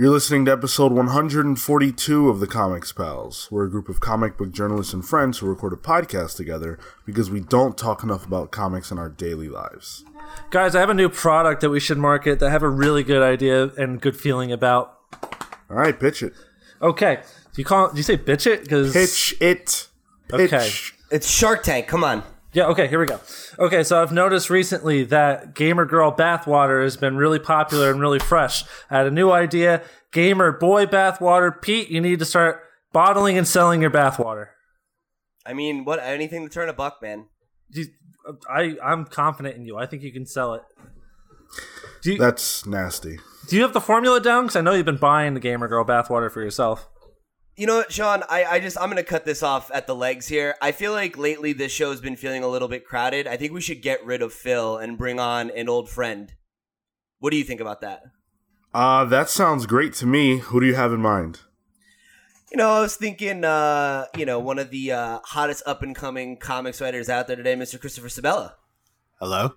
You're listening to episode 142 of the Comics Pals. We're a group of comic book journalists and friends who record a podcast together because we don't talk enough about comics in our daily lives. Guys, I have a new product that we should market that I have a really good idea and good feeling about. All right, pitch it. Okay. Do you call do you say bitch it? Because Pitch it. Pitch. Okay. It's Shark Tank. Come on. Yeah, okay, here we go. Okay, so I've noticed recently that Gamer Girl bathwater has been really popular and really fresh. I had a new idea. Gamer Boy bathwater. Pete, you need to start bottling and selling your bathwater. I mean, what? Anything to turn a buck, man. You- I, I'm confident in you. I think you can sell it. Do you, That's nasty. do you have the formula down? Because I know you've been buying the Gamer Girl bathwater for yourself. You know what, Sean? I, I just I'm gonna cut this off at the legs here. I feel like lately this show's been feeling a little bit crowded. I think we should get rid of Phil and bring on an old friend. What do you think about that? Uh, that sounds great to me. Who do you have in mind? You know, I was thinking, uh, you know, one of the uh, hottest up and coming comics writers out there today, Mr. Christopher Sebela. Hello?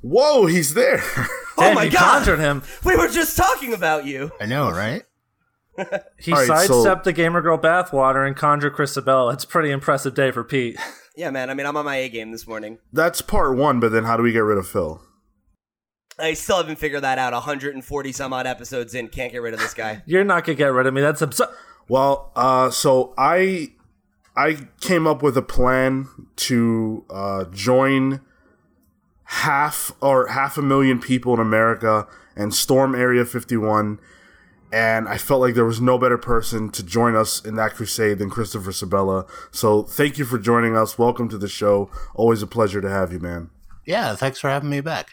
Whoa, he's there. Oh my you God. conjured him. We were just talking about you. I know, right? He All right, so- sidestepped the Gamer Girl bathwater and conjured Chris Sebela. It's a pretty impressive day for Pete. Yeah, man. I mean, I'm on my A game this morning. That's part one, but then how do we get rid of Phil? I still haven't figured that out. 140 some odd episodes in, can't get rid of this guy. You're not gonna get rid of me. That's absurd. Well, uh, so I I came up with a plan to uh, join half or half a million people in America and storm Area 51. And I felt like there was no better person to join us in that crusade than Christopher Sebela. So thank you for joining us. Welcome to the show. Always a pleasure to have you, man. Yeah, thanks for having me back.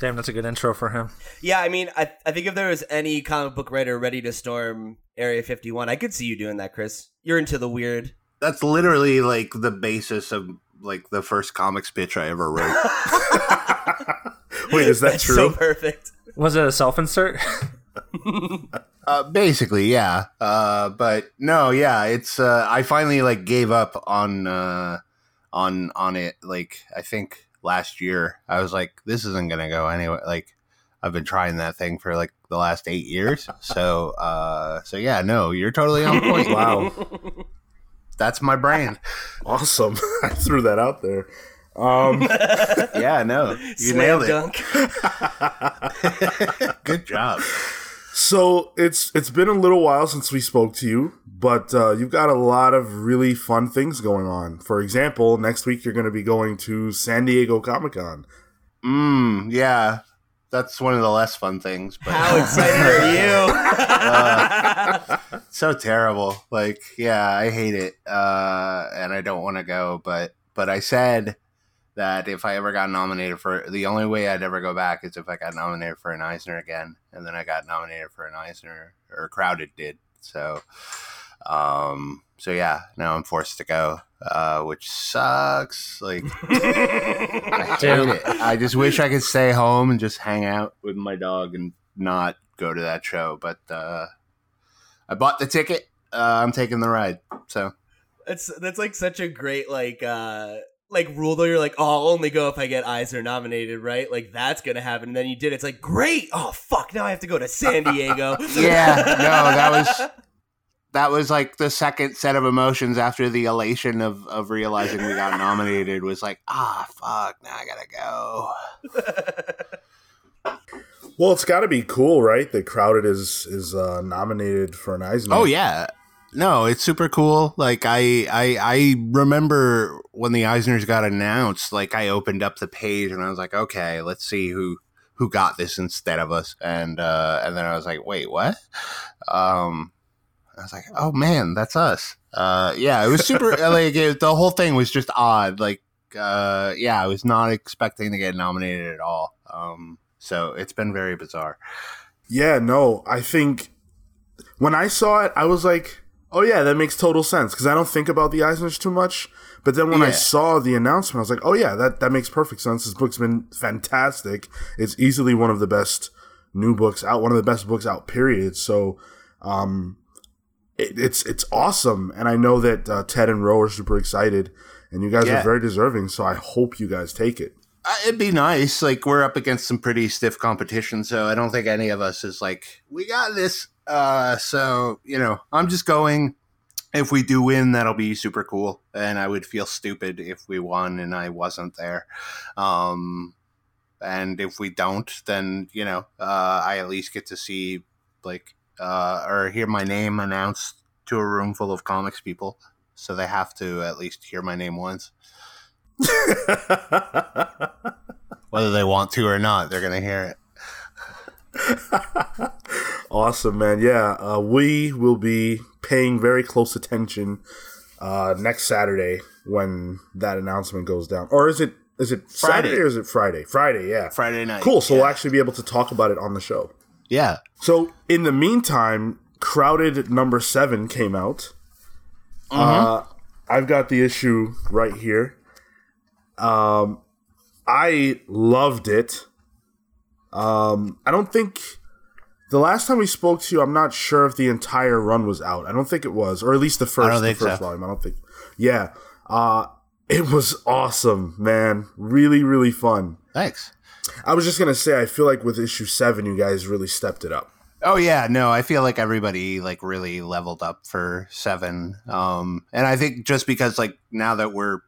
Damn, that's a good intro for him. Yeah, I mean, I, I think if there was any comic book writer ready to storm Area 51, I could see you doing that, Chris. You're into the weird. That's literally like the basis of like the first comics pitch I ever wrote. Wait, is that That's true? so perfect. Was it a self insert? uh, basically, yeah. Uh, but no, yeah, it's uh, I finally like gave up on uh, on on it. Like I think last year, I was like, this isn't gonna go anyway. Like I've been trying that thing for like the last eight years. So uh, so yeah, no, you're totally on point. wow. That's my brand. Awesome. I threw that out there. Um, Yeah, no, you Slam nailed it. Good job. So it's it's been a little while since we spoke to you, but uh, you've got a lot of really fun things going on. For example, next week you're going to be going to San Diego Comic Con. Mm, yeah. That's one of the less fun things, but How excited are you? Uh, so terrible. Like, yeah, I hate it. Uh, and I don't want to go, but but I said that if I ever got nominated for the only way I'd ever go back is if I got nominated for an Eisner again. And then I got nominated for an Eisner or Crowded did. So um so yeah, now I'm forced to go. Uh, which sucks. Like I hate Damn. it. I just wish I could stay home and just hang out with my dog and not go to that show. But uh, I bought the ticket. Uh, I'm taking the ride. So that's that's like such a great like uh like rule though. You're like, oh, I'll only go if I get Eisner nominated, right? Like that's gonna happen. And then you did. It's like great. Oh fuck! Now I have to go to San Diego. yeah, no, that was that was like the second set of emotions after the elation of of realizing we got nominated. Was like, ah, fuck. Now I gotta go. Well, it's got to be cool, right? That Crowded is is uh, nominated for an Eisner. Oh yeah. No, it's super cool. Like I, I, I remember when the Eisners got announced. Like I opened up the page and I was like, okay, let's see who who got this instead of us. And uh, and then I was like, wait, what? Um, I was like, oh man, that's us. Uh, yeah, it was super. like it, the whole thing was just odd. Like, uh, yeah, I was not expecting to get nominated at all. Um, so it's been very bizarre. Yeah, no, I think when I saw it, I was like, oh yeah, that makes total sense because I don't think about the Eisners too much. But then when I saw the announcement, I was like, oh yeah, that, that makes perfect sense. This book's been fantastic. It's easily one of the best new books out, one of the best books out, period. So, um, it, it's it's awesome, and I know that uh, Ted and Ro are super excited, and you guys Yeah. are very deserving. So I hope you guys take it. Uh, It'd be nice. Like we're up against some pretty stiff competition, so I don't think any of us is like we got this. Uh, so you know, I'm just going. If we do win, that'll be super cool, and I would feel stupid if we won and I wasn't there. Um, and if we don't, then you know, uh, I at least get to see like uh, or hear my name announced to a room full of comics people, so they have to at least hear my name once, whether they want to or not. They're gonna hear it. awesome, man. Yeah, uh, we will be paying very close attention uh, next Saturday when that announcement goes down. Or is it is it Friday. Saturday or is it Friday? Friday, yeah. Friday night. Cool. So yeah. we'll actually be able to talk about it on the show. yeah. So in the meantime, Crowded number seven came out. Uh, I've got the issue right here. Um, I loved it. Um, I don't think the last time we spoke to you, I'm not sure if the entire run was out. I don't think it was, or at least the first, the first so. volume. I don't think. Yeah. Uh, it was awesome, man. Really, really fun. Thanks. I was just gonna say, I feel like with issue seven, you guys really stepped it up. Oh yeah, no, I feel like everybody like really leveled up for seven. Um, and I think just because like now that we're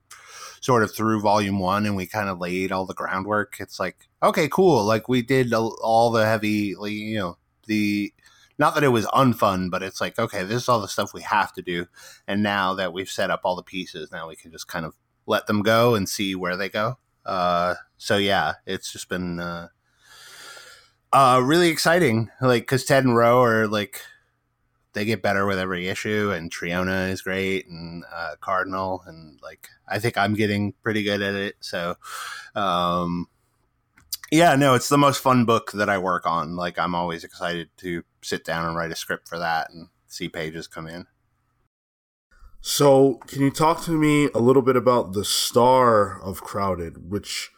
sort of through volume one and we kind of laid all the groundwork, it's like okay, cool. Like we did all the heavy, you know, the not that it was unfun, but it's like okay, this is all the stuff we have to do. And now that we've set up all the pieces, now we can just kind of let them go and see where they go. Uh, so yeah, it's just been. Uh, uh really exciting like because ted and Ro are like they get better with every issue and triona is great and uh cardinal and like i think i'm getting pretty good at it so um yeah no it's the most fun book that i work on like i'm always excited to sit down and write a script for that and see pages come in. So, can you talk to me a little bit about the star of Crowded, which,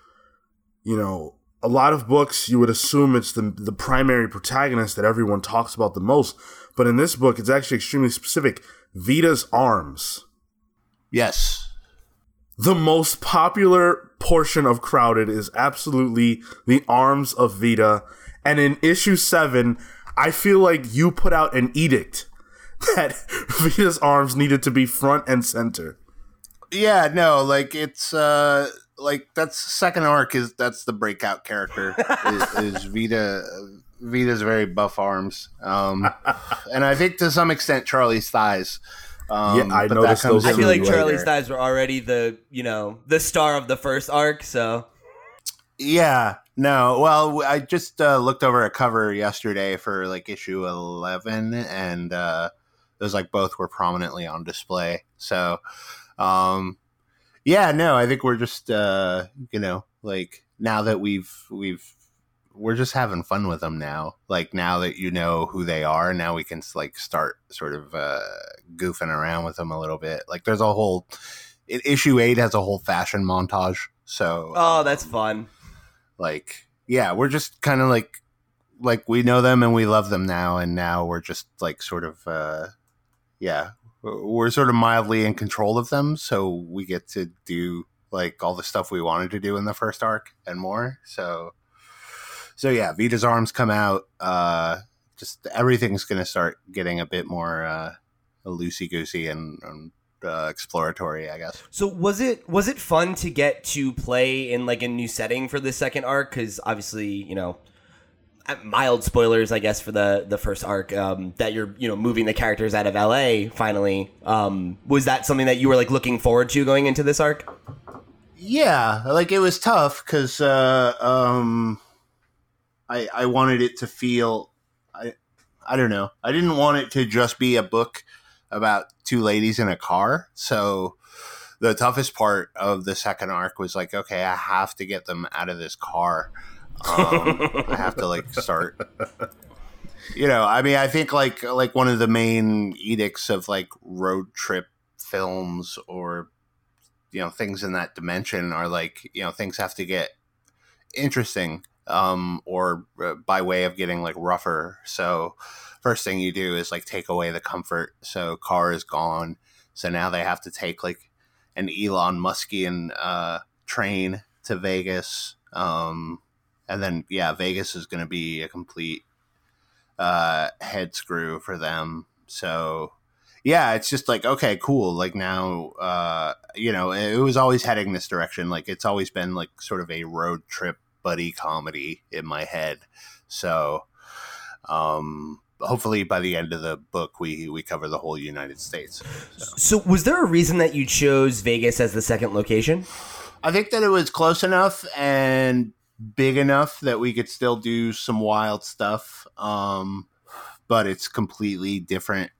you know, a lot of books you would assume it's the the primary protagonist that everyone talks about the most, but in this book it's actually extremely specific. Vita's arms. yes The most popular portion of Crowded is absolutely the arms of Vita, and in issue 7, I feel like you put out an edict that Vita's arms needed to be front and center. yeah no like it's uh like that's second arc is that's the breakout character is, is vita vita's very buff arms um and i think to some extent charlie's thighs um, Yeah, I but noticed those I feel Really like Charlie's thighs were already the you know the star of the first arc. So Yeah, no. Well, I just uh, looked over a cover yesterday for like issue eleven, and uh, it was like both were prominently on display. So, um, yeah, no, I think we're just uh, you know like now that we've we've we're just having fun with them now. Like now that you know who they are, now we can like start sort of uh, goofing around with them a little bit. Like there's a whole issue eight has a whole fashion montage. So oh, that's fun. like yeah we're just kind of like like we know them and we love them now and now we're just like sort of uh yeah we're sort of mildly in control of them so we get to do like all the stuff we wanted to do in the first arc and more so so yeah vita's arms come out uh just everything's gonna start getting a bit more uh loosey goosey and, and uh, exploratory i guess So was it was it fun to get to play in like a new setting for the second arc? Because obviously, you know, uh, mild spoilers, I guess, for the the first arc. Um, that you're you know moving the characters out of L.A. Finally, um, was that something that you were like looking forward to going into this arc? yeah like it was tough because uh um i i wanted it to feel i i don't know. I didn't want it to just be a book about two ladies in a car. So the toughest part of the second arc was like okay i have to get them out of this car. Um, i have to like start. You know i mean i think like like one of the main edicts of like road trip films or you know things in that dimension are like you know things have to get interesting um or uh, by way of getting like rougher so first thing you do is like take away the comfort so car is gone so now they have to take like an elon muskian uh train to vegas um and then yeah vegas is going to be a complete uh, head screw for them. So yeah, it's just like okay, cool. Like now, uh, you know, it was always heading this direction. Like it's always been like sort of a road trip buddy comedy in my head. So, um, hopefully by the end of the book, we we cover the whole United States. So. So, was there a reason that you chose Vegas as the second location? I think that it was close enough and big enough that we could still do some wild stuff. Um, but it's completely different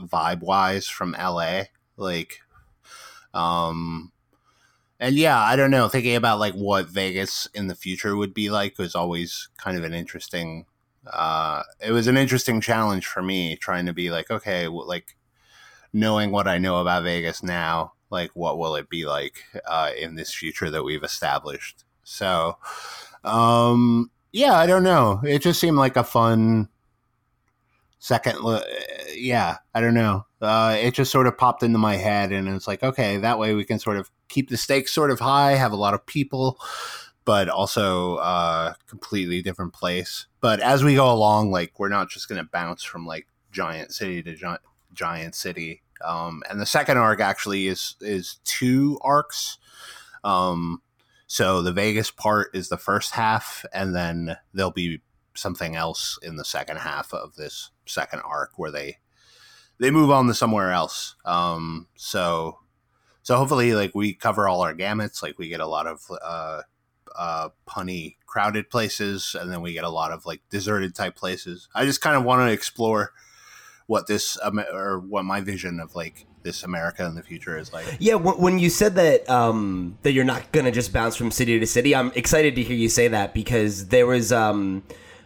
vibe wise from LA. Like, um, and yeah, I don't know. Thinking about like what Vegas in the future would be like was always kind of an interesting. Uh, it was an interesting challenge for me trying to be like, okay, well, like knowing what I know about Vegas now, like what will it be like uh, in this future that we've established? So, um, yeah, I don't know. It just seemed like a fun second. Lo- yeah, I don't know. Uh, it just sort of popped into my head, and it's like, okay, that way we can sort of keep the stakes sort of high, have a lot of people, but also uh, completely different place. But as we go along, like we're not just going to bounce from like giant city to gi- giant city. Um, and the second arc actually is is two arcs. Um, so the Vegas part is the first half, and then there'll be something else in the second half of this second arc where they they move on to somewhere else. Um, so so hopefully, like we cover all our gamuts. Like we get a lot of uh, uh, punny, crowded places, and then we get a lot of like deserted type places. I just kind of want to explore what this um, or what my vision of like this America in the future is like. Yeah, when you said that um, that you're not gonna just bounce from city to city, I'm excited to hear you say that because there was, um,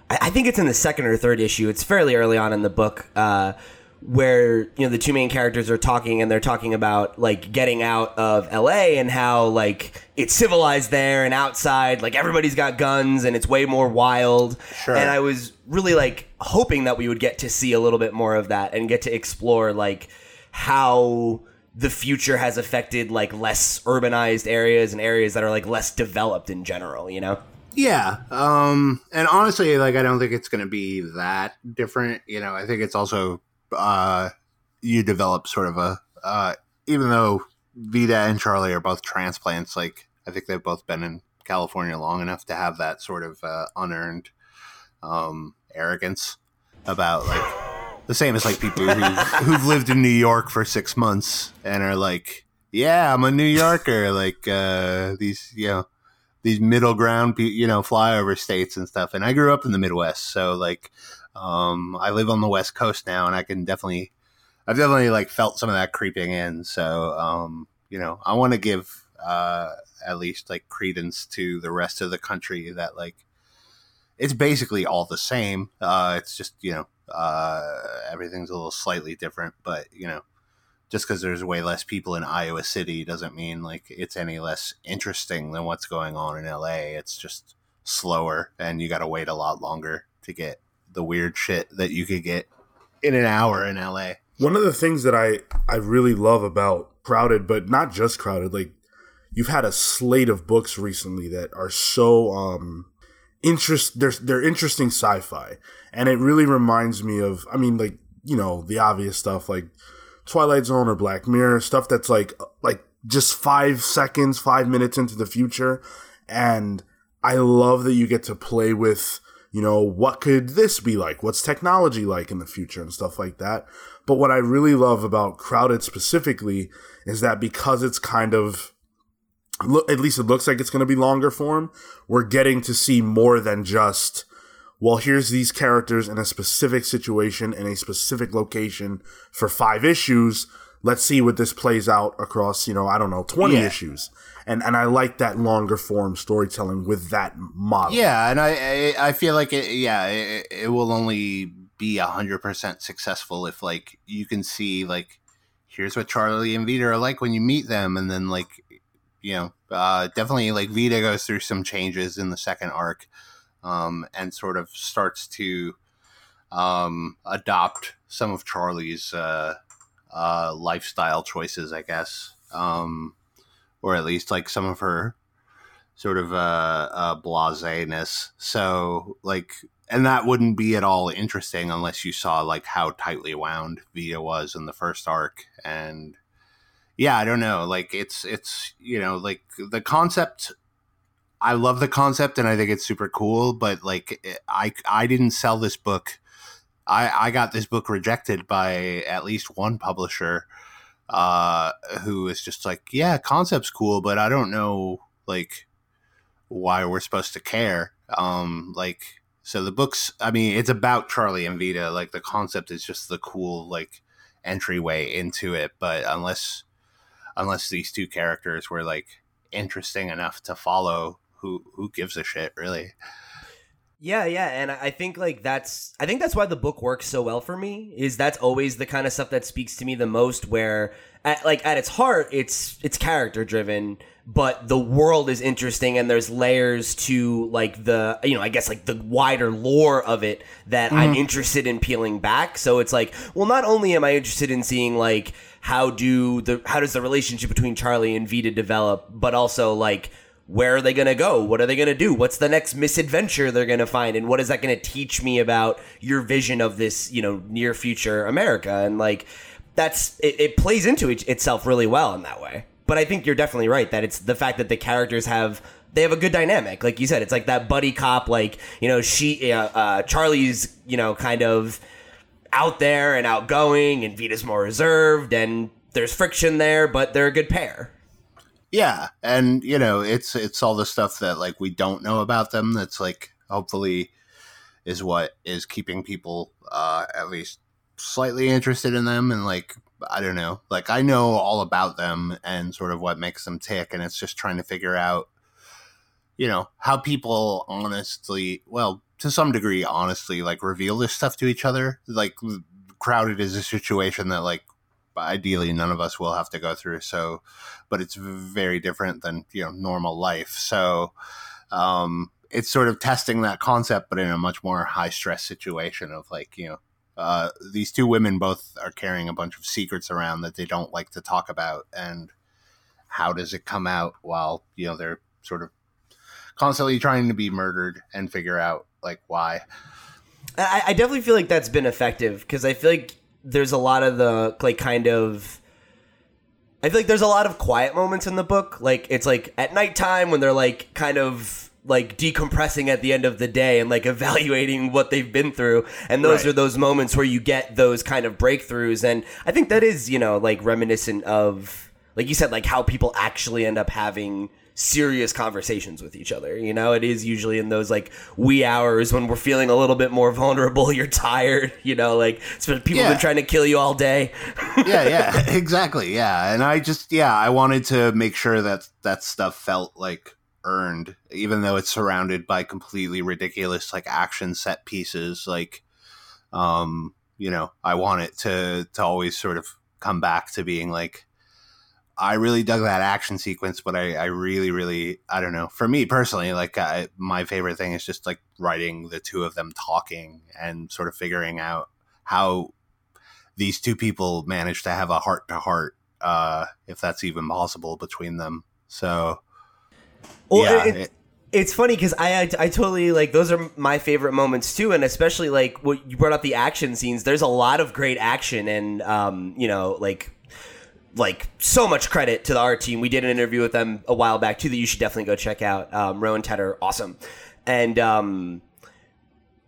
I-, I think it's in the second or third issue. It's fairly early on in the book. Uh, where you know the two main characters are talking and they're talking about like getting out of LA and how like it's civilized there and outside like everybody's got guns and it's way more wild. Sure. And I was really like hoping that we would get to see a little bit more of that and get to explore like how the future has affected like less urbanized areas and areas that are like less developed in general, you know? Yeah. Um, and honestly, like I don't think it's going to be that different. You know, I think it's also uh, you develop sort of a uh, even though Vita and Charlie are both transplants, like I think they've both been in California long enough to have that sort of uh, unearned um, arrogance about like the same as like people who, who've lived in New York for six months and are like, yeah, I'm a New Yorker. Like uh, these, you know, these middle ground, you know, flyover states and stuff. And I grew up in the Midwest, so like, um, I live on the West Coast now, and I can definitely, I've definitely like felt some of that creeping in. So, um, you know, I want to give uh, at least like credence to the rest of the country that like it's basically all the same. Uh, it's just you know uh, everything's a little slightly different, but you know, just because there's way less people in Iowa City doesn't mean like it's any less interesting than what's going on in LA. It's just slower, and you got to wait a lot longer to get the weird shit that you could get in an hour in LA. One of the things that I I really love about Crowded, but not just Crowded, like you've had a slate of books recently that are so um interest they're they're interesting sci-fi. And it really reminds me of I mean like, you know, the obvious stuff like Twilight Zone or Black Mirror, stuff that's like like just 5 seconds, 5 minutes into the future and I love that you get to play with you know, what could this be like? What's technology like in the future and stuff like that. But what I really love about Crowded specifically is that because it's kind of, at least it looks like it's going to be longer form, we're getting to see more than just, well, here's these characters in a specific situation in a specific location for five issues. Let's see what this plays out across, you know, I don't know, 20 Yeah. issues. And, and I like that longer form storytelling with that model. Yeah, and I I, feel like it. Yeah, it, it will only be hundred percent successful if like you can see like here's what Charlie and Vita are like when you meet them, and then like you know uh, definitely like Vita goes through some changes in the second arc, um, and sort of starts to um, adopt some of Charlie's uh, uh, lifestyle choices, I guess. Um, or at least like some of her sort of uh, uh blaseness. So like and that wouldn't be at all interesting unless you saw like how tightly wound Vita was in the first arc and yeah, I don't know. Like it's it's you know like the concept. I love the concept and I think it's super cool, but like I I didn't sell this book. I I got this book rejected by at least one publisher, uh, who is just like, yeah, concept's cool, but I don't know like why we're supposed to care. Um, like so the books. I mean, it's about Charlie and Vita. Like the concept is just the cool like entryway into it, but unless unless these two characters were like interesting enough to follow who who gives a shit really yeah yeah and i think like that's i think that's why the book works so well for me is that's always the kind of stuff that speaks to me the most where at, like at its heart it's it's character driven but the world is interesting and there's layers to like the you know i guess like the wider lore of it that mm. i'm mm-hmm. interested in peeling back so it's like well not only am i interested in seeing like how do the how does the relationship between charlie and vita develop but also like where are they going to go what are they going to do what's the next misadventure they're going to find and what is that going to teach me about your vision of this you know near future america and like that's it, it plays into it, itself really well in that way but I think you're definitely right that it's the fact that the characters have they have a good dynamic. Like you said, it's like that buddy cop. Like you know, she uh, uh, Charlie's you know kind of out there and outgoing, and Vita's more reserved, and there's friction there, but they're a good pair. Yeah, and you know, it's it's all the stuff that like we don't know about them. That's like hopefully is what is keeping people uh, at least slightly interested in them and like I don't know. Like I know all about them and sort of what makes them tick, and it's just trying to figure out, you know, how people honestly, well, to some degree, honestly, like reveal this stuff to each other. Like crowded is a situation that like ideally none of us will have to go through. So, but it's very different than you know normal life. So, um, it's sort of testing that concept, but in a much more high stress situation of like you know uh, these two women both are carrying a bunch of secrets around that they don't like to talk about, and how does it come out while you know they're sort of constantly trying to be murdered and figure out like why. I, I definitely feel like that's been effective because I feel like there's a lot of the like kind of. I feel like there's a lot of quiet moments in the book. Like it's like at nighttime when they're like kind of like decompressing at the end of the day and like evaluating what they've been through and those right. are those moments where you get those kind of breakthroughs and i think that is you know like reminiscent of like you said like how people actually end up having serious conversations with each other you know it is usually in those like wee hours when we're feeling a little bit more vulnerable you're tired you know like people yeah. have been trying to kill you all day yeah yeah exactly yeah and i just yeah i wanted to make sure that that stuff felt like earned, even though it's surrounded by completely ridiculous like action set pieces. Like, um, you know, I want it to to always sort of come back to being like, I really dug that action sequence, but I, I really, really, I don't know. For me personally, like I, my favorite thing is just like writing the two of them talking and sort of figuring out how these two people manage to have a heart to heart, uh, if that's even possible between them. So well, yeah, it, it, it's funny because I, I, I totally like those are my favorite moments too, and especially like what you brought up the action scenes. There's a lot of great action, and um, you know, like like so much credit to the art team. We did an interview with them a while back too that you should definitely go check out. Um, Ro and Ted are awesome, and um,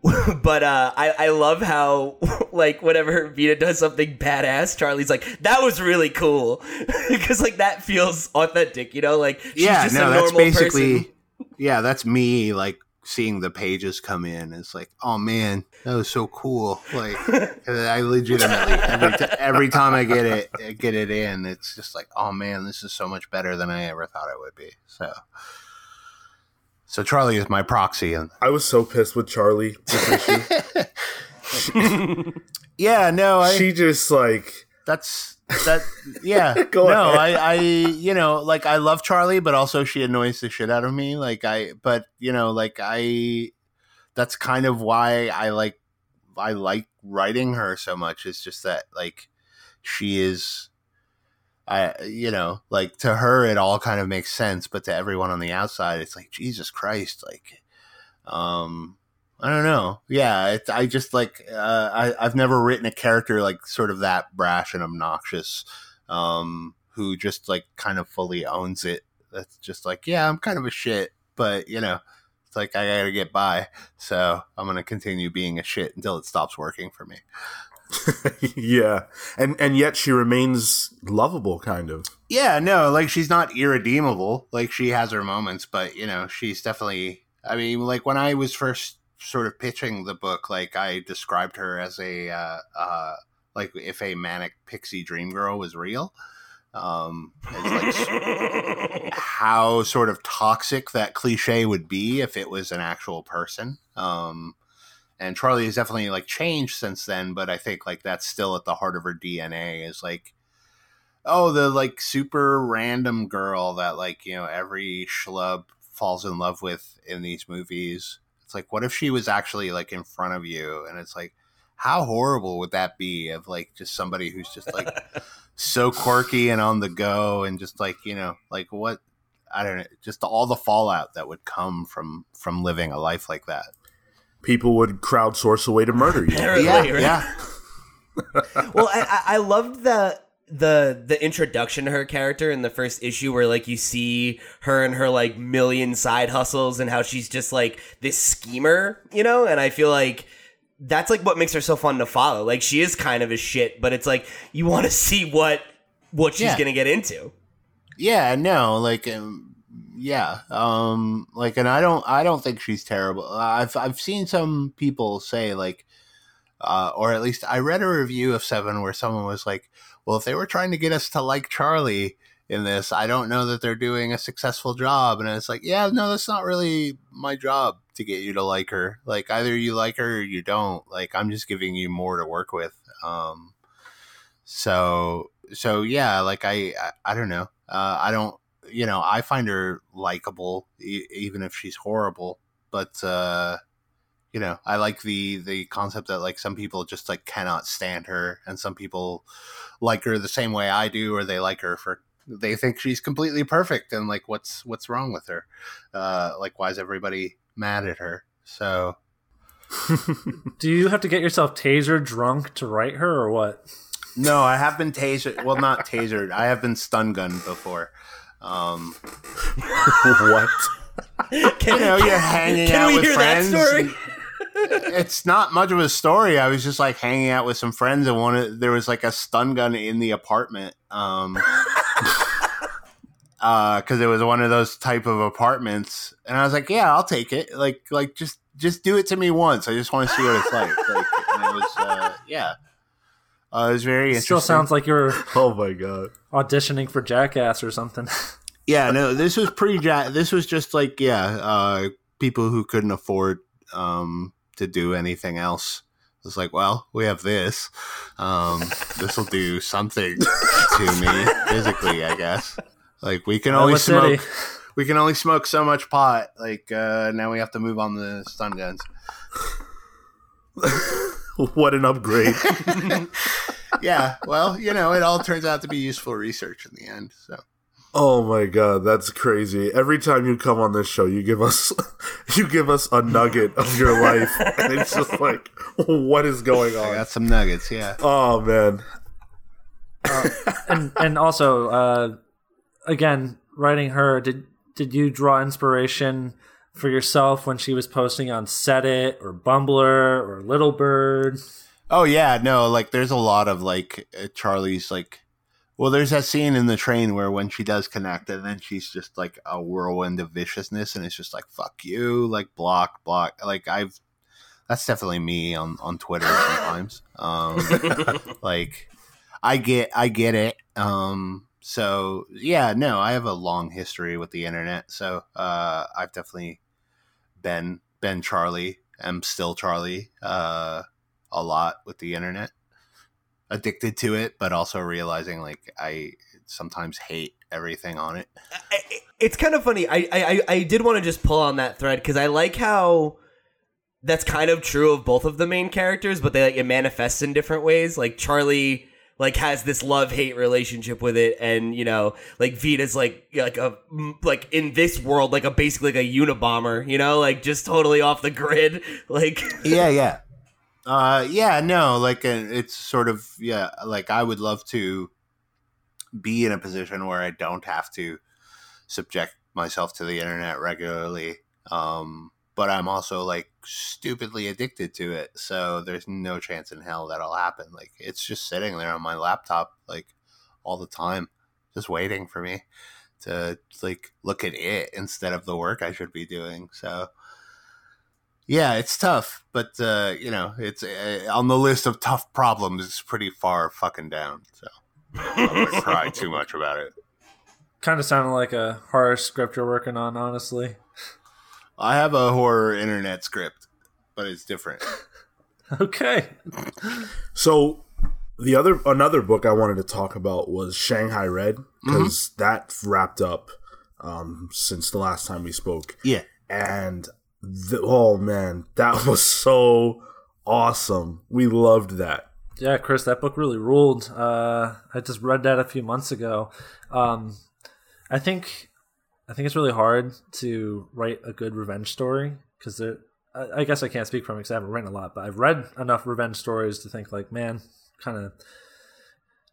but uh, I I love how like whenever Vita does something badass, Charlie's like that was really cool because like that feels authentic, you know? Like she's yeah, just no, a that's basically person. yeah, that's me like seeing the pages come in. It's like oh man, that was so cool. Like I legitimately every t- every time I get it get it in, it's just like oh man, this is so much better than I ever thought it would be. So. So Charlie is my proxy. And I was so pissed with Charlie. yeah, no, I, she just like that's that. Yeah, no, I, I, you know, like I love Charlie, but also she annoys the shit out of me. Like I, but you know, like I, that's kind of why I like, I like writing her so much. It's just that like she is I you know like to her it all kind of makes sense, but to everyone on the outside it's like Jesus Christ, like um I don't know. Yeah, I just like uh, I I've never written a character like sort of that brash and obnoxious, um, who just like kind of fully owns it. That's just like yeah, I'm kind of a shit, but you know, it's like I gotta get by, so I'm gonna continue being a shit until it stops working for me. yeah, and and yet she remains lovable, kind of. Yeah, no, like she's not irredeemable. Like she has her moments, but you know, she's definitely. I mean, like when I was first sort of pitching the book, like I described her as a uh, uh, like if a manic pixie dream girl was real. Um, like how sort of toxic that cliche would be if it was an actual person. Um, and Charlie has definitely like changed since then, but I think like that's still at the heart of her DNA is like, oh, the like super random girl that like you know every schlub falls in love with in these movies it's like, what if she was actually like in front of you? And it's like, how horrible would that be of like just somebody who's just like so quirky and on the go and just like, you know, like what I don't know, just all the fallout that would come from from living a life like that. People would crowdsource a way to murder you. yeah, yeah. well, I, I loved the the the introduction to her character in the first issue where like you see her and her like million side hustles and how she's just like this schemer, you know? And I feel like that's like what makes her so fun to follow. Like she is kind of a shit, but it's like you want to see what what she's Yeah. going to get into. Yeah, no, like um, yeah. Um like and I don't I don't think she's terrible. I've I've seen some people say like uh or at least I read a review of 7 where someone was like, "Well, if they were trying to get us to like Charlie in this, I don't know that they're doing a successful job." And it's like, "Yeah, no, that's not really my job to get you to like her. Like either you like her or you don't. Like I'm just giving you more to work with." Um so so yeah like i i, I don't know uh i don't you know i find her likable e- even if she's horrible but uh you know i like the the concept that like some people just like cannot stand her and some people like her the same way i do or they like her for they think she's completely perfect and like what's what's wrong with her uh like why is everybody mad at her so Do you have to get yourself taser drunk to write her or what? No, I have been tasered. Well, not tasered. I have been stun gunned before. Um, what? Can, you know, you're hanging can out we with hear that friends. story? And- it's not much of a story. I was just like hanging out with some friends, and one of, there was like a stun gun in the apartment. Um, because it was one of those type of apartments, and I was like, "Yeah, I'll take it. Like, like just just do it to me once. I just want to see what it's like." like and it was, uh, yeah, uh, it was very It interesting. still sounds like you're Oh my god. auditioning for Jackass or something. Yeah, no, this was pre ja This was just like yeah, uh, people who couldn't afford um, to do anything else. It's like, well, we have this. Um, this will do something to me physically, I guess. Like we can only Iowa City. smoke. We can only smoke so much pot. Like uh, now, we have to move on the stun guns. What an upgrade. Yeah, well, you know, it all turns out to be useful research in the end. So oh my god, that's crazy. Every time you come on this show, you give us you give us a nugget of your life. And it's just like what is going on? I got some nuggets. Yeah. Oh man. and and also, uh, again, writing her, did did you draw inspiration for yourself when she was posting on Set It or Bumbler or Little Bird? Oh yeah, no, like there's a lot of like uh, Charlie's like well there's that scene in the train where when she does connect and then she's just like a whirlwind of viciousness and it's just like fuck you, like block, block. Like I've that's definitely me on on Twitter sometimes. Um like I get I get it. Um so yeah, no, I have a long history with the internet. So uh I've definitely been been Charlie, I'm still Charlie. Uh a lot with the internet. Addicted to it, but also realizing like I sometimes hate everything on it. It's kind of funny. I I, I- I did want to just pull on that thread because I like how that's kind of true of both of the main characters, but they like it manifests in different ways. Like Charlie like has this love hate relationship with it, and you know, like Vita's like like a like in this world like a basically like a Unabomber, you know, like just totally off the grid, like yeah, yeah, uh, yeah. No, like uh, it's sort of yeah. Like I would love to be in a position where I don't have to subject myself to the internet regularly. Um, but I'm also like stupidly addicted to it. So there's no chance in hell that'll happen. Like it's just sitting there on my laptop like all the time, just waiting for me to like look at it instead of the work I should be doing. So yeah, it's tough, but uh, you know, it's uh, on the list of tough problems. It's pretty far fucking down. So I'm not gonna cry too much about it. Kind of sounded like a horror script you're working on, honestly. I have a horror internet script, but it's different. Okay. So the other another book I wanted to talk about was Shanghai Red because that wrapped up um, since the last time we spoke, Yeah. and the, oh man, that was so awesome. We loved that. Yeah, Chris, that book really ruled. Uh, I just read that a few months ago. Um, I think, I think it's really hard to write a good revenge story because. I, I guess I can't speak from because I haven't written a lot, but I've read enough revenge stories to think like, man, kind of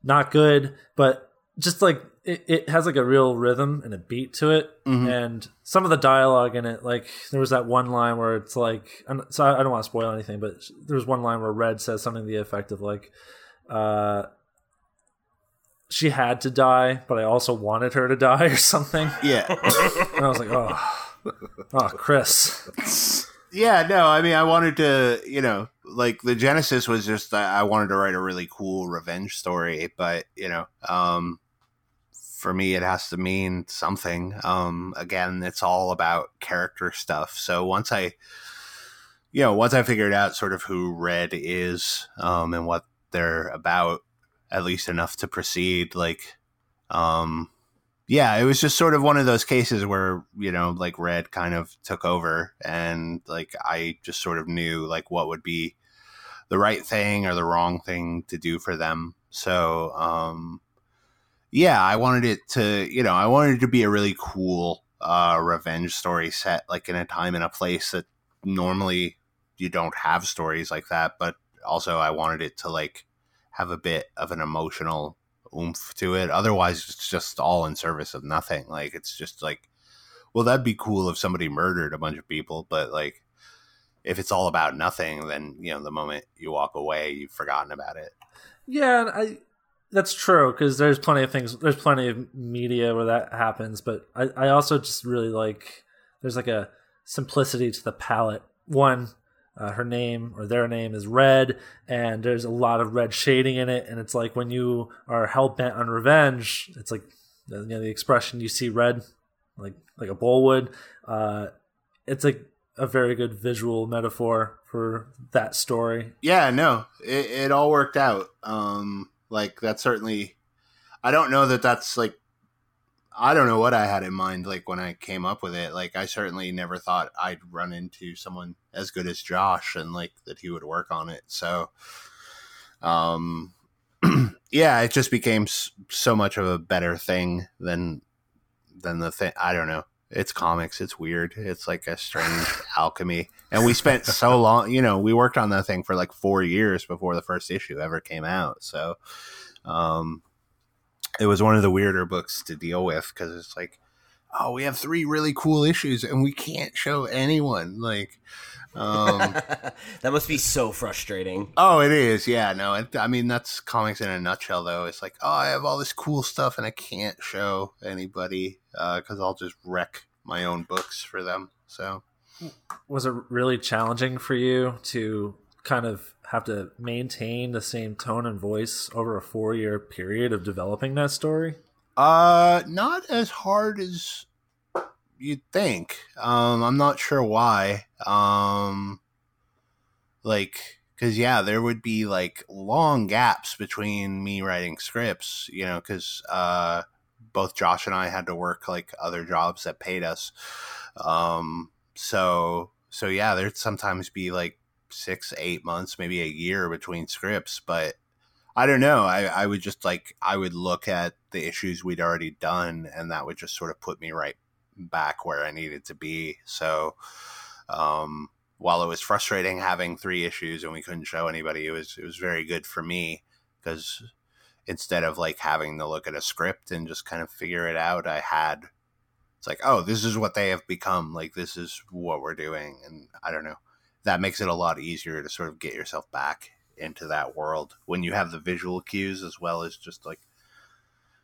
not good, but just like it, it has like a real rhythm and a beat to it, and some of the dialogue in it, like there was that one line where it's like, so I don't want to spoil anything, but there was one line where Red says something to the effect of like, uh, she had to die, but I also wanted her to die or something. Yeah. And I was like, oh, oh, Chris. yeah, no, I mean, I wanted to, you know, like the genesis was just I I wanted to write a really cool revenge story, but you know, um, for me, it has to mean something. Um, again, it's all about character stuff. So once I, you know, once I figured out sort of who Red is, um, and what they're about, at least enough to proceed, like, um, yeah, it was just sort of one of those cases where, you know, like Red kind of took over and like I just sort of knew like what would be the right thing or the wrong thing to do for them. So, um yeah, I wanted it to, you know, I wanted it to be a really cool uh revenge story set like in a time and a place that normally you don't have stories like that, but also I wanted it to like have a bit of an emotional oomph to it. Otherwise, it's just all in service of nothing. Like it's just like, well, that'd be cool if somebody murdered a bunch of people, but like, if it's all about nothing, then you know the moment you walk away, you've forgotten about it. Yeah, I that's true because there's plenty of things. There's plenty of media where that happens, but I, I also just really like there's like a simplicity to the palette. One, uh, her name or their name is Red, and there's a lot of red shading in it, and it's like when you are hell bent on revenge, it's like you know the expression you see red, like like a bull would. Uh, it's like a very good visual metaphor for that story. Yeah, no, it, it all worked out. Um, like that's certainly. I don't know that that's like. I don't know what I had in mind like when I came up with it. Like I certainly never thought I'd run into someone as good as Josh and like that he would work on it. So um yeah, it just became so much of a better thing than than the thing. I don't know. It's comics. It's weird. It's like a strange alchemy. And we spent so long, you know, we worked on that thing for like four years before the first issue ever came out. So, um, it was one of the weirder books to deal with because it's like, oh, we have three really cool issues and we can't show anyone. Like, um, that must be so frustrating. Oh, it is. Yeah, no. It, I mean, that's comics in a nutshell, though. It's like, oh, I have all this cool stuff, and I can't show anybody because I'll just wreck my own books for them. So, was it really challenging for you to kind of have to maintain the same tone and voice over a four year period of developing that story? uh, not as hard as you'd think. Um, I'm not sure why. Um, like, because yeah, there would be like long gaps between me writing scripts, you know, because uh, both Josh and I had to work like other jobs that paid us. Um, so so yeah, there'd sometimes be like six, eight months, maybe a year between scripts, but I don't know. I, I would just like I would look at the issues we'd already done, and that would just sort of put me right back where I needed to be. So, um, while it was frustrating having three issues and we couldn't show anybody, it was it was very good for me because instead of like having to look at a script and just kind of figure it out, I had it's like, oh, this is what they have become. Like this is what we're doing, and I don't know. That makes it a lot easier to sort of get yourself back into that world when you have the visual cues as well as just like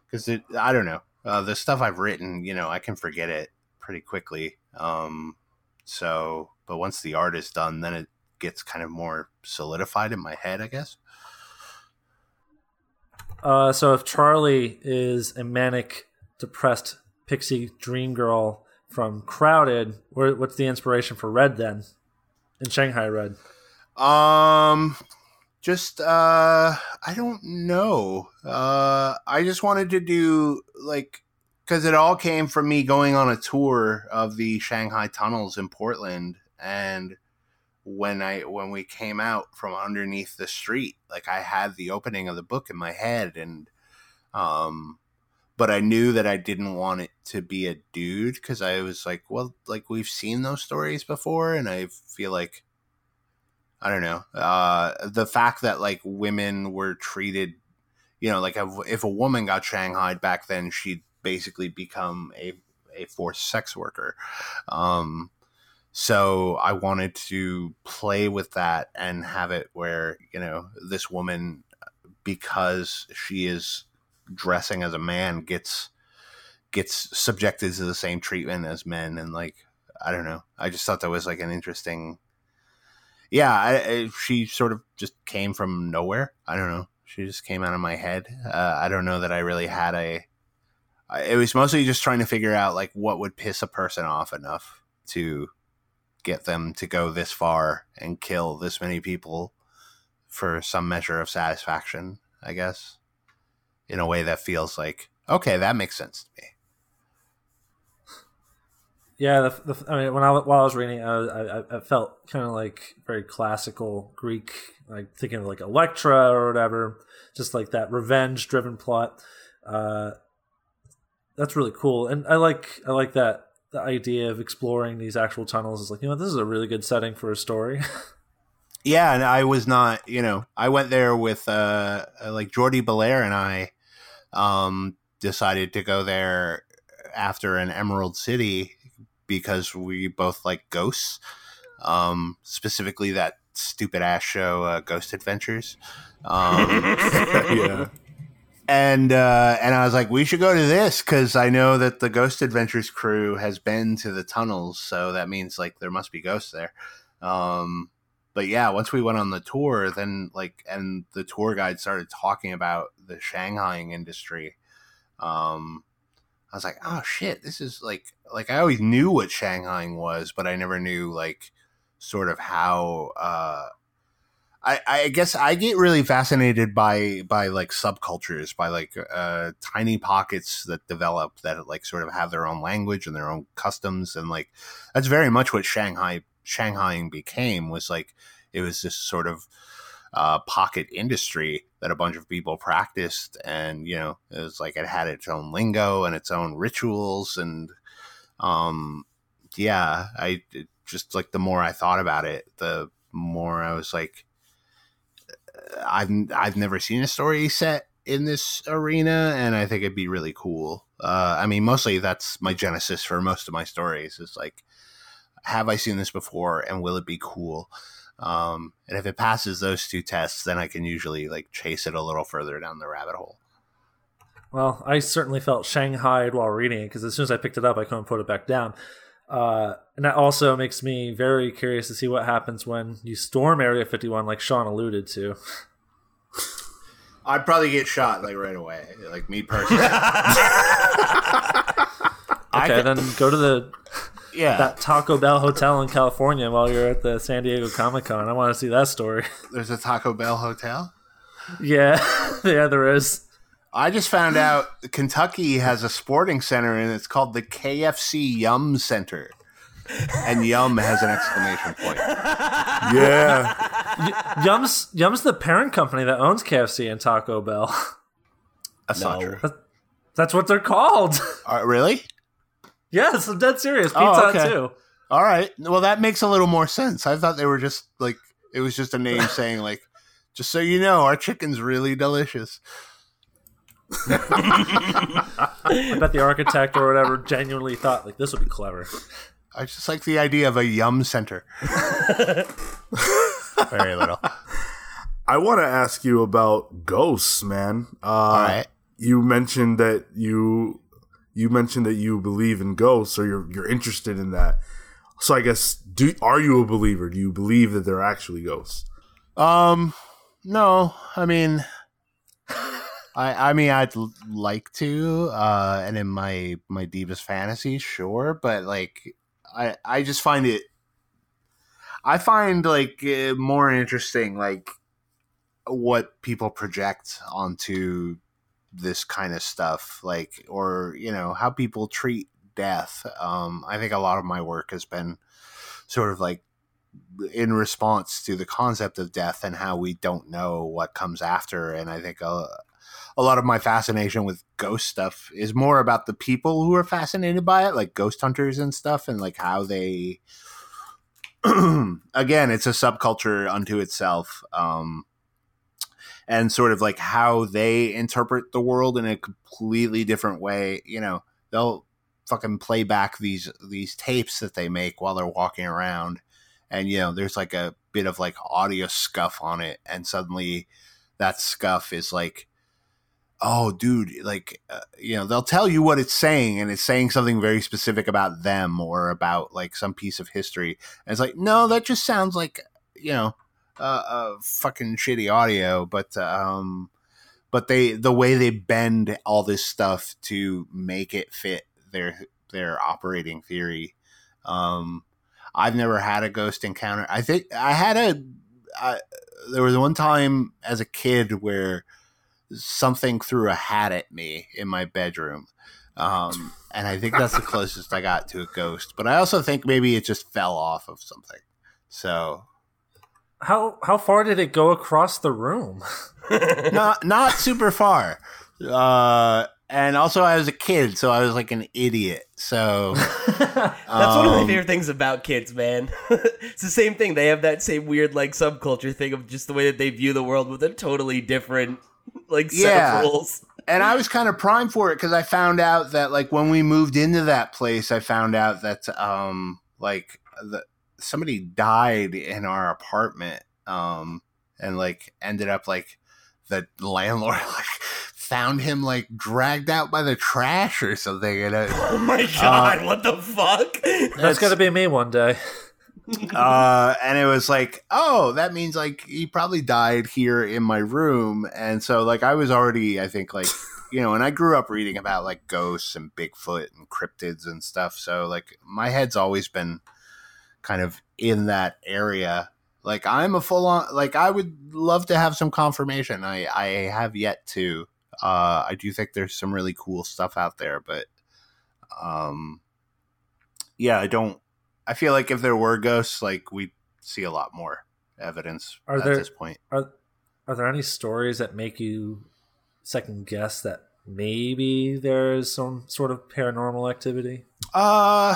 because it i don't know uh, the stuff i've written you know i can forget it pretty quickly um so but once the art is done then it gets kind of more solidified in my head i guess Uh, so if Charlie is a manic, depressed pixie dream girl from Crowded, where, what's the inspiration for Red then? In Shanghai Red. Um, just uh, I don't know. Uh, I just wanted to do like because it all came from me going on a tour of the Shanghai tunnels in Portland, and when I when we came out from underneath the street, like I had the opening of the book in my head, and um, but I knew that I didn't want it to be a dude because I was like, well, like we've seen those stories before, and I feel like I don't know. Uh, the fact that like women were treated, you know, like if, a woman got shanghaied back then, she'd basically become a a forced sex worker. Um, so I wanted to play with that and have it where you know this woman, because she is dressing as a man, gets gets subjected to the same treatment as men, and like I don't know. I just thought that was like an interesting yeah, I, I, she sort of just came from nowhere. I don't know. She just came out of my head. Uh, I don't know that I really had a. It was mostly just trying to figure out like what would piss a person off enough to get them to go this far and kill this many people for some measure of satisfaction. I guess in a way that feels like okay, that makes sense to me. Yeah, the, the, I mean, when I while I was reading, I, I, I felt kind of like very classical Greek, like thinking of like Electra or whatever, just like that revenge-driven plot. Uh, that's really cool, and I like I like that the idea of exploring these actual tunnels is like you know this is a really good setting for a story. yeah, and I was not, you know, I went there with uh like Jordie Bellaire and I um decided to go there after an Emerald City because we both like ghosts, um, specifically that stupid ass show, uh, Ghost Adventures. Um, yeah. And uh, and I was like, we should go to this because I know that the Ghost Adventures crew has been to the tunnels, so that means like there must be ghosts there. Um, but yeah, once we went on the tour, then like, and the tour guide started talking about the Shanghaiing industry. Um, I was like, oh shit, this is like like I always knew what Shanghaiing was, but I never knew like sort of how uh I, I guess I get really fascinated by by like subcultures, by like uh, tiny pockets that develop that like sort of have their own language and their own customs, and like that's very much what Shanghai Shanghaiing became was like it was this sort of uh, pocket industry that a bunch of people practiced, and you know, it was like it had its own lingo and its own rituals, and um, yeah, I just like the more I thought about it, the more I was like, I've I've never seen a story set in this arena, and I think it'd be really cool. Uh, I mean, mostly that's my genesis for most of my stories. Is like, have I seen this before, and will it be cool? Um, and if it passes those two tests, then I can usually like chase it a little further down the rabbit hole. Well, I certainly felt shanghaied while reading it because as soon as I picked it up, I couldn't put it back down. Uh, and that also makes me very curious to see what happens when you storm Area 51, like Sean alluded to. I'd probably get shot like right away, like me personally. okay, then go to the yeah that Taco Bell hotel in California while you're at the San Diego Comic Con. I want to see that story. There's a Taco Bell hotel. Yeah, yeah, there is. I just found out Kentucky has a sporting center and it's called the KFC Yum Center. and Yum has an exclamation point. Yeah. Yum's Yum's the parent company that owns KFC and Taco Bell. That's not No. true. That's what they're called. Uh, really? yes, I'm dead serious. Pizza Oh, okay. too. All right. Well, that makes a little more sense. I thought they were just like it was just a name saying like, just so you know, our chicken's really delicious. I bet the architect or whatever genuinely thought like this would be clever. I just like the idea of a Yum center. Very little. I want to ask you about ghosts, man. Uh, All right. You mentioned that you you mentioned that you believe in ghosts, or you're you're interested in that. So I guess do are you a believer? Do you believe that there are actually ghosts? Um, no, I mean, I I mean, I'd like to, uh, and in my my deepest fantasies, sure, but like, I I just find it, I find like uh, more interesting, like what people project onto this kind of stuff, like, or you know, how people treat death. Um, I think a lot of my work has been sort of like in response to the concept of death and how we don't know what comes after. And I think a, a lot of my fascination with ghost stuff is more about the people who are fascinated by it, like ghost hunters and stuff, and like how they. again, it's a subculture unto itself. Um, and sort of like how they interpret the world in a completely different way. You know, they'll fucking play back these these tapes that they make while they're walking around and you know there's like a bit of like audio scuff on it and suddenly that scuff is like oh dude like uh, you know they'll tell you what it's saying and it's saying something very specific about them or about like some piece of history and it's like no that just sounds like you know uh, uh fucking shitty audio but um but they the way they bend all this stuff to make it fit their their operating theory um I've never had a ghost encounter. I think I had a. I, there was one time as a kid where something threw a hat at me in my bedroom, um, and I think that's the closest I got to a ghost. But I also think maybe it just fell off of something. So How how far did it go across the room? not not super far. Uh, and also, I was a kid, so I was like an idiot. So That's one of my um, favorite things about kids, man. it's the same thing. They have that same weird like subculture thing of just the way that they view the world with a totally different like set Yeah. rules. and I was kind of primed for it because I found out that like when we moved into that place, I found out that um like the somebody died in our apartment um and like ended up like the landlord like found him like dragged out by the trash or something and it, Oh my god, what the fuck? That's gonna be me one day. uh, and it was like, oh, that means like he probably died here in my room, and so like I was already, I think like you know, and I grew up reading about like ghosts and Bigfoot and cryptids and stuff, so like my head's always been kind of in that area. Like I'm a full on, like I would love to have some confirmation. I I have yet to. Uh, I do think there's some really cool stuff out there, but um, yeah, I don't. I feel like if there were ghosts, like we'd see a lot more evidence Are at there- this point. Are are there any stories that make you second guess that maybe there is some sort of paranormal activity? Uh,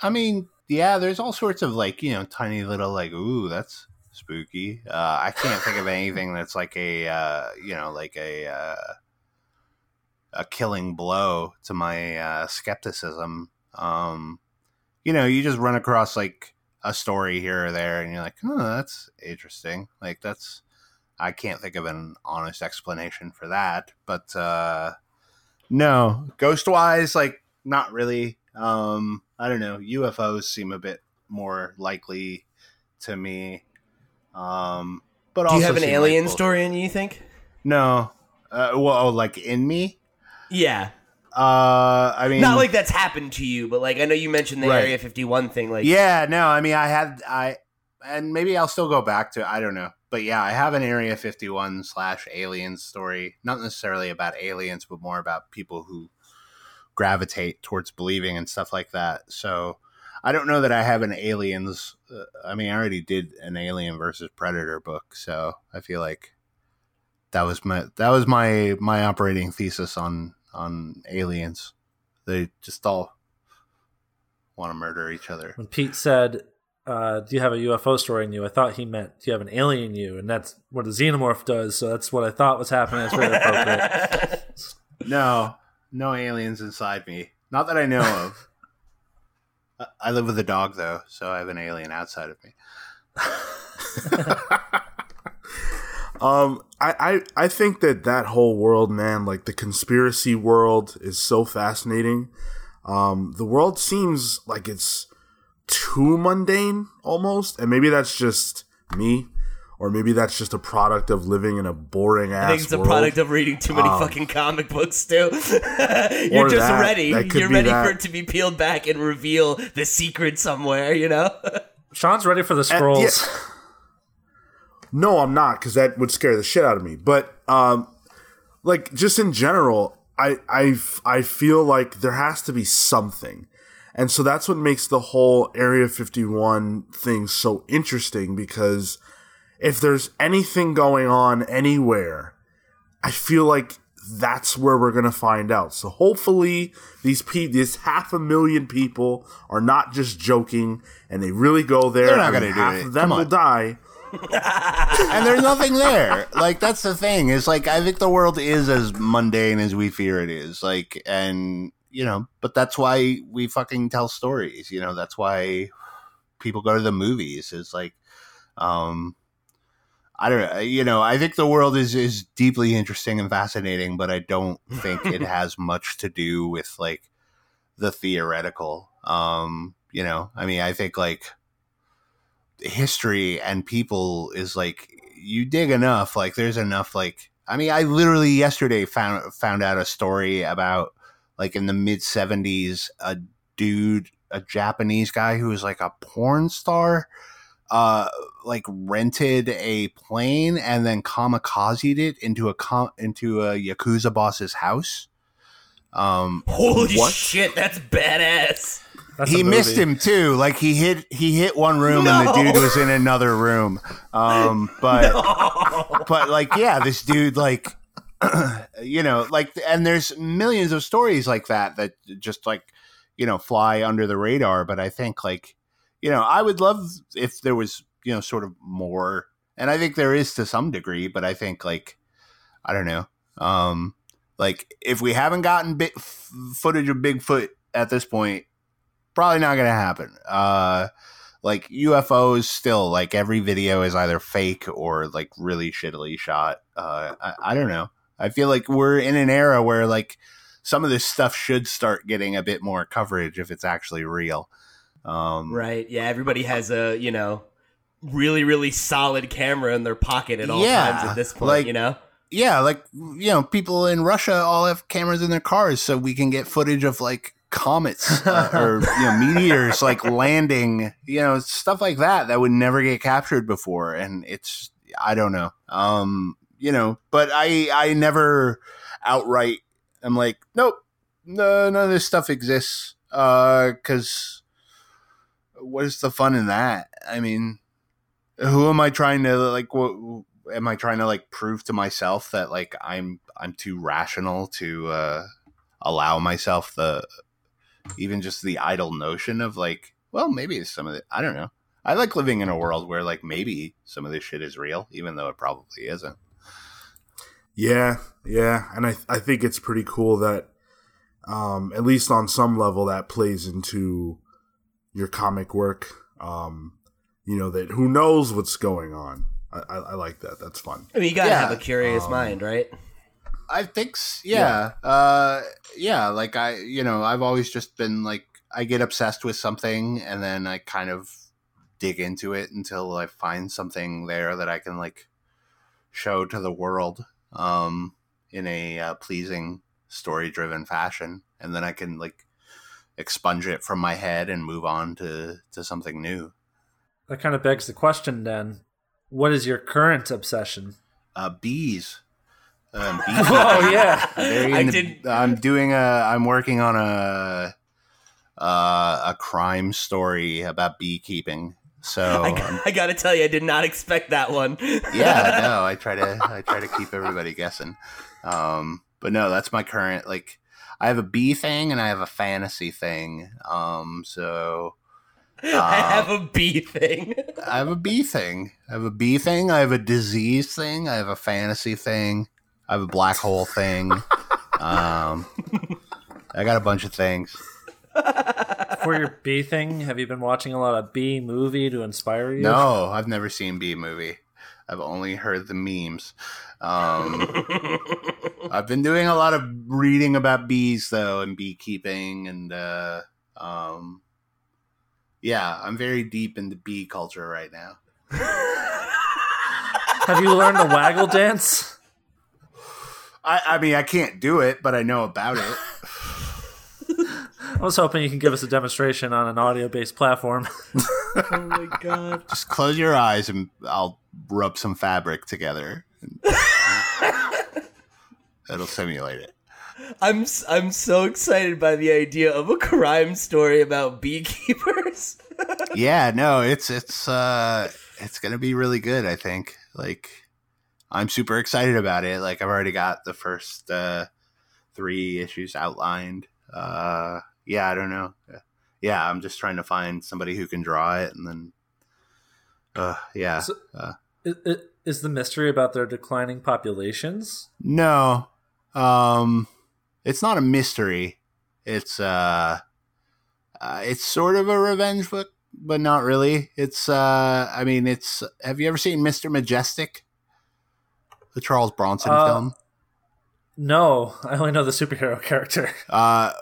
I mean, yeah, there's all sorts of like you know tiny little like ooh that's spooky. Uh, I can't think of anything that's like a uh, you know like a uh, a killing blow to my uh, skepticism. Um, you know, you just run across like a story here or there, and you're like, oh, that's interesting. Like that's I can't think of an honest explanation for that, but uh, no, ghost wise, like not really. Um, I don't know. UFOs seem a bit more likely to me. Um, but Do also you have an alien like story in you, you think? No. Uh, well, oh, like in me. Yeah. Uh, I mean, Not like that's happened to you, but like I know you mentioned the Right. Area 51 thing like yeah, no. I mean, I had I, and maybe I'll still go back to. I don't know, but yeah, I have an Area Fifty One slash aliens story. Not necessarily about aliens, but more about people who gravitate towards believing and stuff like that. So, I don't know that I have an aliens. Uh, I mean, I already did an Alien versus Predator book, so I feel like that was my that was my my operating thesis on on aliens. They just all want to murder each other. When Pete said, uh, "Do you have a UFO story in you?" I thought he meant, "Do you have an alien in you?" And that's what a xenomorph does. So that's what I thought was happening. That's very appropriate. No, no aliens inside me. Not that I know of. I- I live with a dog though, so I have an alien outside of me. Um, I, I I think that that whole world, man, like the conspiracy world, is so fascinating. Um, the world seems like it's too mundane almost, and maybe that's just me, or maybe that's just a product of living in a boring ass. I think it's a product of reading too many Um, fucking comic books too. You're just that. ready. That You're ready that. for it to be peeled back and reveal the secret somewhere. You know. Sean's ready for the And- scrolls. yeah. No, I'm not because that would scare the shit out of me. But um, like just in general, I I I feel like there has to be something, and so that's what makes the whole Area 51 thing so interesting because if there's anything going on anywhere, I feel like that's where we're gonna find out. So hopefully these pe- these half a million people are not just joking and they really go there. They're not and gonna do half it. Of them will die. And there's nothing there. Like that's the thing. Is like I think the world is as mundane as we fear it is. Like and you know, but that's why we fucking tell stories. You know, that's why people go to the movies. Is like, um, I don't know. You know, I think the world is is deeply interesting and fascinating, but I don't think it has much to do with like the theoretical. Um, you know, I mean, I think like history and people is like you dig enough like there's enough like i mean i literally yesterday found found out a story about like in the mid 70s a dude a japanese guy who was like a porn star uh like rented a plane and then kamikazed it into a com- into a yakuza boss's house um Holy What? shit, that's badass. That's he missed him too. Like he hit he hit one room and the dude was in another room. Um, but but like yeah, this dude like you know like and there's millions of stories like that that just like you know fly under the radar. But I think like you know I would love if there was you know sort of more, and I think there is to some degree. But I think like I don't know. Um, like if we haven't gotten bit f- footage of Bigfoot at this point, probably not going to happen. Uh, like UFOs, still like every video is either fake or like really shittily shot. Uh, I, I don't know. I feel like we're in an era where like some of this stuff should start getting a bit more coverage if it's actually real. Um, Right. Yeah. Everybody has a you know really really solid camera in their pocket at all Yeah, times at this point. like- you know. yeah, like you know, people in Russia all have cameras in their cars, so we can get footage of like comets uh, or you know meteors like landing, you know, stuff like that that would never get captured before, and it's I don't know, um, you know, but I I never outright I'm like nope, no, none of this stuff exists, uh, because what is the fun in that? I mean, who am I trying to like? What am I trying to like prove to myself that like I'm I'm too rational to uh, allow myself the even just the idle notion of like, well, maybe some of it. I don't know. I like living in a world where like maybe some of this shit is real, even though it probably isn't. Yeah, yeah, and I I think it's pretty cool that, um, at least on some level, that plays into your comic work. Um, you know that who knows what's going on. I, I, I like that. That's fun. I mean, you gotta Yeah, have a curious um, mind, right? I think, s- yeah, uh, yeah. Like I, you know, I've always just been like, I get obsessed with something, and then I kind of dig into it until I find something there that I can like show to the world, um, in a uh, pleasing, story-driven fashion, and then I can like expunge it from my head and move on to to something new. That kind of begs the question then. What is your current obsession? Uh, bees. Um, Oh yeah. I into- did- I'm doing a. I'm working on a uh, a crime story about beekeeping. So I, I gotta tell you, I did not expect that one. yeah, no, I try to I try to keep everybody guessing. Um, but no, that's my current like. I have a bee thing and I have a fantasy thing. Um, so I uh, have a bee thing. I have a bee thing. I have a bee thing. I have a disease thing. I have a fantasy thing. I have a black hole thing. Um, I got a bunch of things. For your B thing, have you been watching a lot of B movie to inspire you? No, I've never seen Bee movie. I've only heard the memes. Um, I've been doing a lot of reading about bees though, and beekeeping, and uh, um, yeah, I'm very deep into bee culture right now. Have you learned the waggle dance? I, I mean, I can't do it, but I know about it. I was hoping you can give us a demonstration on an audio based platform. oh my god. Just close your eyes, and I'll rub some fabric together. It'll simulate it. I'm s- I'm so excited by the idea of a crime story about beekeepers. yeah, no, it's it's uh it's gonna be really good, I think. Like I'm super excited about it. Like I've already got the first uh three issues outlined. Uh yeah, I don't know. Yeah, I'm just trying to find somebody who can draw it and then uh yeah. So- uh, I- I- Is the mystery about their declining populations? no. Um it's not a mystery. It's uh, uh it's sort of a revenge book, but not really. It's uh I mean it's have you ever seen Mr. Majestyk? The Charles Bronson Uh, film? No, I only know the superhero character. Uh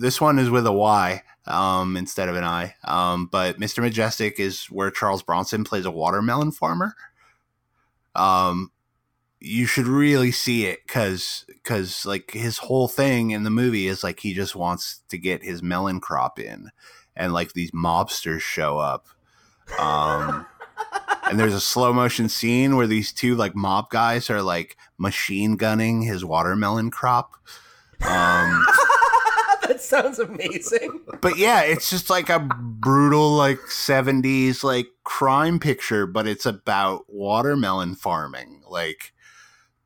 this one is with a Y um instead of an I. Um but Mr. Majestyk is where Charles Bronson plays a watermelon farmer. Um you should really see it cuz cuz like his whole thing in the movie is like he just wants to get his melon crop in and like these mobsters show up. Um and there's a slow motion scene where these two like mob guys are like machine gunning his watermelon crop. Um that sounds amazing. but yeah, it's just like a brutal like 70s like crime picture, but it's about watermelon farming. Like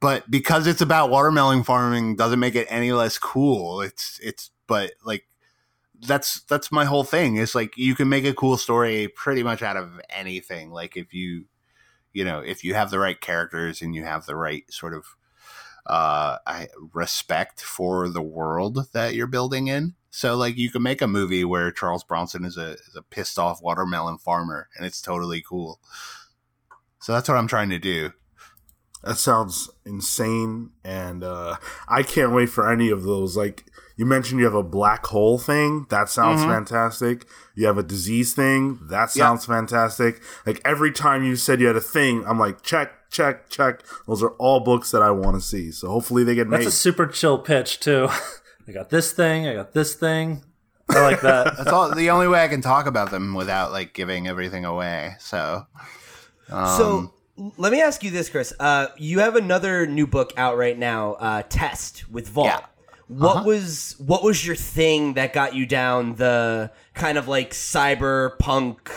but because it's about watermelon farming doesn't make it any less cool. It's it's but like that's that's my whole thing. Is like you can make a cool story pretty much out of anything. Like if you you know, if you have the right characters and you have the right sort of uh I, respect for the world that you're building in. So like you can make a movie where Charles Bronson is a is a pissed off watermelon farmer and it's totally cool. So that's what I'm trying to do. That sounds insane, and uh, I can't wait for any of those. Like you mentioned, you have a black hole thing. That sounds Mhm. fantastic. You have a disease thing. That Yeah. sounds fantastic. Like every time you said you had a thing, I'm like, check, check, check. Those are all books that I want to see. So hopefully they get That's made. That's a super chill pitch too. I got this thing. I got this thing. I like that. That's all the only way I can talk about them without like giving everything away. So um, so let me ask you this, Chris. Uh, you have another new book out right now, uh, Test with Vault. Yeah. What Uh-huh. was what was your thing that got you down the kind of like cyberpunk,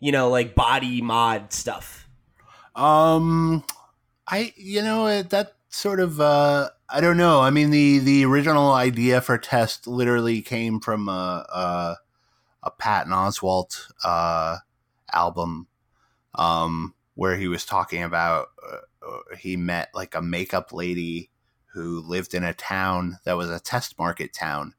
you know, like body mod stuff? Um, I you know uh, that sort of uh I don't know. I mean the the original idea for test literally came from a a, a Patton Oswalt uh album um where he was talking about uh, uh, he met like a makeup lady who lived in a town that was a test market town.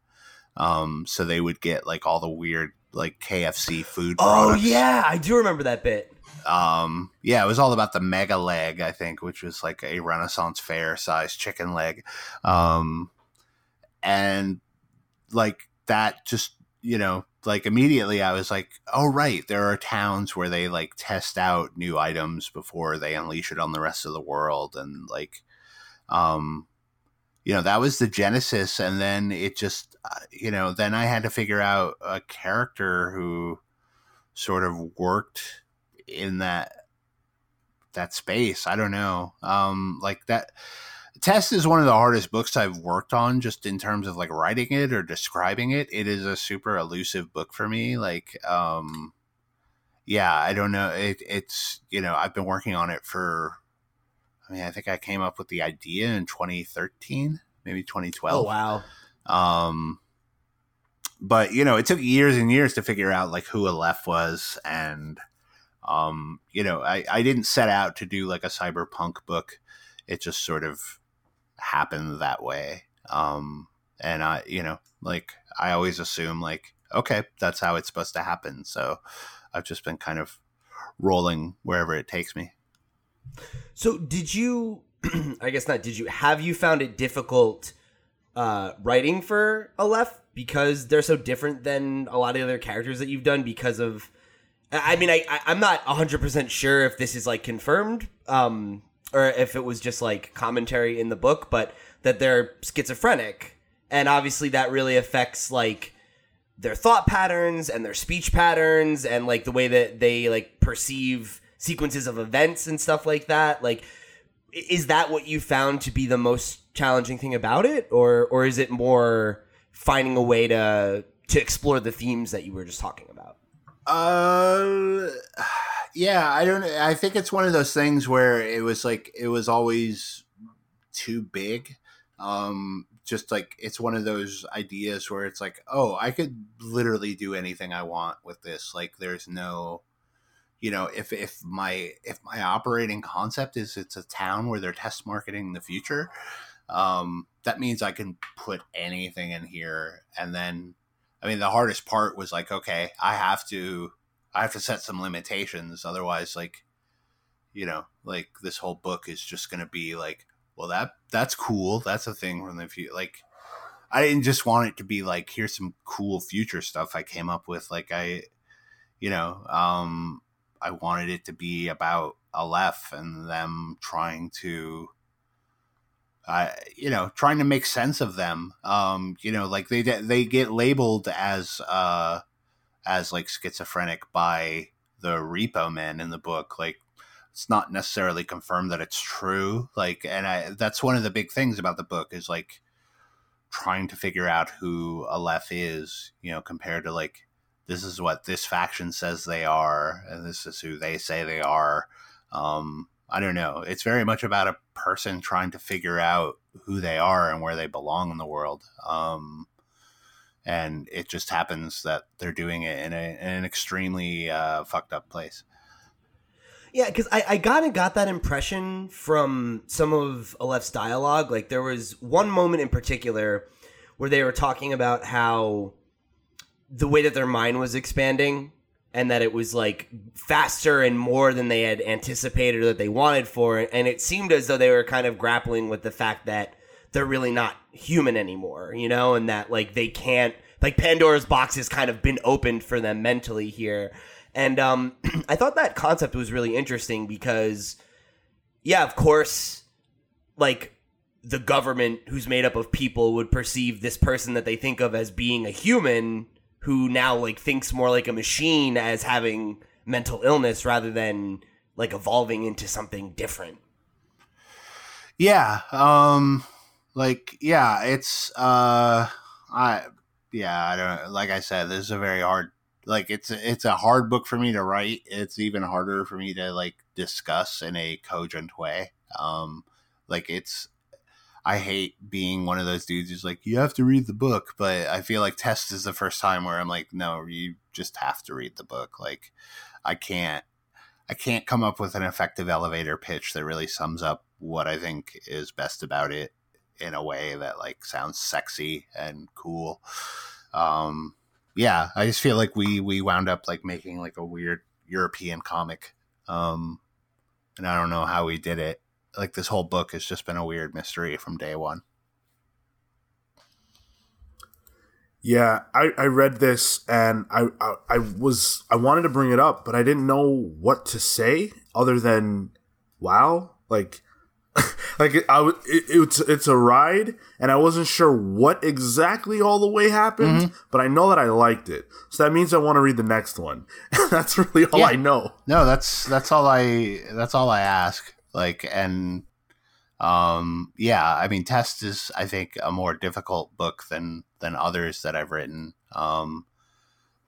Um so they would get like all the weird like KFC food Oh products yeah, I do remember that bit. um yeah it was all about the mega leg i think which was like a renaissance fair size chicken leg um and like that just you know like immediately i was like oh right there are towns where they like test out new items before they unleash it on the rest of the world and like um you know that was the genesis and then it just uh, you know then i had to figure out a character who sort of worked in that that space. I don't know. Um like that Test is one of the hardest books I've worked on, just in terms of like writing it or describing it. It is a super elusive book for me. Like, um, yeah, I don't know. It, it's you know I've been working on it for. I mean, I think I came up with the idea in 2013, maybe 2012. Oh wow. Um, but you know, it took years and years to figure out like who Aleph was, and um, you know, I I didn't set out to do like a cyberpunk book. It just sort of happened that way. Um, and I, you know, like I always assume like, okay, that's how it's supposed to happen. So I've just been kind of rolling wherever it takes me. So did you? I guess not. Did you? Have you found it difficult uh, writing for Aleph because they're so different than a lot of the other characters that you've done? Because of, I mean, I, I I'm not hundred percent sure if this is like confirmed, um, or if it was just like commentary in the book, but that they're schizophrenic, and obviously that really affects like their thought patterns and their speech patterns and like the way that they like perceive sequences of events and stuff like that. Like is that what you found to be the most challenging thing about it? Or or is it more finding a way to to explore the themes that you were just talking about? Uh, yeah, I don't. I think it's one of those things where it was like it was always too big. Um, just like it's one of those ideas where it's like, oh, I could literally do anything I want with this. Like, there's no, you know, if if my if my operating concept is it's a town where they're test marketing the future, um, that means I can put anything in here, and then I mean, the hardest part was like, okay, I have to, I have to set some limitations. Otherwise, like, you know, like this whole book is just going to be like, well, that that's cool. That's a thing from the future. Like, I didn't just want it to be like, here's some cool future stuff I came up with. Like, I, you know, um, I wanted it to be about Aleph and them trying to uh, you know, trying to make sense of them. Um, you know, like they they get labeled as uh, as like schizophrenic by the Repo Men in the book. Like it's not necessarily confirmed that it's true. Like, and I that's one of the big things about the book is like trying to figure out who Aleph is. You know, compared to like this is what this faction says they are, and this is who they say they are. Um, I don't know. It's very much about a person trying to figure out who they are and where they belong in the world. Um, and it just happens that they're doing it in, a, in an extremely uh, fucked up place. Yeah, because I, I kind of got that impression from some of Aleph's dialogue. Like, there was one moment in particular where they were talking about how the way that their mind was expanding and that it was like faster and more than they had anticipated or that they wanted for it. And it seemed as though they were kind of grappling with the fact that they're really not human anymore, you know, and that like they can't, like Pandora's box has kind of been opened for them mentally here. And um, I thought that concept was really interesting because, yeah, of course, like the government who's made up of people would perceive this person that they think of as being a human who now like thinks more like a machine as having mental illness rather than like evolving into something different. Yeah. Um, like, yeah, it's, uh, I, yeah, I don't, like I said, this is a very hard, like, it's, it's a hard book for me to write. It's even harder for me to, like, discuss in a cogent way. Um, like, it's, I hate being one of those dudes who's like, you have to read the book, but I feel like Test is the first time where I'm like, no, you just have to read the book. Like, I can't, I can't come up with an effective elevator pitch that really sums up what I think is best about it in a way that like sounds sexy and cool. Um, yeah, I just feel like we we wound up like making like a weird European comic, um, and I don't know how we did it like this whole book has just been a weird mystery from day one. Yeah, I, I read this and I, I I was I wanted to bring it up, but I didn't know what to say other than wow, like like it, I it, it's it's a ride, and I wasn't sure what exactly all the way happened, but I know that I liked it, so that means I want to read the next one. that's really all Yeah. I know. No, that's that's all I that's all I ask. Like, and um, yeah, I mean, Test is I think a more difficult book than than others that I've written. Um,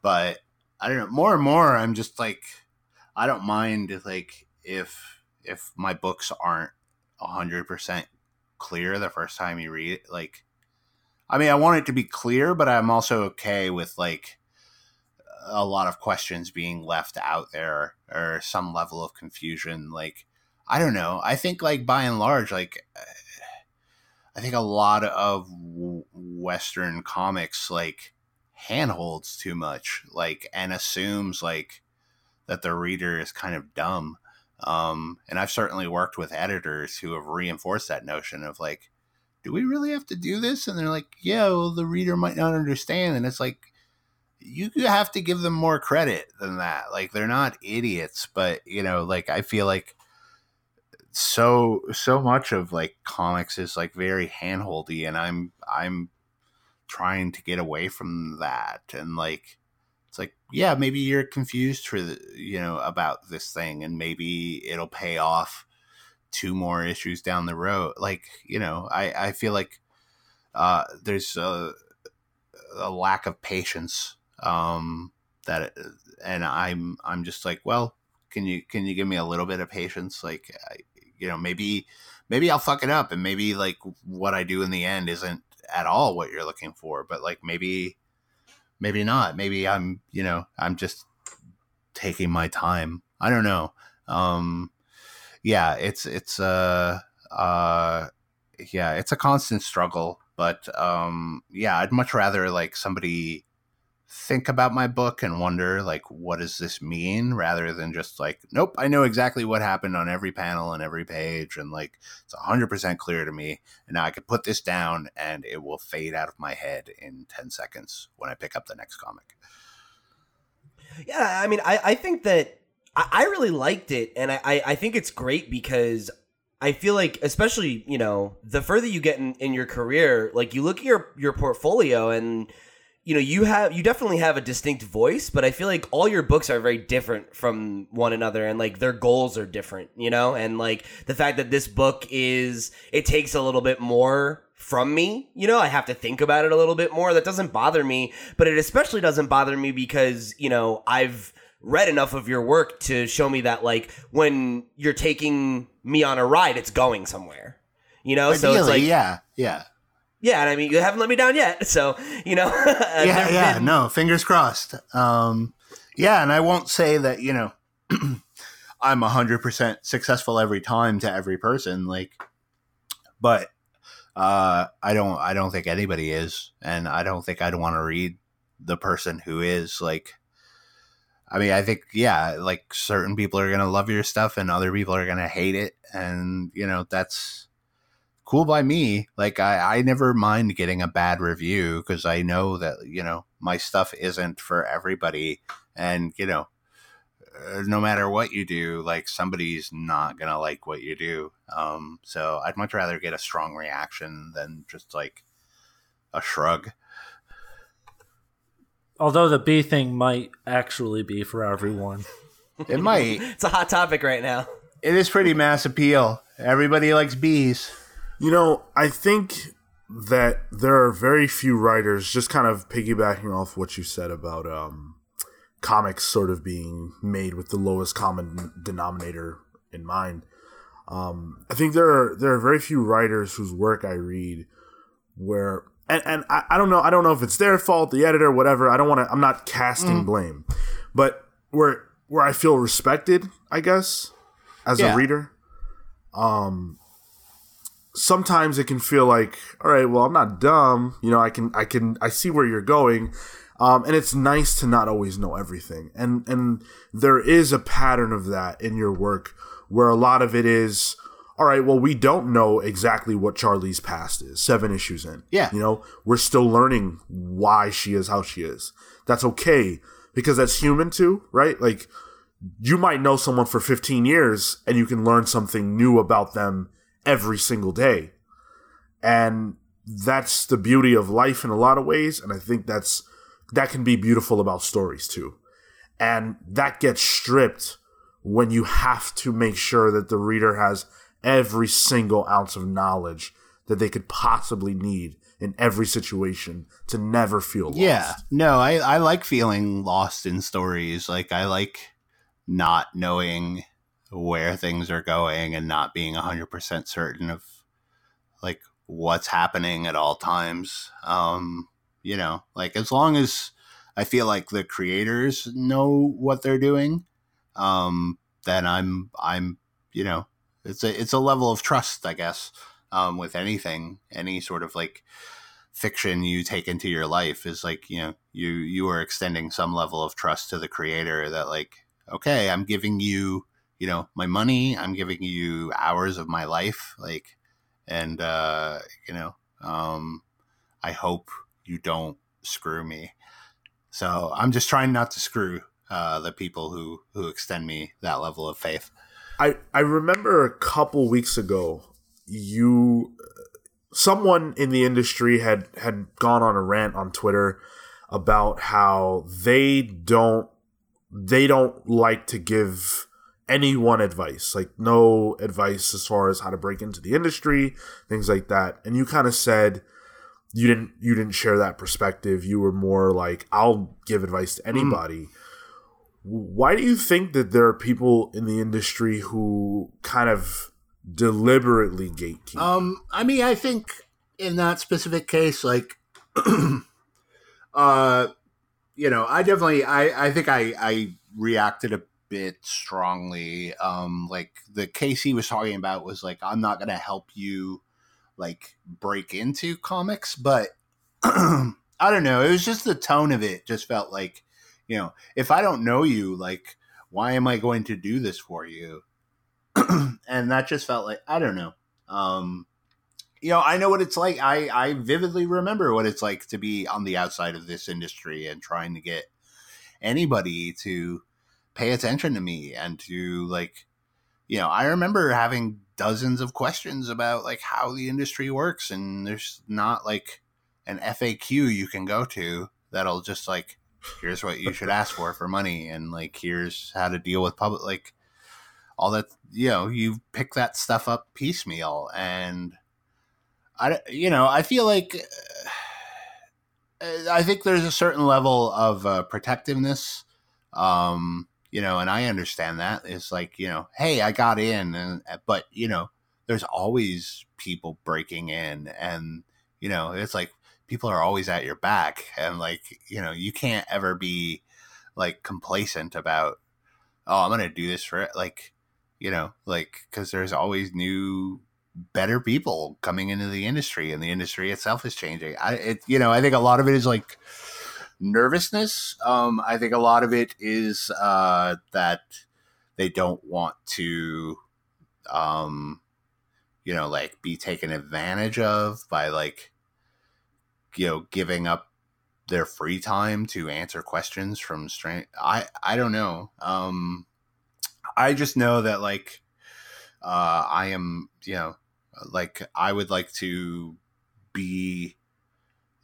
but I don't know. More and more, I'm just like, I don't mind like if if my books aren't hundred percent clear the first time you read it. Like, I mean, I want it to be clear, but I'm also okay with like a lot of questions being left out there or some level of confusion. Like, I don't know. I think like by and large, like I think a lot of Western comics like handholds too much, like and assumes like that the reader is kind of dumb. Um, and I've certainly worked with editors who have reinforced that notion of like, do we really have to do this? And they're like, yeah, well, the reader might not understand. And it's like, you have to give them more credit than that. Like, they're not idiots, but you know, like, I feel like so so much of like comics is like very handholdy and i'm i'm trying to get away from that and like it's like yeah maybe you're confused for the you know about this thing and maybe it'll pay off two more issues down the road. Like you know i i feel like uh there's a, a lack of patience um that and i'm i'm just like well can you can you give me a little bit of patience? Like I, you know maybe maybe I'll fuck it up and maybe like what I do in the end isn't at all what you're looking for but like maybe maybe not. Maybe I'm you know I'm just taking my time. I don't know. Um yeah it's it's uh uh yeah it's a constant struggle but um yeah I'd much rather like somebody think about my book and wonder like what does this mean? Rather than just like nope i know exactly what happened on every panel and every page and like it's 100% clear to me and now i can put this down and it will fade out of my head in 10 seconds when i pick up the next comic. Yeah i mean i, I think that I, I really liked it and I, I think it's great because I feel like, especially you know, the further you get in, in your career, like you look at your your portfolio and you know you have you definitely have a distinct voice but i feel like all your books are very different from one another and like their goals are different you know? And like the fact that this book is it takes a little bit more from me you know? I have to think about it a little bit more. That doesn't bother me but it especially doesn't bother me because you know i've read enough of your work to show me that like when you're taking me on a ride it's going somewhere you know? Ideally, so it's like yeah yeah yeah, and I mean, you haven't let me down yet. So, you know. yeah, yeah, been... no, fingers crossed. Um, yeah, and I won't say that, you know, I'm 100% successful every time to every person. Like, but uh, I don't, I don't think anybody is. And I don't think I'd want to read the person who is. Like, I mean, I think, yeah, like certain people are going to love your stuff and other people are going to hate it. And, you know, that's, cool by me. Like I, I never mind getting a bad review because I know that you know my stuff isn't for everybody, and you know, uh, no matter what you do, like somebody's not gonna like what you do. Um, so I'd much rather get a strong reaction than just like a shrug. Although the bee thing might actually be for everyone. It might. it's a hot topic right now. It is pretty mass appeal. Everybody likes bees. You know, I think that there are very few writers, just kind of piggybacking off what you said about um, comics sort of being made with the lowest common denominator in mind. Um, I think there are there are very few writers whose work I read where and, and I, I don't know I don't know if it's their fault, the editor, whatever. I don't want to I'm not casting mm. blame. But where where I feel respected, I guess, as yeah. a reader. Um sometimes it can feel like, all right, well, I'm not dumb. You know, I can, I can, I see where you're going. Um, and it's nice to not always know everything. And, and there is a pattern of that in your work where a lot of it is, all right, well, we don't know exactly what Charlie's past is seven issues in. Yeah. You know, we're still learning why she is how she is. That's okay because that's human too, right? Like, you might know someone for 15 years and you can learn something new about them every single day. And that's the beauty of life in a lot of ways. And I think that's that can be beautiful about stories too. And that gets stripped when you have to make sure that the reader has every single ounce of knowledge that they could possibly need in every situation to never feel lost. Yeah. No, I, I like feeling lost in stories. Like I like not knowing where things are going and not being 100% certain of like what's happening at all times. Um, you know, like as long as I feel like the creators know what they're doing, um, then I'm I'm you know, it's a it's a level of trust, I guess, um, with anything, any sort of like fiction you take into your life is like you know you you are extending some level of trust to the creator that like okay i'm giving you you know my money i'm giving you hours of my life like and uh you know um i hope you don't screw me. So i'm just trying not to screw uh the people who who extend me that level of faith. I I remember a couple weeks ago you someone in the industry had had gone on a rant on Twitter about how they don't they don't like to give anyone advice like no advice as far as how to break into the industry things like that and you kind of said you didn't you didn't share that perspective you were more like I'll give advice to anybody mm. why do you think that there are people in the industry who kind of deliberately gatekeep? Um, I mean, I think in that specific case, like, uh, you know, I definitely, I, I think I, I reacted a bit strongly. Um, like the case he was talking about was like, I'm not going to help you, like, break into comics, but I don't know. It was just the tone of it. Just felt like, you know, if I don't know you, like, why am I going to do this for you? and that just felt like I don't know. Um, you know, I know what it's like. I I vividly remember what it's like to be on the outside of this industry and trying to get anybody to pay attention to me and to like you know, I remember having dozens of questions about like how the industry works and there's not like an FAQ you can go to that'll just like here's what you should ask for for money and like here's how to deal with public like all that you know you pick that stuff up piecemeal and i you know i feel like uh, i think there's a certain level of uh, protectiveness um you know and i understand that it's like you know hey i got in and uh, but you know there's always people breaking in and you know it's like people are always at your back and like you know you can't ever be like complacent about oh i'm gonna do this for it like you know, like because there's always new, better people coming into the industry, and the industry itself is changing. I, it, you know, I think a lot of it is like nervousness. Um, I think a lot of it is uh, that they don't want to, um, you know, like be taken advantage of by like, you know, giving up their free time to answer questions from strange. I I don't know. Um, I just know that like uh, I am, you know, like I would like to be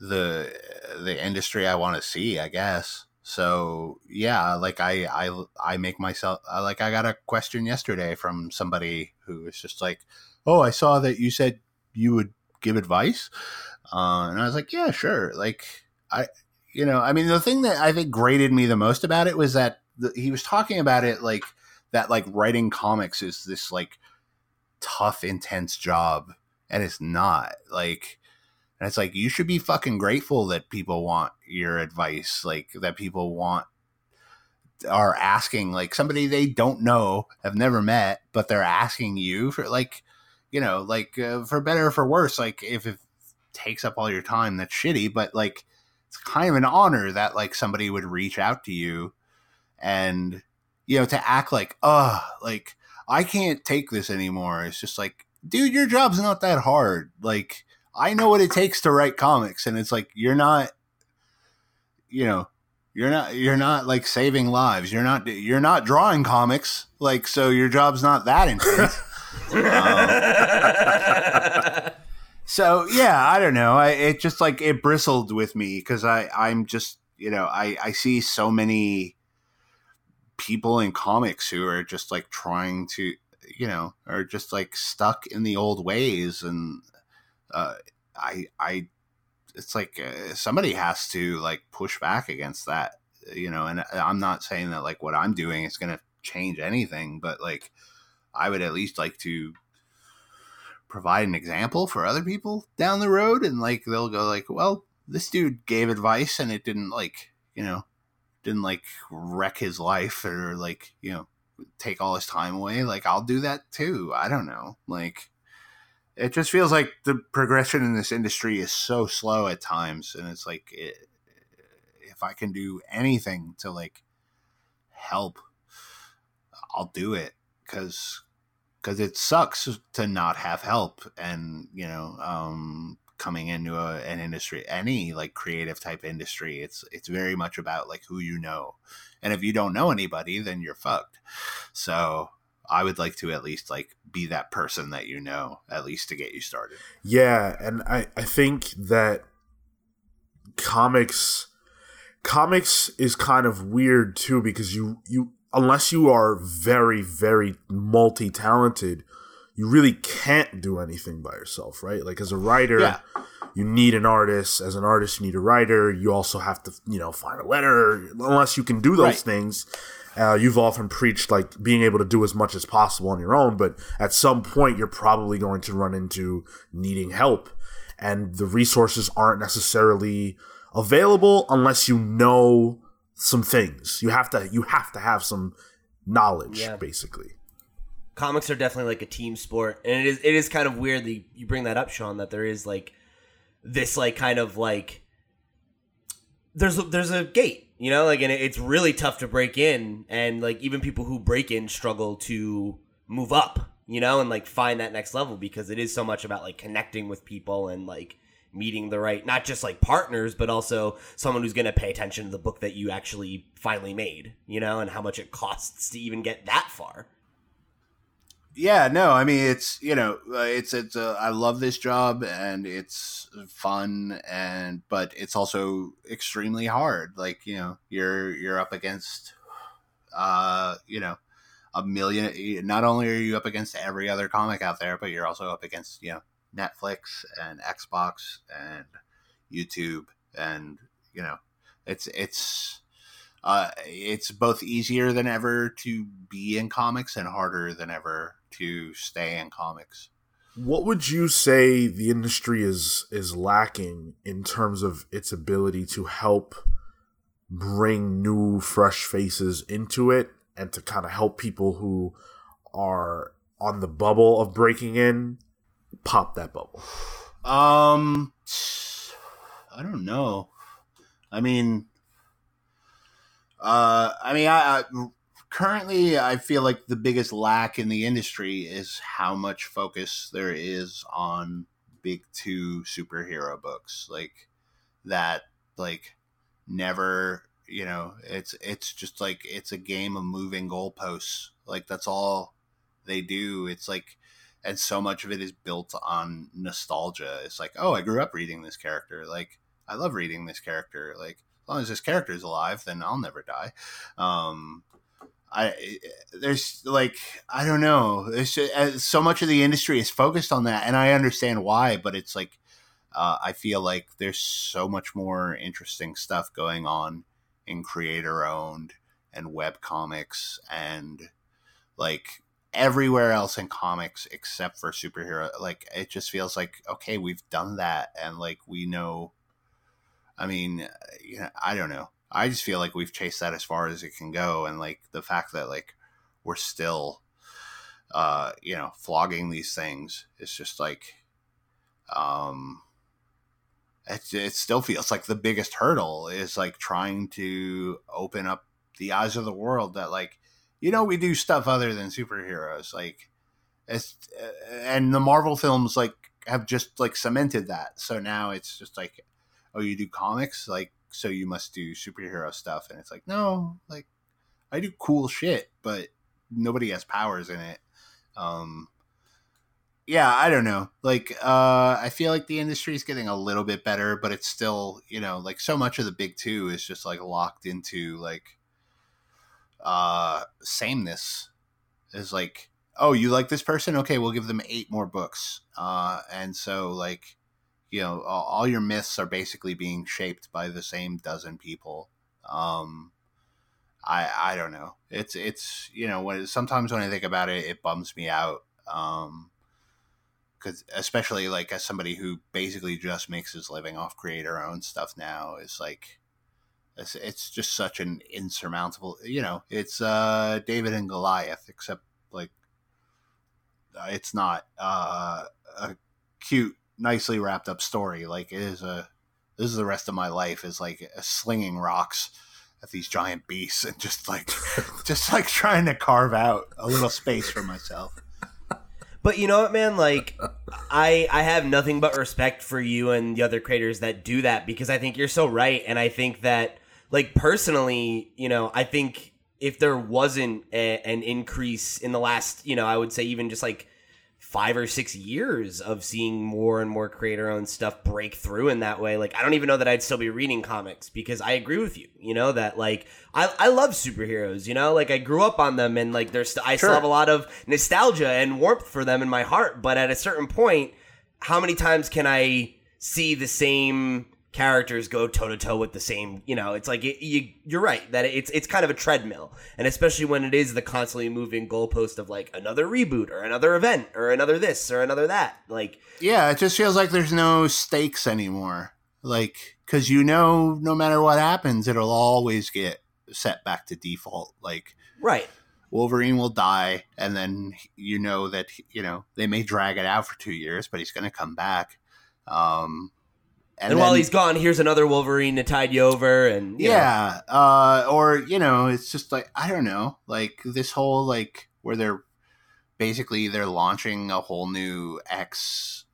the the industry I want to see, I guess. So yeah, like I I I make myself like I got a question yesterday from somebody who was just like, "Oh, I saw that you said you would give advice," uh, and I was like, "Yeah, sure." Like I, you know, I mean, the thing that I think graded me the most about it was that the, he was talking about it like that like writing comics is this like tough, intense job, and it's not like. And it's like you should be fucking grateful that people want your advice, like that people want are asking like somebody they don't know, have never met, but they're asking you for like, you know, like uh, for better or for worse. Like if it takes up all your time, that's shitty. But like, it's kind of an honor that like somebody would reach out to you and you know, to act like, uh, like I can't take this anymore. It's just like, dude, your job's not that hard. Like, I know what it takes to write comics, and it's like you're not, you know, you're not you're not like saving lives. You're not you're not drawing comics. Like, so your job's not that intense. um, so yeah, I don't know. I it just like it bristled with me because I I'm just you know I I see so many people in comics who are just like trying to you know are just like stuck in the old ways and uh i i it's like uh, somebody has to like push back against that you know and i'm not saying that like what i'm doing is going to change anything but like i would at least like to provide an example for other people down the road and like they'll go like well this dude gave advice and it didn't like you know didn't like wreck his life or like you know take all his time away. Like i'll do that too. I don't know. Like it just feels like the progression in this industry is so slow at times and it's like it, if i can do anything to like help i'll do it because because it sucks to not have help and you know um coming into a, an industry any like creative type industry it's it's very much about like who you know and if you don't know anybody then you're fucked. So i would like to at least like be that person that you know at least to get you started Yeah, and I I think that comics comics is kind of weird too because you you unless you are very very multi-talented you really can't do anything by yourself right like as a writer Yeah. You need an artist. As an artist you need a writer. You also have to you know find a letter unless you can do those Right. things. Uh, you've often preached like being able to do as much as possible on your own but at some point you're probably going to run into needing help. And the resources aren't necessarily available unless you know some things. You have to you have to have some knowledge Yeah. basically. Comics are definitely like a team sport and it is it is kind of weird that you- you bring that up sean that there is like this like kind of like there's a, there's a gate you know like and it's really tough to break in and like even people who break in struggle to move up you know and like find that next level because it is so much about like connecting with people and like meeting the right not just like partners but also someone who's going to pay attention to the book that you actually finally made you know and how much it costs to even get that far yeah no i mean it's you know uh, it's it's uh, i love this job and it's fun and but it's also extremely hard like you know you're you're up against uh you know a million not only are you up against every other comic out there but you're also up against you know netflix and xbox and youtube and you know it's it's uh, it's both easier than ever to be in comics and harder than ever to stay in comics. What would you say the industry is is lacking in terms of its ability to help bring new fresh faces into it and to kind of help people who are on the bubble of breaking in pop that bubble? Um, I don't know. I mean, uh, I mean, I, I currently I feel like the biggest lack in the industry is how much focus there is on big two superhero books like that. Like, never, you know, it's it's just like it's a game of moving goalposts. Like that's all they do. It's like and so much of it is built on nostalgia. It's like, oh, I grew up reading this character. Like, I love reading this character. Like, as long as this character is alive, then I'll never die. Um, I there's like I don't know. There's uh, so much of the industry is focused on that, and I understand why. But it's like uh, I feel like there's so much more interesting stuff going on in creator owned and web comics and like everywhere else in comics except for superhero like it just feels like okay we've done that and like we know i mean you know, i don't know i just feel like we've chased that as far as it can go and like the fact that like we're still uh you know flogging these things is just like um it, it still feels like the biggest hurdle is like trying to open up the eyes of the world that like you know we do stuff other than superheroes like it's uh, and the marvel films like have just like cemented that. So now it's just like oh you do comics? Like so you must do superhero stuff and it's like no like i do cool shit but nobody has powers in it um yeah i don't know like uh i feel like the industry is getting a little bit better but it's still you know like so much of the big two is just like locked into like uh sameness is like oh, you like this person? Okay, we'll give them eight more books. Uh, and so like, you know, all, your myths are basically being shaped by the same dozen people. Um, I I don't know. It's it's you know when sometimes when I think about it, it bums me out. Um, because especially like as somebody who basically just makes his living off creator owned stuff now is like it's, it's just such an insurmountable you know it's uh david and goliath except like uh, it's not uh a cute nicely wrapped up story. Like it is a this is the rest of my life is like slinging rocks at these giant beasts and just like just like trying to carve out a little space for myself. But you know what, man? Like, I I have nothing but respect for you and the other creators that do that because I think you're so right, and I think that, like, personally, you know, I think if there wasn't a, an increase in the last, you know, I would say even just like five or six years of seeing more and more creator owned stuff break through in that way. Like, I don't even know that I'd still be reading comics because I agree with you, you know, that like I, I love superheroes, you know, like I grew up on them and like there's, st- I still have a lot of nostalgia and warmth for them in my heart. But at a certain point, how many times can I see the same characters go toe to toe with the same you know it's like it, you you're right that it's it's kind of a treadmill and especially when it is the constantly moving goalpost of like another reboot or another event or another this or another that like Yeah, it just feels like there's no stakes anymore. Like, because you know, no matter what happens, it'll always get set back to default. Like, right Wolverine will die, and then you know that, you know, they may drag it out for two years, but he's going to come back. Um, and, while then- he's gone here's another wolverine to tide you over and you yeah uh or you know it's just like i don't know like this whole like where they're basically they're launching a whole new x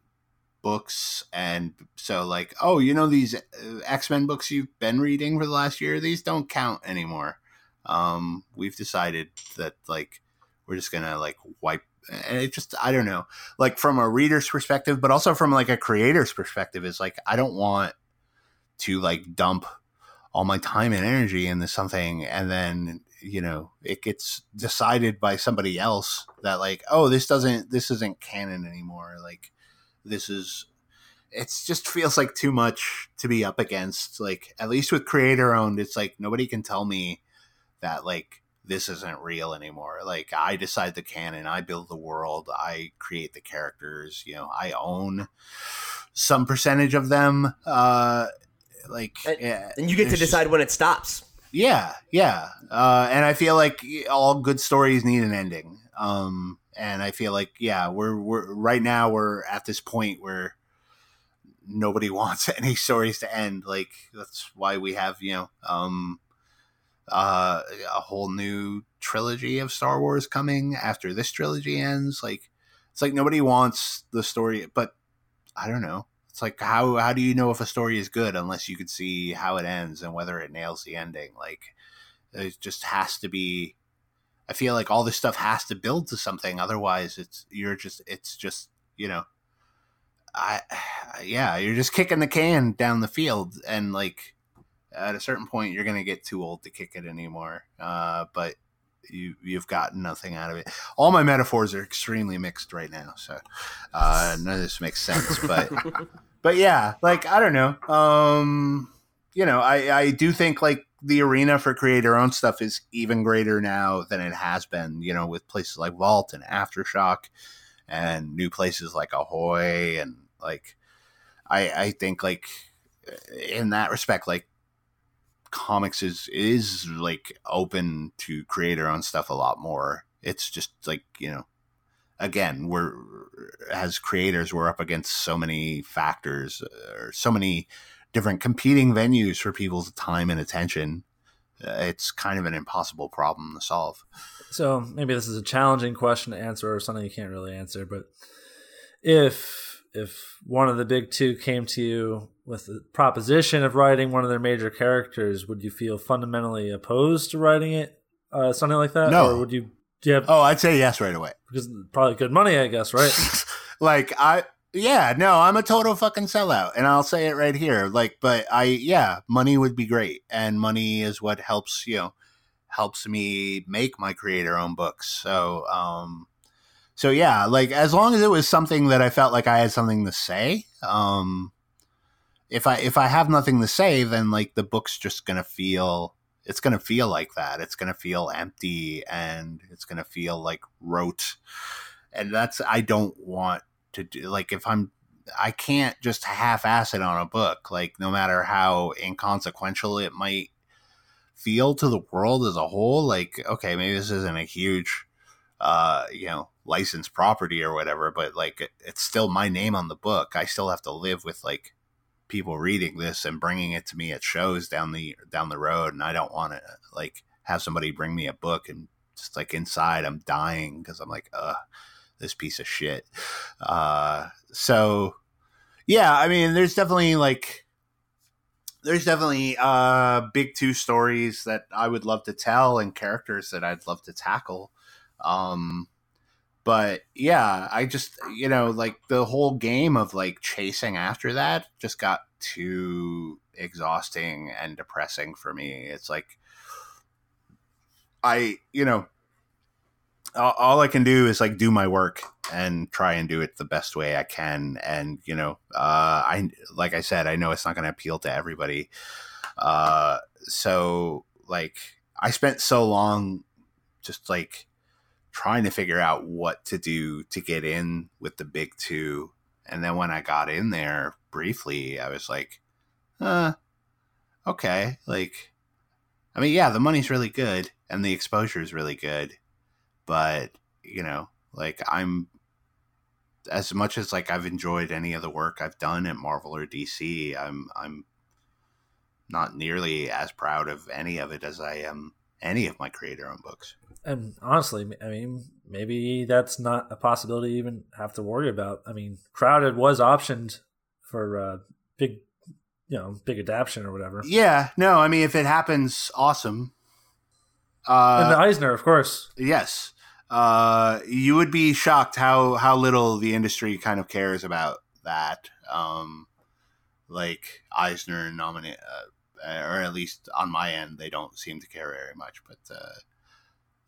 books and so like oh you know these uh, x-men books you've been reading for the last year? These don't count anymore. Um we've decided that like we're just gonna like wipe and it just i don't know like from a reader's perspective but also from like a creator's perspective is like i don't want to like dump all my time and energy into something and then you know it gets decided by somebody else that like oh this doesn't this isn't canon anymore. Like this is it's just feels like too much to be up against. Like at least with creator owned it's like nobody can tell me that like this isn't real anymore like i decide the canon i build the world i create the characters you know i own some percentage of them uh like And- yeah, and you get to decide when it stops yeah, yeah. Uh, and I feel like all good stories need an ending. Um, and I feel like yeah, we're we're right now we're at this point where nobody wants any stories to end. Like that's why we have you know um, uh, a whole new trilogy of Star Wars coming after this trilogy ends. Like it's like nobody wants the story, but I don't know. It's like how how do you know if a story is good unless you could see how it ends and whether it nails the ending? Like it just has to be. I feel like all this stuff has to build to something. Otherwise, it's you're just it's just you know, I yeah you're just kicking the can down the field and like at a certain point you're gonna get too old to kick it anymore. Uh, but you you've gotten nothing out of it. All my metaphors are extremely mixed right now, so uh, none of this makes sense. But but yeah, like I don't know. Um, you know, I I do think like the arena for creator owned stuff is even greater now than it has been. You know, with places like Vault and Aftershock, and new places like Ahoy, and like I I think like in that respect, like comics is is like open to creator own stuff a lot more. It's just like you know again we're as creators we're up against so many factors uh, or so many different competing venues for people's time and attention uh, it's kind of an impossible problem to solve So maybe this is a challenging question to answer or something you can't really answer, but if if one of the big two came to you with the proposition of writing one of their major characters, would you feel fundamentally opposed to writing it? Uh, something like that? No. Or would you do you have oh i'd say yes right away because probably good money, I guess, right? like i yeah no i'm a total fucking sellout and i'll say it right here like but i yeah money would be great and money is what helps you know helps me make my creator own books so um so yeah, like as long as it was something that I felt like I had something to say, um, if I if I have nothing to say, then like the book's just gonna feel it's gonna feel like that. It's gonna feel empty and it's gonna feel like rote, and that's I don't want to do. Like if I'm I can't just half ass it on a book. Like no matter how inconsequential it might feel to the world as a whole. Like okay, maybe this isn't a huge uh, you know, licensed property or whatever, but like it, it's still my name on the book. I still have to live with like people reading this and bringing it to me at shows down the down the road, and I don't want to like have somebody bring me a book and just like inside I'm dying because I'm like, uh, this piece of shit. Uh, so yeah, I mean, there's definitely like there's definitely uh big two stories that I would love to tell and characters that I'd love to tackle. Um, but yeah, I just you know like the whole game of like chasing after that just got too exhausting and depressing for me. It's like I you know all, I can do is like do my work and try and do it the best way I can. And you know, uh, I like I said, I know it's not going to appeal to everybody. Uh, so like I spent so long just like trying to figure out what to do to get in with the big two. And then when I got in there briefly, I was like, uh, okay. Like, I mean, yeah, the money's really good and the exposure is really good. But, you know, like I'm, as much as like I've enjoyed any of the work I've done at Marvel or DC, I'm, I'm not nearly as proud of any of it as I am any of my creator owned books and honestly, I mean, maybe that's not a possibility to even have to worry about. I mean, Crowded was optioned for uh, big, you know, big adaptation or whatever. Yeah, no, I mean, if it happens, awesome. Uh, and the Eisner, of course. Yes, uh, you would be shocked how how little the industry kind of cares about that. Um, like Eisner nominate, uh, or at least on my end, they don't seem to care very much. But uh,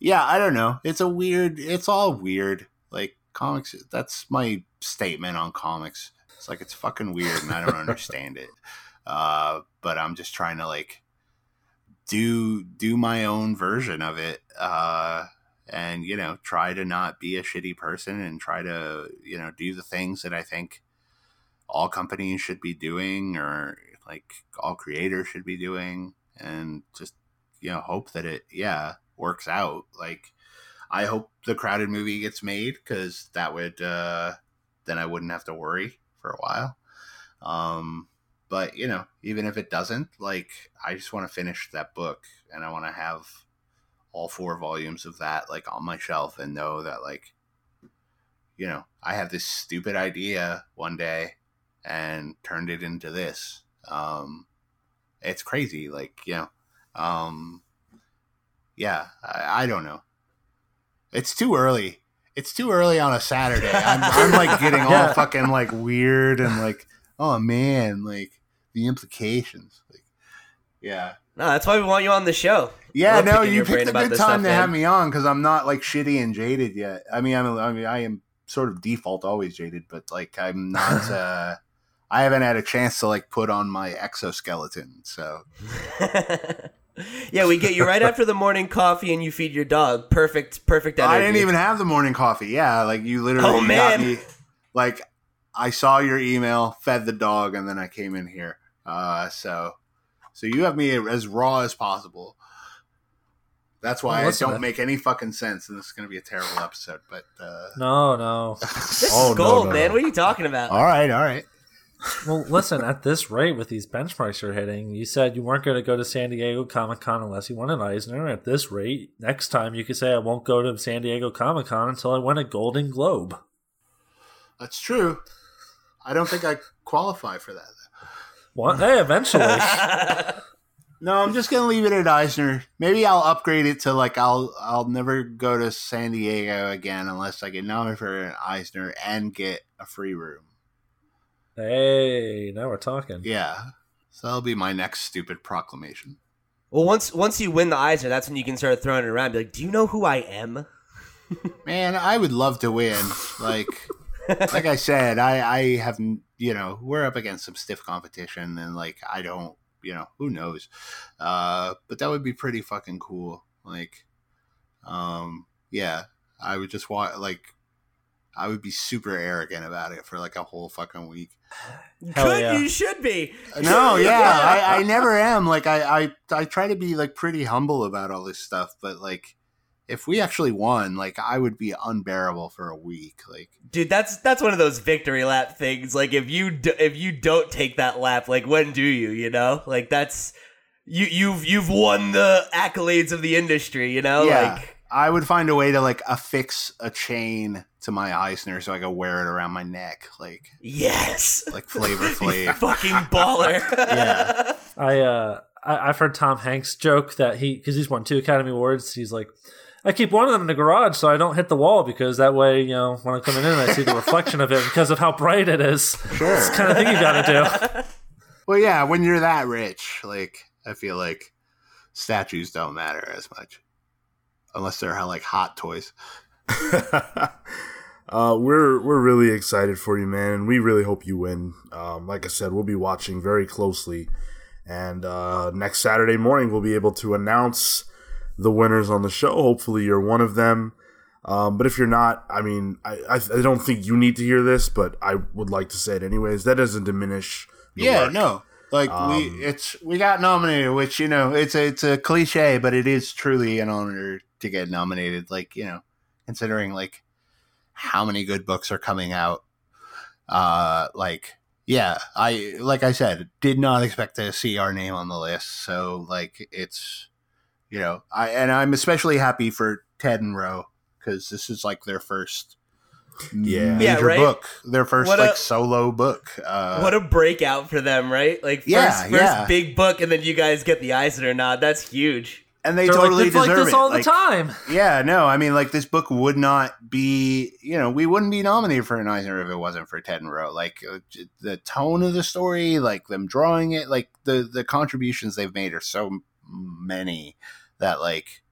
yeah, I don't know. It's a weird. It's all weird. Like comics. That's my statement on comics. It's like it's fucking weird, and I don't understand it. Uh, but I'm just trying to like do do my own version of it. Uh, and you know, try to not be a shitty person, and try to you know do the things that I think all companies should be doing, or like all creators should be doing, and just you know hope that it yeah works out. Like, I hope the crowded movie gets made because that would uh, then I wouldn't have to worry for a while. Um, but you know, even if it doesn't, like, I just want to finish that book and I want to have all four volumes of that like on my shelf and know that like you know i have this stupid idea one day and turned it into this um it's crazy like you know um yeah, I, I don't know. It's too early. It's too early on a Saturday. I'm, I'm like getting all yeah. fucking like weird and like, oh man, like the implications. Like, yeah. No, that's why we want you on the show. Yeah, no, you picked a good time to have me on because I'm not like shitty and jaded yet. I mean, I'm, I mean, I am sort of default always jaded, but like I'm not. uh I haven't had a chance to like put on my exoskeleton, so. yeah, we get you right after the morning coffee and you feed your dog. Perfect, perfect energy. I didn't even have the morning coffee. Yeah, like you literally oh, got me. Like I saw your email, fed the dog, and then I came in here. Uh, so, so you have me as raw as possible. That's why well, I don't make any fucking sense, and this is going to be a terrible episode. But uh... no, no, this oh, is gold, no, no, man. What are you talking about? All right, all right well, listen, at this rate with these benchmarks you're hitting, you said you weren't going to go to San Diego Comic Con unless you won an Eisner. At this rate, next time you could say, I won't go to San Diego Comic Con until I win a Golden Globe. That's true. I don't think I qualify for that. What? Hey, eventually. no, I'm just gonna leave it at Eisner. Maybe I'll upgrade it to like I'll I'll never go to San Diego again unless I get nominated for an Eisner and get a free room. Hey, now we're talking. Yeah. So that'll be my next stupid proclamation. Well, once once you win the Eisner, that's when you can start throwing it around. Be like, do you know who I am? Man, I would love to win. Like, like I said, I, I have, you know, we're up against some stiff competition, and like, I don't, you know, who knows? Uh, but that would be pretty fucking cool. Like, um, yeah, I would just want like, I would be super arrogant about it for like a whole fucking week. Hell Good, yeah. you should be. No, yeah, I, I never am. Like, I, I, I try to be like pretty humble about all this stuff, but like, if we actually won, like, I would be unbearable for a week. Like, Dude, that's that's one of those victory lap things. Like if you do, if you don't take that lap, like when do you? You know, like that's you you've you've won the accolades of the industry. You know, yeah, like I would find a way to like affix a chain to my Eisner so I could wear it around my neck, like yes, like Flavor Flav. fucking baller. Yeah. I uh I, I've heard Tom Hanks joke that he because he's won two Academy Awards. He's like, I keep one of them in the garage so I don't hit the wall because that way you know when I'm coming in I see the reflection of it because of how bright it is. Sure. It's the kind of thing you got to do. Well, yeah, when you're that rich, like I feel like statues don't matter as much, unless they're like hot toys. uh, we're we're really excited for you, man, and we really hope you win. Um, like I said, we'll be watching very closely, and uh, next Saturday morning we'll be able to announce the winners on the show. Hopefully, you're one of them. Um, but if you're not, I mean, I, I I don't think you need to hear this, but I would like to say it anyways. That doesn't diminish. yeah, work. no. Like Um, we, it's we got nominated, which you know, it's a it's a cliche, but it is truly an honor to get nominated. Like you know, considering like how many good books are coming out. Uh, like yeah, I like I said, did not expect to see our name on the list. So like it's you know, I and I'm especially happy for Ted and Ro because this is like their first Yeah. major Yeah, right? book, their first What like a- solo book. Uh, what a breakout for them, right? Like first, Yeah, first yeah. big book, and then you guys get the Eisner nod. That's huge. And they They're totally like, it's like deserve this it. all Like, the time. Yeah, no, I mean, like this book would not be, you know, we wouldn't be nominated for an Eisner if it wasn't for Ted and Ro. Like uh, the tone of the story, like them drawing it, like the the contributions they've made are so many that, like,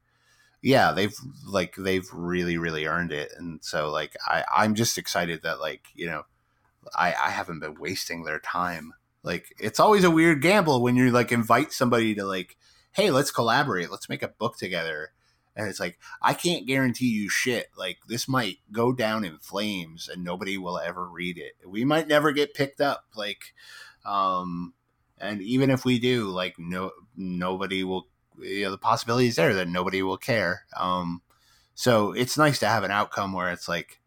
yeah, they've like they've really really earned it, and so like I I'm just excited that like you know I I haven't been wasting their time. Like it's always a weird gamble when you like invite somebody to like, hey, let's collaborate, let's make a book together. And it's like i can't guarantee you shit. Like this might go down in flames and nobody will ever read it. We might never get picked up. Like um and even if we do like no nobody will you know the possibility is there that nobody will care. Um so it's nice to have an outcome where it's like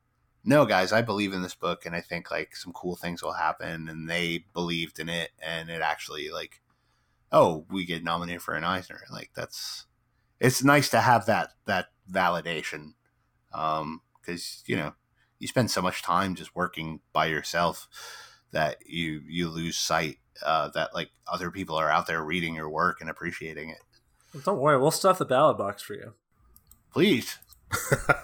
no guys i believe in this book and i think like some cool things will happen. And they believed in it and it actually like oh we get nominated for an eisner. Like that's it's nice to have that that validation um because you know you spend so much time just working by yourself that you you lose sight uh that like other people are out there reading your work and appreciating it. Don't worry, we'll stuff the ballot box for you. please.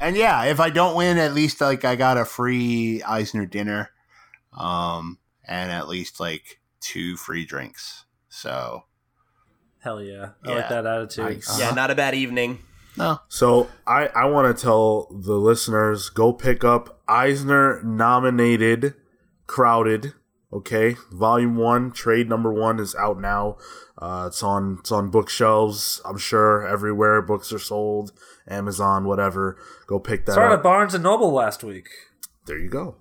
And yeah if i don't win at least like i got a free eisner dinner um and at least like two free drinks so Hell yeah, I Yeah. like that attitude. Nice. Yeah, not a bad evening. no So I, I want to tell the listeners go pick up Eisner nominated Crowded. Okay, Volume One, trade number one is out now. Uh, it's on it's on bookshelves. I'm sure everywhere books are sold, Amazon, whatever. Go pick that Started up. at Barnes and Noble last week. there you go.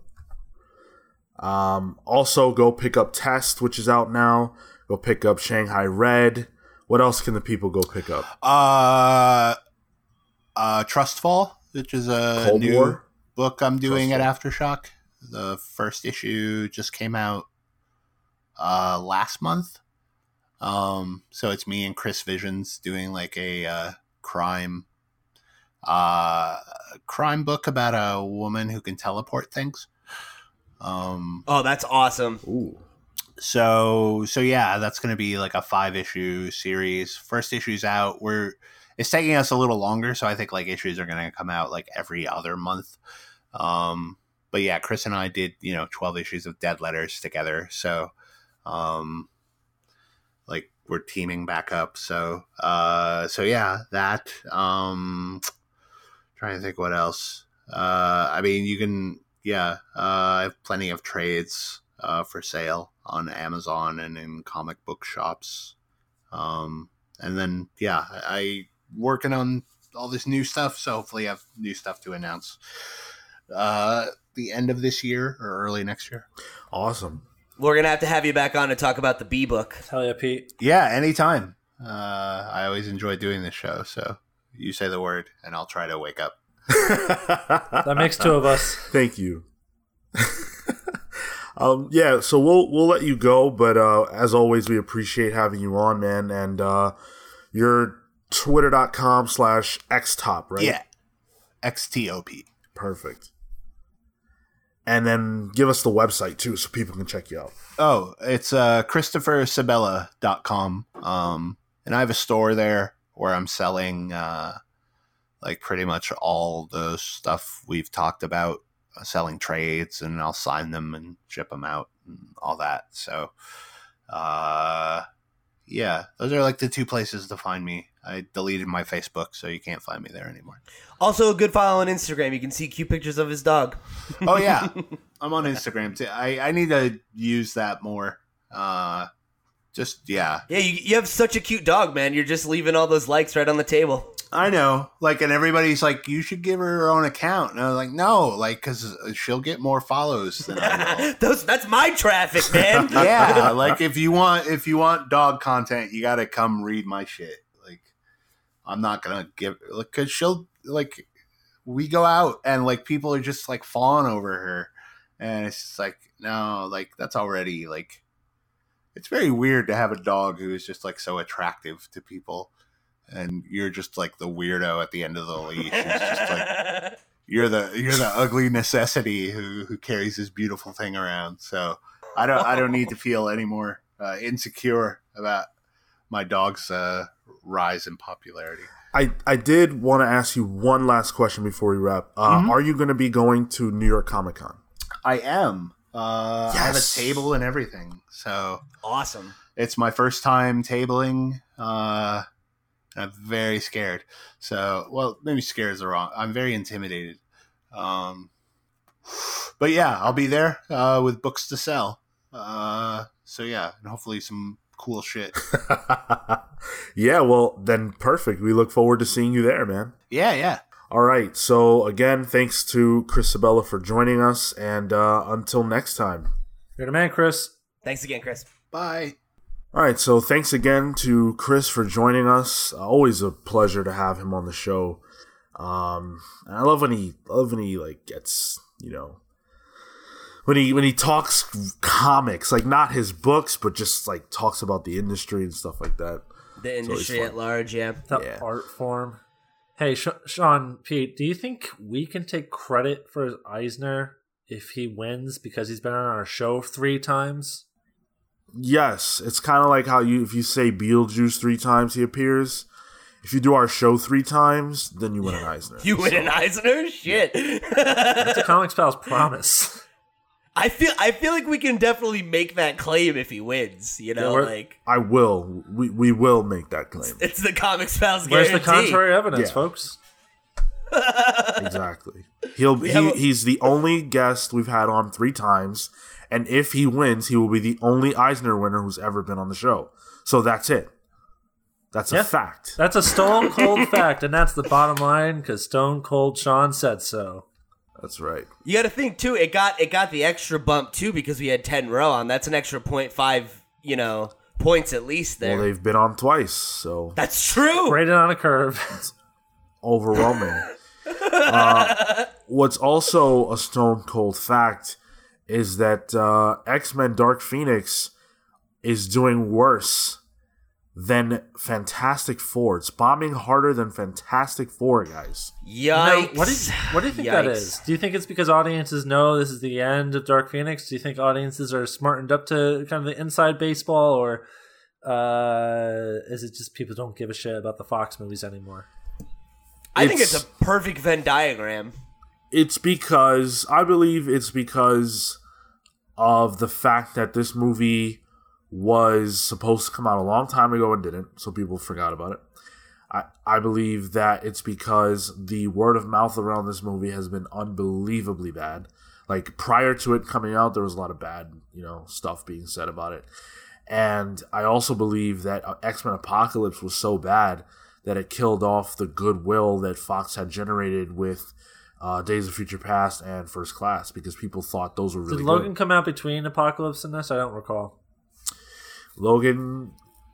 Um, also, go pick up Test, which is out now. Go pick up Shanghai Red. What else can the people go pick up? Uh, uh, Trustfall, which is a Cold new War? book I'm doing Trustfall. at Aftershock. The first issue just came out uh, last month. Um, so it's me and Chris Visions doing like a uh, crime uh crime book about a woman who can teleport things. Um, Oh, that's awesome. Ooh, so so yeah that's going to be like a five issue series. First issue's out. We're it's taking us a little longer so i think like issues are going to come out like every other month. Um but yeah chris and i did you know 12 issues of dead letters together so um like we're teaming back up. So uh so yeah that um trying to think what else. Uh, I mean, you can, yeah, uh, I have plenty of trades uh, for sale on Amazon and in comic book shops. Um, and then, yeah, I, I working on all this new stuff, so hopefully I have new stuff to announce uh, the end of this year or early next year. Awesome. We're gonna have to have you back on to talk about the B book. Hell yeah, Pete. Yeah, anytime. Uh, I always enjoy doing this show, so you say the word, and I'll try to wake up. That makes two of us. Thank you. um, yeah, so we'll we'll let you go, but uh, as always, we appreciate having you on, man. And uh, you're twitter.com slash xtop, right? Yeah, XTOP. Perfect. And then give us the website too so people can check you out. Oh, it's uh, ChristopherSebela.com. Um, and I have a store there where I'm selling uh, like pretty much all the stuff we've talked about, selling trades, and I'll sign them and ship them out and all that. So, uh, yeah, those are like the two places to find me. I deleted my Facebook, so you can't find me there anymore. Also, a good follow on Instagram. You can see cute pictures of his dog. Oh yeah, I'm on Instagram too. I I need to use that more. Uh, just yeah, Yeah, you, you have such a cute dog, man. You're just leaving all those likes right on the table. I know. Like, and everybody's like, you should give her her own account. And I was like, no, like, because she'll get more follows than I will. Those that's my traffic, man. yeah, like if you want if you want dog content, you got to come read my shit. Like, I'm not gonna give because she'll like we go out and like people are just like fawing over her, and it's just like no, like that's already like it's very weird to have a dog who is just like so attractive to people. And you're just like the weirdo at the end of the leash. It's just like you're the you're the ugly necessity who who carries this beautiful thing around. So I don't I don't need to feel any more uh, insecure about my dog's uh, rise in popularity. I, I did want to ask you one last question before we wrap. Uh, Mhm. Are you going to be going to New York Comic Con? I am. Uh, I have a Yes. table and everything, so awesome. it's my first time tabling. Uh, and I'm very scared. So, well, maybe scared is the wrong. I'm very intimidated. Um, but yeah, I'll be there uh, with books to sell. Uh, so yeah, and hopefully some cool shit. yeah, well, then perfect. We look forward to seeing you there, man. yeah, yeah. All right. So, again, thanks to Chris Sebela for joining us. And uh, until next time. You're the man, Chris. Thanks again, Chris. Bye. All right. So, thanks again to Chris for joining us. Always a pleasure to have him on the show. Um, and I love when he, I love when he like gets, you know, when he when he talks comics, like not his books, but just like talks about the industry and stuff like that. The industry at large, yeah. The Yeah. art form. Hey, Sh- Sean, Pete, do you think we can take credit for Eisner if he wins because he's been on our show three times? Yes, it's kind of like how you if you say Beetlejuice three times, he appears. If you do our show three times, then you win an Eisner. You win So- an Eisner? Shit. It's a Comics Pals promise. I feel I feel like we can definitely make that claim if he wins. You know, we're- like I will. We we will make that claim. it's the comics pals Where's guarantee. the contrary evidence, Yeah. folks? exactly. He'll he, a- he's the only guest we've had on three times, and if he wins, he will be the only Eisner winner who's ever been on the show. So that's it. That's a fact. That's a stone cold fact, and that's the bottom line because Stone Cold Sean said so. That's right. You got to think too. It got it got the extra bump too because we had ten row on. That's an extra 0.5, You know, points at least there. Well, they've been on twice, so That's true. Graded on a curve. It's overwhelming. uh, what's also a stone cold fact is that uh, X Men Dark Phoenix is doing worse than Fantastic Four. It's bombing harder than Fantastic Four, guys. Now, Yikes! what do you, what do you think that Yikes. is? Do you think it's because audiences know this is the end of Dark Phoenix? Do you think audiences are smartened up to kind of the inside baseball, or uh, is it just people don't give a shit about the Fox movies anymore? I think it's It's- a perfect Venn diagram. It's because I believe it's because of the fact that this movie was supposed to come out a long time ago and didn't, so people forgot about it. I, I believe that it's because the word of mouth around this movie has been unbelievably bad. Like prior to it coming out, there was a lot of bad, you know, stuff being said about it. And I also believe that uh, X Men Apocalypse was so bad that it killed off the goodwill that Fox had generated with uh, Days of Future Past and First Class because people thought those were really Did Logan good. come out between Apocalypse and this? I don't recall. Logan,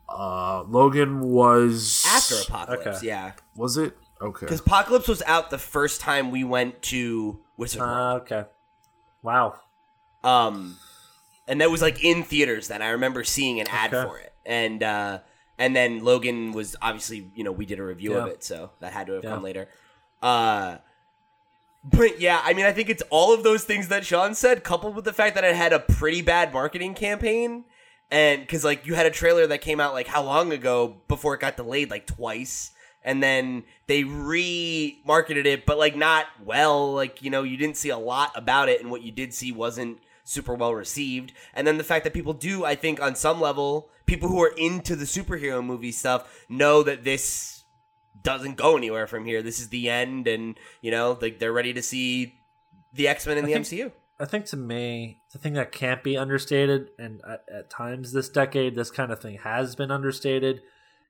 uh, Logan was After Apocalypse, Okay. yeah. Was it okay? Because Apocalypse was out the first time we went to Wizard World. Uh, okay. Wow. Um, and that was like in theaters. Then I remember seeing an ad Okay. for it, and uh, and then Logan was obviously you know we did a review of it, so that had to have Yeah. come later. Uh, but yeah, I mean, I think it's all of those things that Sean said, coupled with the fact that it had a pretty bad marketing campaign, and because like you had a trailer that came out like how long ago before it got delayed, like twice. And then they re-marketed it, but like not well. Like you know, you didn't see a lot about it, and what you did see wasn't super well received. And then the fact that people do, I think, on some level, people who are into the superhero movie stuff know that this doesn't go anywhere from here. This is the end, and you know, like they're ready to see the X Men in the think- MCU. I think to me, the thing that can't be understated, and at, at times this decade, this kind of thing has been understated,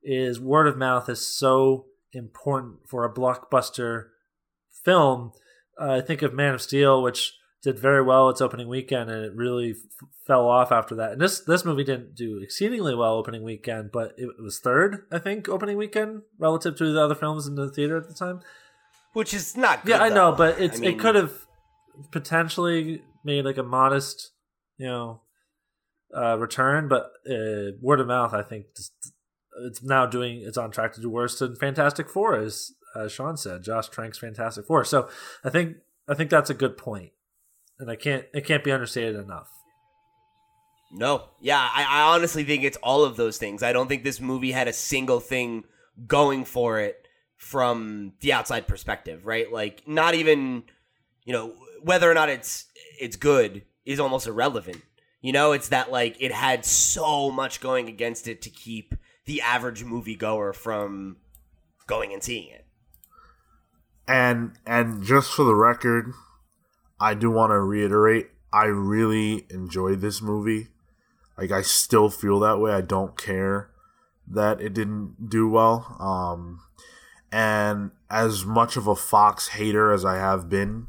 is word of mouth is so important for a blockbuster film. Uh, I think of Man of Steel, which did very well its opening weekend, and it really f- fell off after that. And this this movie didn't do exceedingly well opening weekend, but it, was third, I think, opening weekend relative to the other films in the theater at the time. Which is not good. Yeah, I know, but it's I mean, it could have potentially made like a modest, you know, uh, return. But uh, word of mouth, I think, just, it's now doing. It's on track to do worse than Fantastic Four, as uh, Sean said. Josh Trank's Fantastic Four. So I think I think that's a good point, and I can't it can't be understated enough. No, yeah, I, I honestly think it's all of those things. I don't think this movie had a single thing going for it from the outside perspective, right? Like, not even, you know, whether or not it's it's good is almost irrelevant. You know, it's that like it had so much going against it to keep the average moviegoer from going and seeing it. and and just for the record, I do want to reiterate, I really enjoyed this movie. Like I still feel that way. I don't care that it didn't do well. Um, and as much of a Fox hater as I have been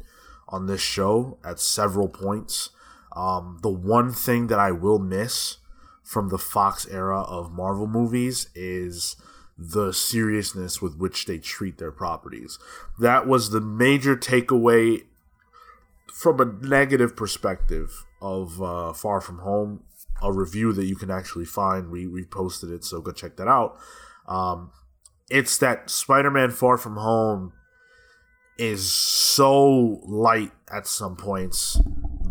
on this show at several points, um, the one thing that I will miss from the Fox era of Marvel movies is the seriousness with which they treat their properties. That was the major takeaway from a negative perspective of uh, Far From Home, a review that you can actually find. We we posted it, so go check that out. Um, it's that Spider-Man Far From Home is so light at some points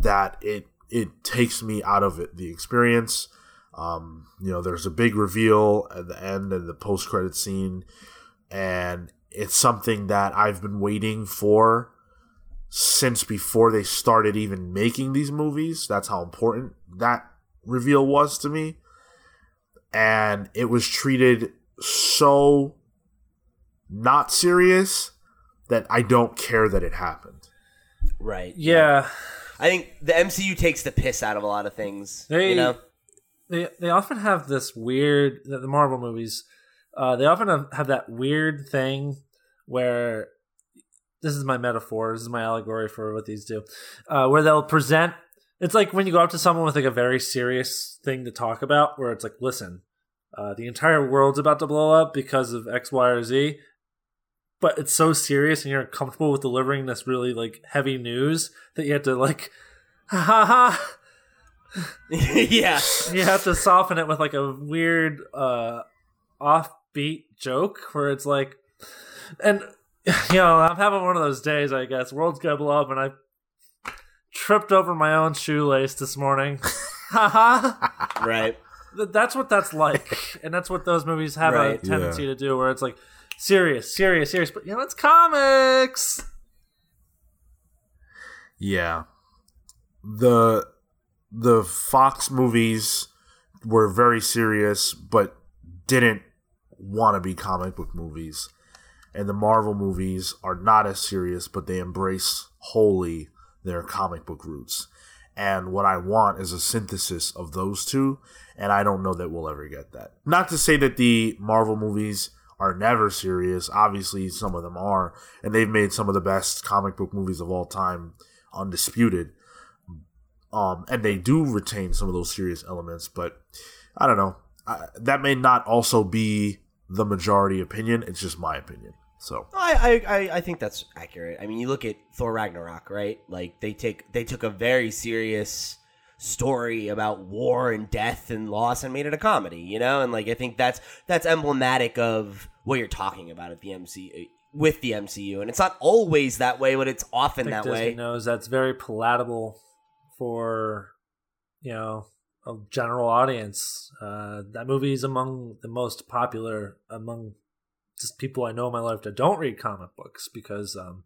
that it it takes me out of it the experience. Um, you know, there's a big reveal at the end and the post credit scene, and it's something that I've been waiting for since before they started even making these movies. That's how important that reveal was to me. And it was treated so not serious that I don't care that it happened. Right. Yeah, I think the MCU takes the piss out of a lot of things. They- you know? they they often have this weird the the Marvel movies. Uh, they often have, have that weird thing where this is my metaphor. This is my allegory for what these do, uh, where they'll present. It's like when you go up to someone with like a very serious thing to talk about, where it's like, listen, uh, the entire world's about to blow up because of X, Y, or Z. But it's so serious, and you're uncomfortable with delivering this really like heavy news that you have to like, ha ha ha yeah. you have to soften it with like a weird uh offbeat joke where it's like and you know i'm having one of those days i guess world's gonna blow up and i tripped over my own shoelace this morning haha Right. That's what that's like and that's what those movies have a tendency Yeah. to do where it's like serious serious serious but you know it's comics Yeah. The the Fox movies were very serious but didn't want to be comic book movies. And the Marvel movies are not as serious, but they embrace wholly their comic book roots. And what I want is a synthesis of those two, and I don't know that we'll ever get that. Not to say that the Marvel movies are never serious. Obviously, some of them are, and they've made some of the best comic book movies of all time, undisputed. Um, and they do retain some of those serious elements, but I don't know. I, that may not also be the majority opinion. It's just my opinion. So I, I I think that's accurate. I mean, you look at Thor Ragnarok, right? Like they take they took a very serious story about war and death and loss and made it a comedy, you know? And like I think that's that's emblematic of what you're talking about at the MC with the MCU. And it's not always that way, but it's often I think that Disney way. knows that's very palatable for you know a general audience. Uh, that movie is among the most popular among just people I know in my life that don't read comic books because um,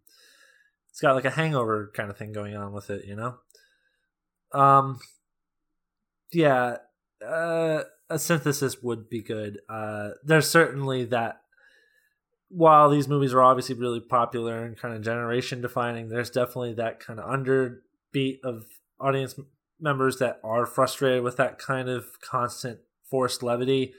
it's got like a hangover kind of thing going on with it, you know. Um, yeah, uh, a synthesis would be good. Uh, there's certainly that. While these movies are obviously really popular and kind of generation defining, there's definitely that kind of underbeat of audience members that are frustrated with that kind of constant forced levity.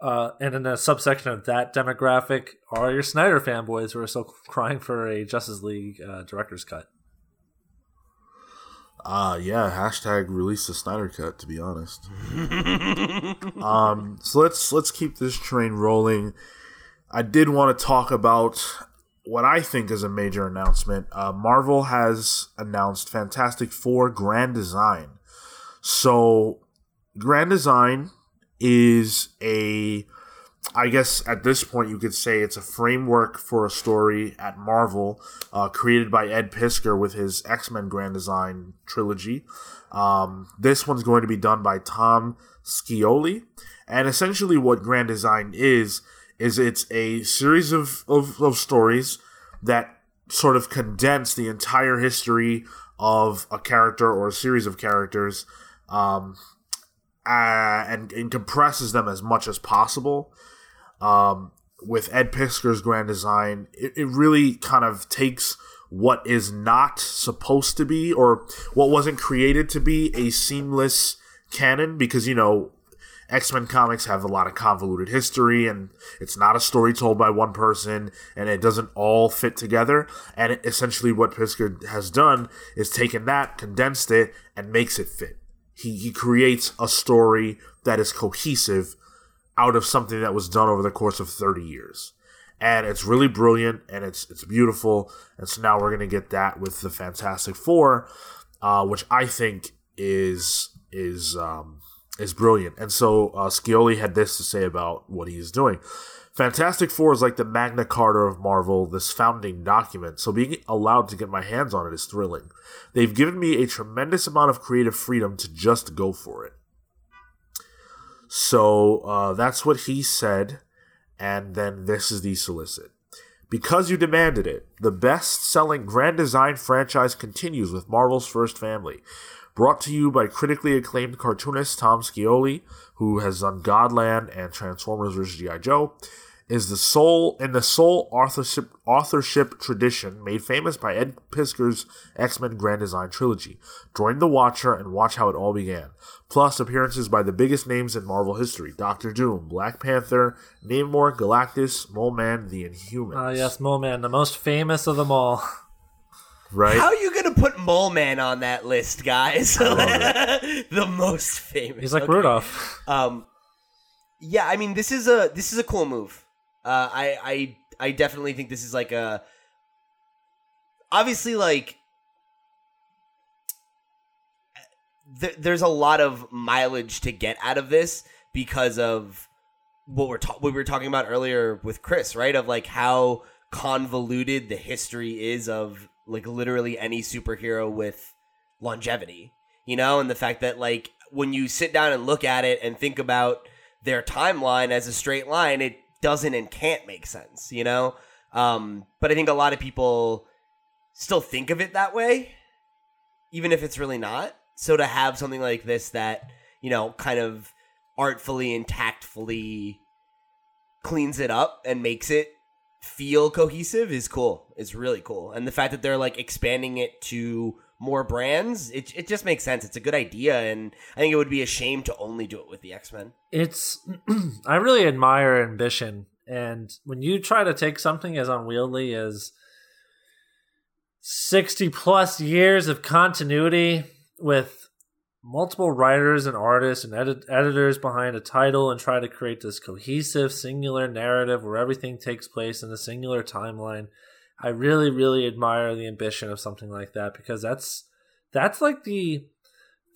Uh, and in a subsection of that demographic are your Snyder fanboys who are still crying for a Justice League uh, director's cut. Uh yeah, hashtag release the Snyder cut, to be honest. um so let's let's keep this train rolling. I did want to talk about what I think is a major announcement. Uh, Marvel has announced Fantastic Four Grand Design. So Grand Design is a I guess at this point you could say it's a framework for a story at Marvel, uh, created by Ed Piskor with his X Men Grand Design trilogy. Um, this one's going to be done by Tom Scioli, and essentially what Grand Design is is it's a series of, of, of stories that sort of condense the entire history of a character or a series of characters um, uh, and, and compresses them as much as possible. Um, with Ed Piskor's grand design, it, it really kind of takes what is not supposed to be or what wasn't created to be a seamless canon because, you know, X Men comics have a lot of convoluted history, and it's not a story told by one person, and it doesn't all fit together. And it, essentially, what Piskor has done is taken that, condensed it, and makes it fit. He he creates a story that is cohesive out of something that was done over the course of thirty years. And it's really brilliant, and it's it's beautiful. And so now we're gonna get that with the Fantastic Four, uh, which I think is is um, is brilliant. And so uh, Scioli had this to say about what he's doing. Fantastic Four is like the Magna Carta of Marvel, this founding document, so being allowed to get my hands on it is thrilling. They've given me a tremendous amount of creative freedom to just go for it. So uh, that's what he said, and then this is the solicit. Because you demanded it, the best selling Grand Design franchise continues with Marvel's First Family brought to you by critically acclaimed cartoonist Tom Scioli, who has done Godland and Transformers vs. G.I. Joe, is the sole in the sole authorship authorship tradition made famous by Ed Piskor's X-Men Grand Design trilogy. Join the Watcher and watch how it all began. Plus appearances by the biggest names in Marvel history: Doctor Doom, Black Panther, Namor, Galactus, Mole Man, the Inhumans. Ah, yes, Mole Man, the most famous of them all. right? How are you gonna put Mole Man on that list, guys? the most famous. He's like Okay. Rudolph. Um, yeah, I mean this is a this is a cool move. Uh, I I I definitely think this is like a obviously like th- there's a lot of mileage to get out of this because of what we're ta- what we were talking about earlier with Chris, right? Of like how convoluted the history is of like literally any superhero with longevity, you know, and the fact that like when you sit down and look at it and think about their timeline as a straight line, it doesn't and can't make sense, you know. Um, but I think a lot of people still think of it that way, even if it's really not. So to have something like this that you know kind of artfully and tactfully cleans it up and makes it feel cohesive is cool. It's really cool. And the fact that they're like expanding it to more brands, it it just makes sense. It's a good idea and I think it would be a shame to only do it with the X-Men. It's I really admire ambition and when you try to take something as unwieldy as 60 plus years of continuity with multiple writers and artists and edit- editors behind a title and try to create this cohesive singular narrative where everything takes place in a singular timeline i really really admire the ambition of something like that because that's that's like the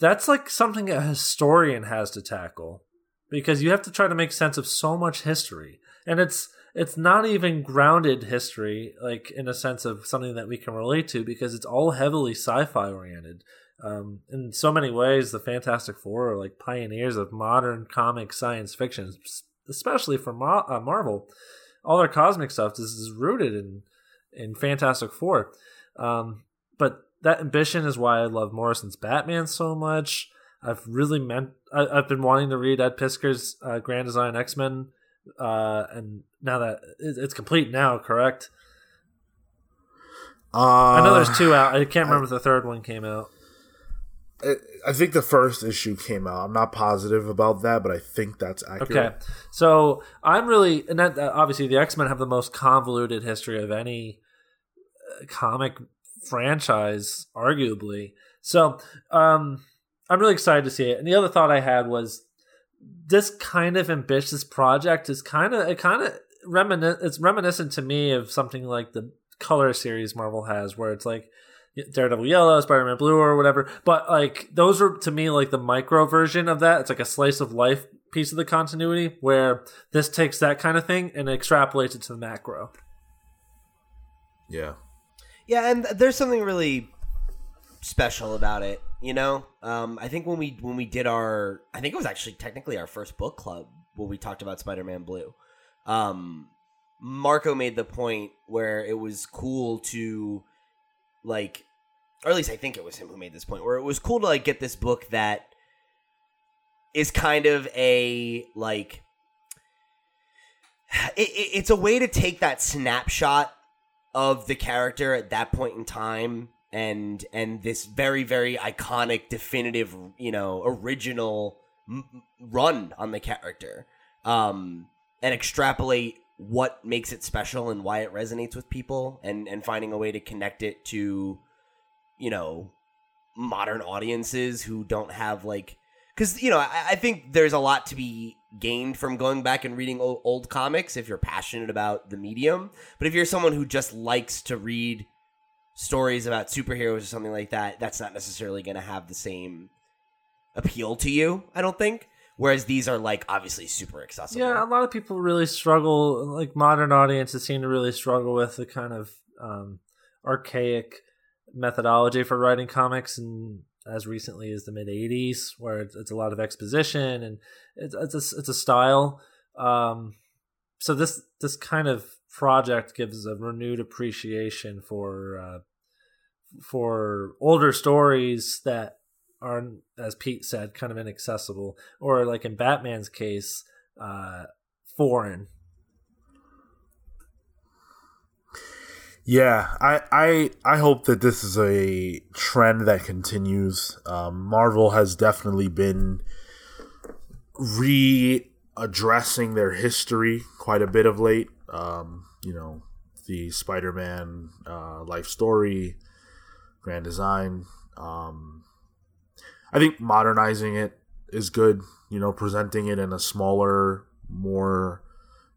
that's like something a historian has to tackle because you have to try to make sense of so much history. And it's it's not even grounded history like in a sense of something that we can relate to because it's all heavily sci-fi oriented. Um, in so many ways the fantastic four are like pioneers of modern comic science fiction especially for uh, marvel. All their cosmic stuff is rooted in in fantastic four um, but that ambition is why i love morrison's batman so much i've really meant I, have been wanting to read ed piskor's uh, grand design x-men uh, and now that it's complete now, correct? Uh, I know there's two out. I can't remember if the third one came out. I think the first issue came out. I'm not positive about that, but I think that's accurate. Okay, so I'm really and that uh, obviously the X Men have the most convoluted history of any uh, comic franchise, arguably. So um, I'm really excited to see it. And the other thought I had was this kind of ambitious project is kind of it kind of reminiscent it's reminiscent to me of something like the color series Marvel has where it's like Daredevil yellow, Spider-Man blue or whatever. But like those are to me like the micro version of that. It's like a slice of life piece of the continuity where this takes that kind of thing and extrapolates it to the macro. Yeah. Yeah, and there's something really special about it. You know, um, I think when we when we did our, I think it was actually technically our first book club when we talked about Spider-Man Blue. Um, Marco made the point where it was cool to, like, or at least I think it was him who made this point where it was cool to like get this book that is kind of a like it, it, it's a way to take that snapshot of the character at that point in time and and this very very iconic definitive you know original m- run on the character um and extrapolate what makes it special and why it resonates with people and and finding a way to connect it to you know modern audiences who don't have like because you know I, I, think there's a lot to be gained from going back and reading old, old comics if you're passionate about the medium but if you're someone who just likes to read stories about superheroes or something like that, that's not necessarily going to have the same appeal to you, I don't think. Whereas these are like obviously super accessible. Yeah, a lot of people really struggle, like modern audiences seem to really struggle with the kind of um, archaic methodology for writing comics and as recently as the mid 80s where it's, it's, a lot of exposition and it's, it's, a, it's a style um, so this this kind of project gives a renewed appreciation for uh, for older stories that aren't, as Pete said, kind of inaccessible, or like in Batman's case, uh, foreign. Yeah, I, I I hope that this is a trend that continues. Um, Marvel has definitely been readdressing their history quite a bit of late. Um, you know, the Spider-Man uh, life story, grand design. Um, I think modernizing it is good. You know, presenting it in a smaller, more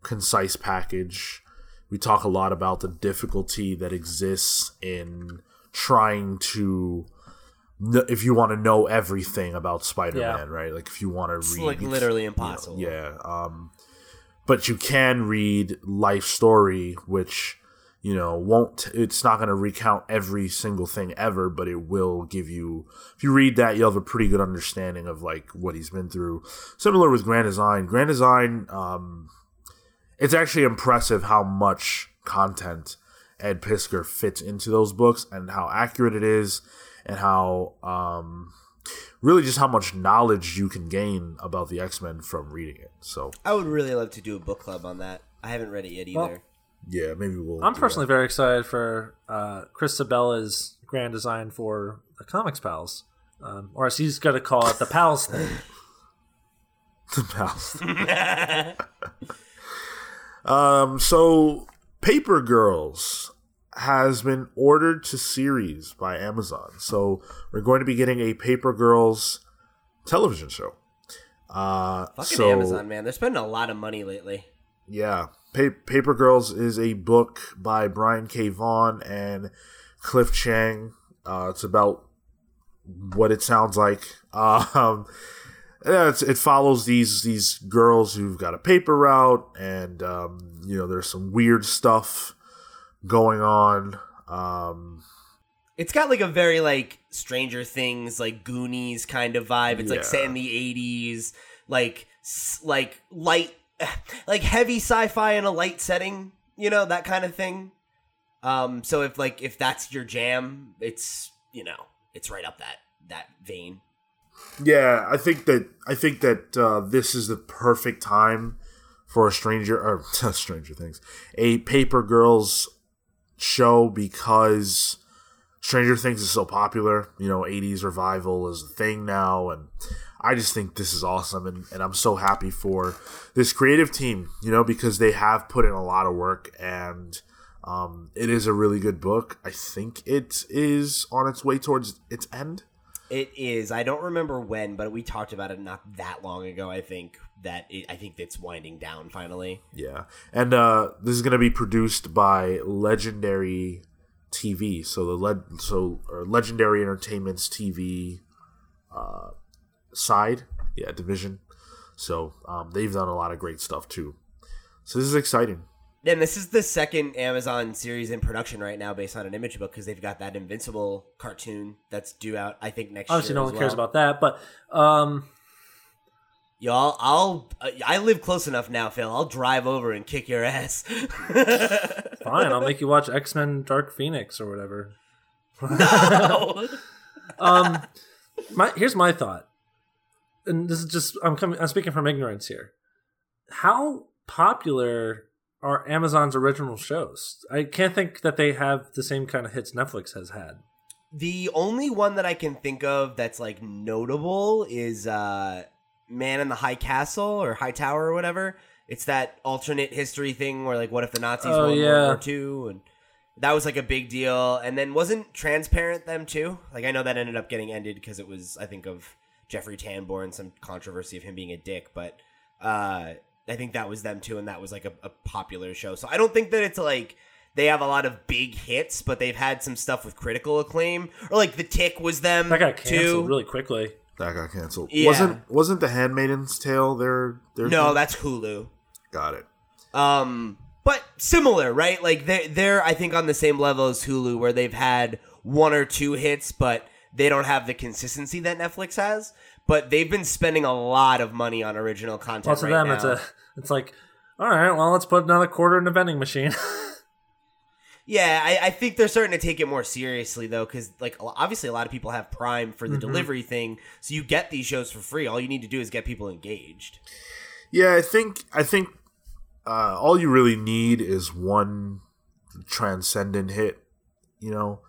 concise package. We talk a lot about the difficulty that exists in trying to if you want to know everything about Spider-Man, yeah. right? Like if you want to it's read like literally impossible. You know, yeah. Um but you can read life story which you know won't it's not going to recount every single thing ever but it will give you if you read that you'll have a pretty good understanding of like what he's been through similar with grand design grand design um it's actually impressive how much content ed piskor fits into those books and how accurate it is and how um really just how much knowledge you can gain about the X Men from reading it. So I would really love to do a book club on that. I haven't read it yet either. Well, yeah, maybe we'll. I'm do personally that. very excited for uh, Chris Sebela's grand design for the Comics Pals, um, or as he's going to call it, the Pals thing. The Pals. um. So, Paper Girls has been ordered to series by Amazon. So we're going to be getting a Paper Girls television show. Uh, Fucking so, Amazon, man. They're spending a lot of money lately. Yeah. Pa- Paper Girls is a book by Brian K. Vaughan and Cliff Chiang. Uh, it's about what it sounds like. Um, it's, it follows these these girls who've got a paper route, and um, you know there's some weird stuff going on. Um, It's got like a very like Stranger Things, like Goonies kind of vibe. It's like Yeah. set in the eighties, like like light, like heavy sci-fi in a light setting. You know that kind of thing. Um, so if like if that's your jam, it's you know it's right up that that vein. Yeah, I think that I think that uh, this is the perfect time for a stranger or Stranger Things, a Paper Girls show because Stranger Things is so popular. You know, '80s revival is a thing now, and I just think this is awesome, and, and I'm so happy for this creative team. You know, because they have put in a lot of work, and um, it is a really good book. I think it is on its way towards its end. It is. I don't remember when, but we talked about it not that long ago. I think that it, I think it's winding down finally. Yeah, and uh, this is going to be produced by Legendary TV. So the led so or Legendary Entertainment's TV uh, side, yeah, division. So um, they've done a lot of great stuff too. So this is exciting. And this is the second Amazon series in production right now, based on an image book, because they've got that Invincible cartoon that's due out. I think next year. Obviously, year. no one cares about that, but um, Y'all, I'll. I live close enough now, Phil. I'll drive over and kick your ass. fine. I'll make you watch X Men Dark Phoenix or whatever. no. um my here's my thought and this is just i'm coming i'm speaking from ignorance here how popular are amazon's original shows i can't think that they have the same kind of hits netflix has had The only one that I can think of that's like notable is uh Man in the High Castle or High Tower or whatever. It's that alternate history thing where like what if the Nazis Oh, won yeah. World War Two and that was like a big deal. And then wasn't Transparent them too? Like I know that ended up getting ended because it was I think of Jeffrey Tambor and some controversy of him being a dick, but uh I think that was them too, and that was like a, a popular show. So I don't think that it's like they have a lot of big hits, but they've had some stuff with critical acclaim. Or like The Tick was them that got canceled too. really quickly That got canceled. Yeah. Wasn't wasn't the Handmaiden's Tale their their no, thing? that's Hulu. got it. Um, but similar, right? Like they're they're I think on the same level as Hulu, where they've had one or two hits, but they don't have the consistency that Netflix has. But they've been spending a lot of money on original content. well to right them now. it's a it's like all right well let's put another quarter in the vending machine Yeah, I, I think they're starting to take it more seriously though, because like obviously a lot of people have Prime for the delivery thing, so you get these shows for free. All you need to do is get people engaged. Yeah, I think I think uh, all you really need is one transcendent hit, you know,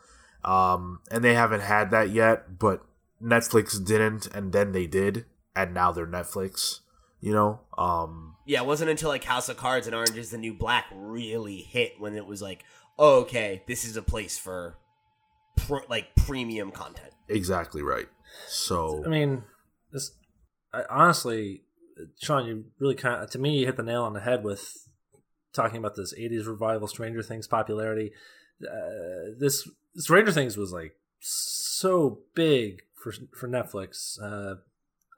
um, and they haven't had that yet. But Netflix didn't, and then they did, and now they're Netflix. You know, um, Yeah, it wasn't until like House of Cards and Orange is the New Black really hit when it was like, oh, okay, this is a place for pr- like premium content. exactly right. So i mean this I, honestly sean you really kind of to me you hit the nail on the head with talking about this 80s revival stranger things popularity uh, this stranger things was like so big for for netflix uh,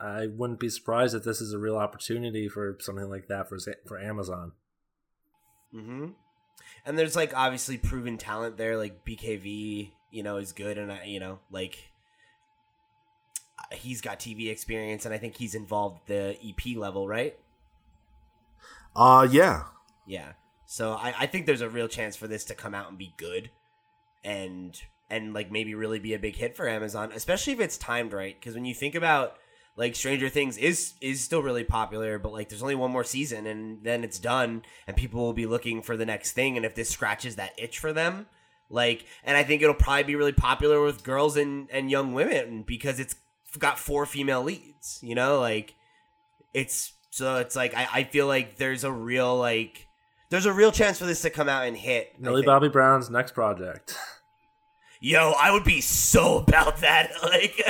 i wouldn't be surprised if this is a real opportunity for something like that for for amazon hmm And there's like obviously proven talent there, like BKV, you know, is good, and I, you know, like he's got TV experience, and I think he's involved the EP level, right? uh, yeah, Yeah. So I, I think there's a real chance for this to come out and be good. And and like maybe really be a big hit for Amazon, especially if it's timed right. Because when you think about like Stranger Things is is still really popular, but like there's only one more season and then it's done, and people will be looking for the next thing. And if this scratches that itch for them, like, and I think it'll probably be really popular with girls and and young women because it's got four female leads. You know, like it's so it's like I, I feel like there's a real like there's a real chance for this to come out and hit. Millie. Bobby Brown's next project. Yo, I would be so about that. Like,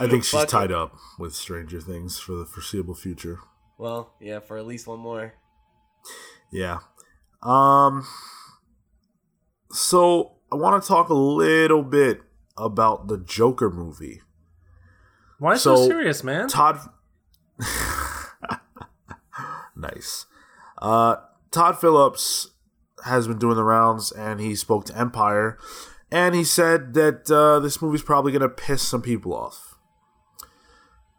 I think she's Fuck tied up with Stranger Things for the foreseeable future. well, yeah, for at least one more. Yeah. Um. So I want to talk a little bit about the Joker movie. Why so, So, serious, man? Todd. nice. Uh, Todd Phillips has been doing the rounds, and he spoke to Empire, and he said that uh, this movie's probably going to piss some people off.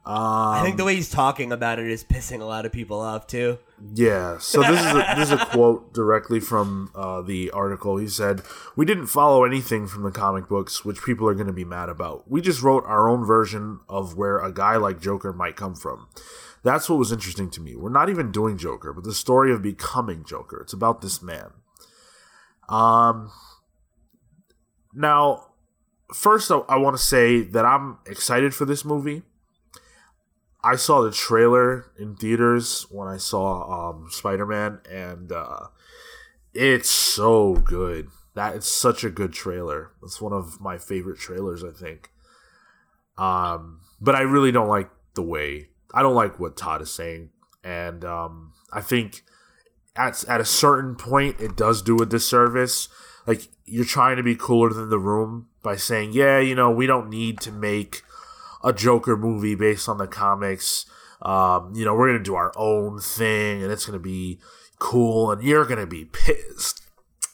I Um, think the way he's talking about it is pissing a lot of people off too. Yeah. So this is a, this is a quote directly from uh, the article. He said, "We didn't follow anything from the comic books, which people are going to be mad about. We just wrote our own version of where a guy like Joker might come from. That's what was interesting to me. We're not even doing Joker, but the story of becoming Joker. It's about this man. Um. Now, first, I, I want to say that I'm excited for this movie. I saw the trailer in theaters when I saw um, Spider Man, and uh, it's so good. That is such a good trailer. It's one of my favorite trailers, I think. Um, but I really don't like the way I don't like what Todd is saying, and um, I think at at a certain point it does do a disservice. Like you're trying to be cooler than the room by saying, "Yeah, you know, we don't need to make." a Joker movie based on the comics. Um, you know, we're gonna do our own thing, and it's gonna be cool, and you're gonna be pissed.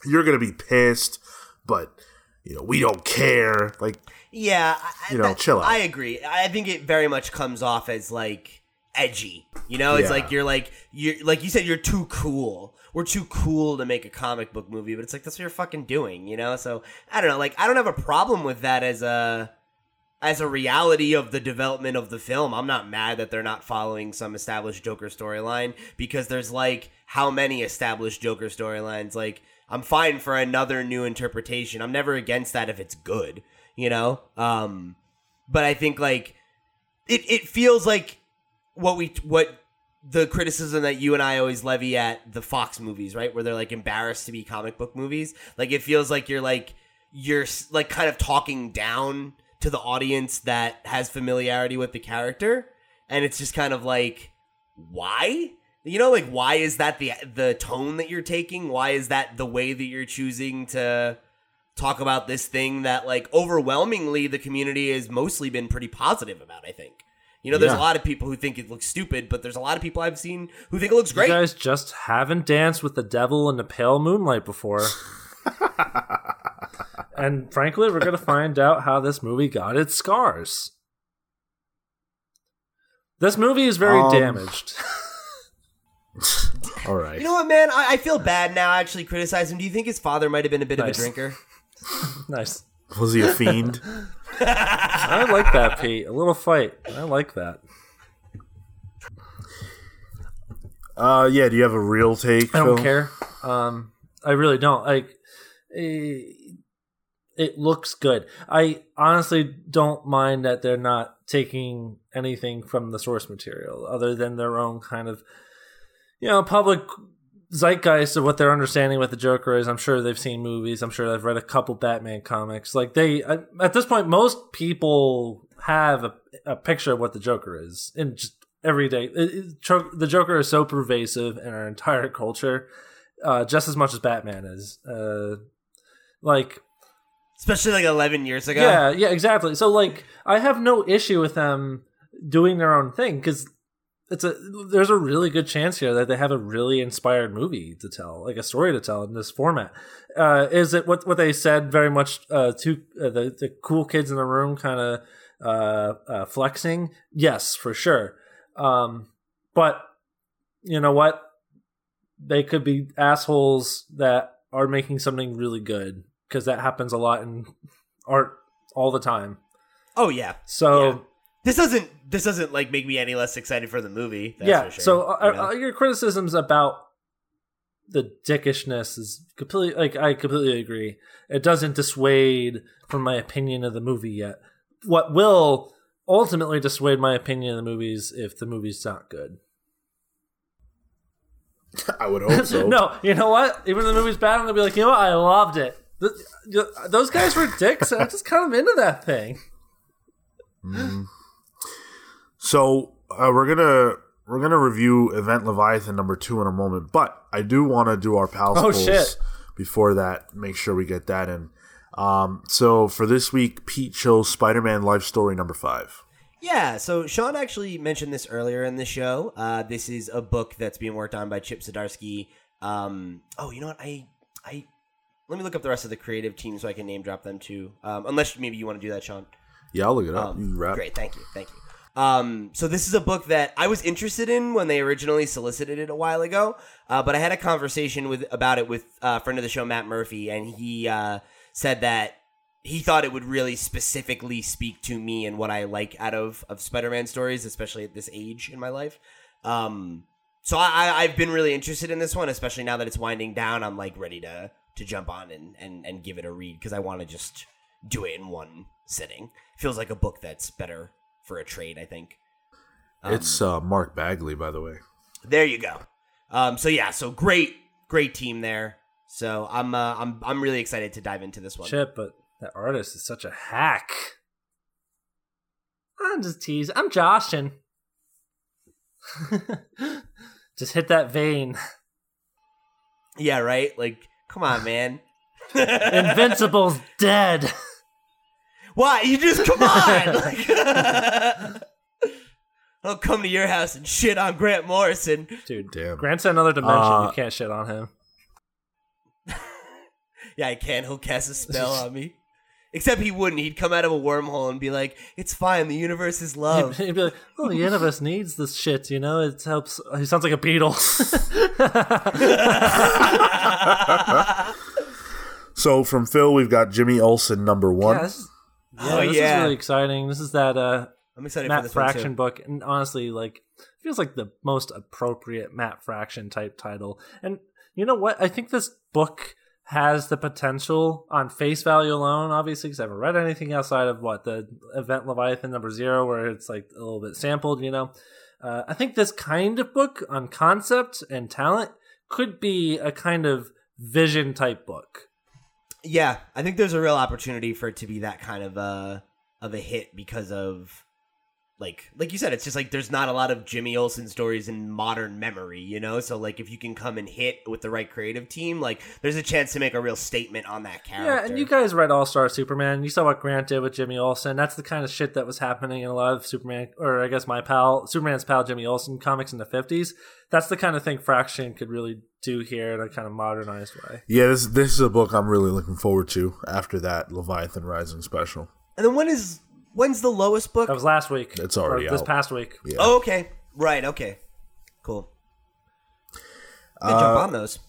You're gonna be pissed, but you know, we don't care. Like, Yeah, I, You know, that- chill out. I agree. I think it very much comes off as like edgy. You know, it's Yeah. like you're like you're like you said you're too cool. We're too cool to make a comic book movie, but it's like that's what you're fucking doing, you know? So I don't know. Like I don't have a problem with that as a as a reality of the development of the film. I'm not mad that they're not following some established Joker storyline because there's like how many established Joker storylines. Like I'm fine for another new interpretation. I'm never against that if it's good, you know? Um but I think like it it feels like what we what the criticism that you and I always levy at the Fox movies, right? Where they're like embarrassed to be comic book movies. Like it feels like you're like you're like kind of talking down to the audience that has familiarity with the character and it's just kind of like why? You know like why is that the the tone that you're taking? Why is that the way that you're choosing to talk about this thing that like overwhelmingly the community has mostly been pretty positive about, I think. You know, there's Yeah. a lot of people who think it looks stupid, but there's a lot of people I've seen who think it looks You great. guys just haven't danced with the devil in the pale moonlight before. and frankly, we're going to find out how this movie got its scars. This movie is very Um, damaged. all right. You know what, man? I, I feel bad now actually criticize him. Do you think his father might have been a bit Nice. of a drinker? nice. Was he a fiend? I like that, Pete. A little fight. I like that. uh, yeah. Do you have a real take? I don't Phil? care. Um, I really don't. Like, eh, it looks good. I honestly don't mind that they're not taking anything from the source material other than their own kind of, you know, public zeitgeist of what their understanding what the Joker is. I'm sure they've seen movies. I'm sure they've read a couple Batman comics. Like they, at this point, most people have a, a picture of what the Joker is in just every day. It- it- the Joker is so pervasive in our entire culture, uh, just as much as Batman is. Uh, like, Especially like 11 years ago. yeah, yeah, exactly. So like, I have no issue with them doing their own thing because it's a there's a really good chance here that they have a really inspired movie to tell, like a story to tell in this format. Uh, is it what what they said very much uh, to uh, the the cool kids in the room kind of uh, uh, flexing? Yes, for sure. Um, but you know what? They could be assholes that are making something really good because that happens a lot in art all the time. Oh yeah. So Yeah. This doesn't this doesn't like make me any less excited for the movie. That's yeah. for sure, so you uh, know? uh, your criticisms about the dickishness is completely like I completely agree. It doesn't dissuade from my opinion of the movie yet. What will ultimately dissuade my opinion of the movies if the movie's not good. I would hope so. no, you know what? Even if the movie's bad, I'm gonna be like, you know what? I loved it. Th- th- Those guys were dicks, and I'm just kind of into that thing. So uh, we're gonna we're gonna review Event Leviathan number two in a moment, but I do want to do our pals Oh, shit. before that. Make sure we get that in. Um, so for this week, Pete chose Spider-Man Life Story number five. Yeah, so Sean actually mentioned this earlier in the show. Uh, this is a book that's being worked on by Chip Zdarsky. Um, oh, you know what? I, I, let me look up the rest of the creative team so I can name drop them too. Um, unless maybe you want to do that, Sean. Yeah, I'll look it up. Um. Great, thank you, thank you. Um, so this is a book that I was interested in when they originally solicited it a while ago, uh, but I had a conversation with about it with uh, a friend of the show, Matt Murphy, and he uh, said that he thought it would really specifically speak to me and what I like out of of Spider-Man stories, especially at this age in my life. Um, so I I've been really interested in this one, especially now that it's winding down. I'm like ready to to jump on and and, and give it a read because I want to just do it in one sitting. Feels like a book that's better for a trade. I think. Um, it's uh, Mark Bagley, by the way. there you go. Um, so yeah, so great, great team there. So I'm uh, I'm I'm really excited to dive into this one. Chip, but that artist is such a hack. I'm just teasing. I'm joshing. just hit that vein. Yeah, right. Like, come on, man. Invincible's dead. Why? You just come on. Like, I'll come to your house and shit on Grant Morrison. Dude, Damn. Grant's in another dimension. Uh, you can't shit on him. Yeah, I can. He'll cast a spell on me. Except he wouldn't. He'd come out of a wormhole and be like, "It's fine. The universe is love." He'd be like, "Oh, the universe needs this shit, you know. It helps." He sounds like a beetle. So from Phil, we've got Jimmy Olsen number one. yeah, this is, yeah, Oh, this yeah. is really exciting. This is that uh, I'm excited for Matt this Fraction book, and honestly, like feels like the most appropriate Matt Fraction type title. And you know what? I think this book has the potential on face value alone, obviously, because I haven't read anything outside of what the event Leviathan number zero, where it's like a little bit sampled. You know, uh, I think this kind of book on concept and talent could be a kind of vision type book. Yeah, I think there's a real opportunity for it to be that kind of a of a hit because of like like you said, it's just like there's not a lot of Jimmy Olsen stories in modern memory, you know. So like if you can come and hit with the right creative team, like there's a chance to make a real statement on that character. Yeah, and you guys read All Star Superman. You saw what Grant did with Jimmy Olsen. That's the kind of shit that was happening in a lot of Superman, or I guess my pal, Superman's pal Jimmy Olsen comics in the 50s. That's the kind of thing Fraction could really do here in a kind of modernized way. Yeah, this this is a book I'm really looking forward to after that Leviathan Rising special. and then when is when's the Lois book? That was last week. It's already or this out. past week. Yeah. Oh, okay, right, okay, cool. I gotta Uh, jump on those.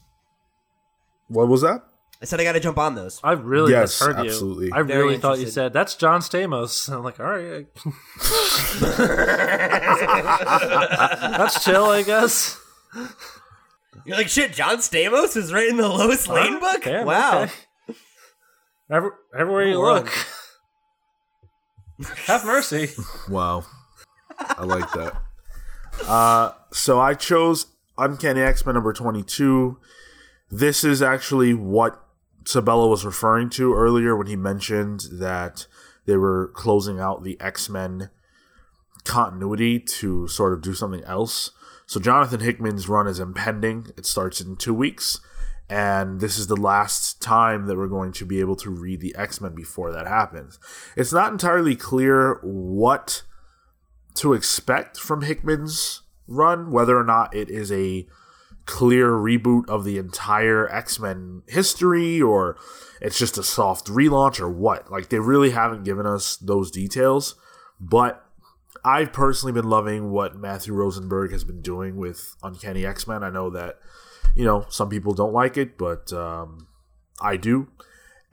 What was that? I said I got to jump on those. I really Yes, misheard absolutely. you. I Very really thought you interested. said that's John Stamos. I'm like, all right, that's chill, I guess. You're like shit. John Stamos is right in the Lois Lane book. Damn, wow. okay. Every, everywhere you Wrong. look, have mercy. Wow. I like that. Uh, so I chose Uncanny X Men number 22. This is actually what Sebela was referring to earlier when he mentioned that they were closing out the X Men continuity to sort of do something else. So Jonathan Hickman's run is impending. It starts in two weeks. And this is the last time that we're going to be able to read the X Men before that happens. It's not entirely clear what to expect from Hickman's run, whether or not it is a clear reboot of the entire X Men history or it's just a soft relaunch or what. Like, they really haven't given us those details, but I've personally been loving what Matthew Rosenberg has been doing with Uncanny X Men. I know that, you know, some people don't like it, but um, I do.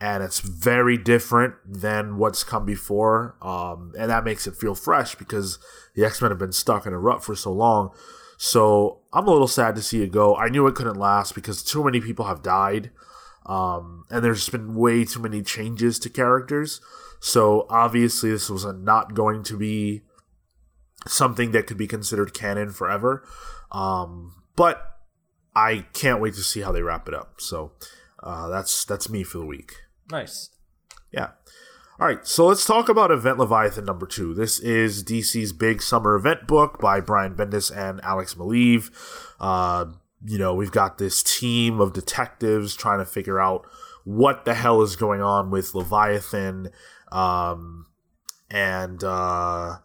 and it's very different than what's come before. Um, and that makes it feel fresh because the X Men have been stuck in a rut for so long. So I'm a little sad to see it go. I knew it couldn't last because too many people have died, um, and there's been way too many changes to characters. So obviously, this was not going to be something that could be considered canon forever. Um, but I can't wait to see how they wrap it up. So uh, that's that's me for the week. Nice. Yeah. All right, so let's talk about Event Leviathan number two. This is DC's big summer event book by Brian Bendis and Alex Maleev. Uh, you know, we've got this team of detectives trying to figure out what the hell is going on with Leviathan. Um, and uh,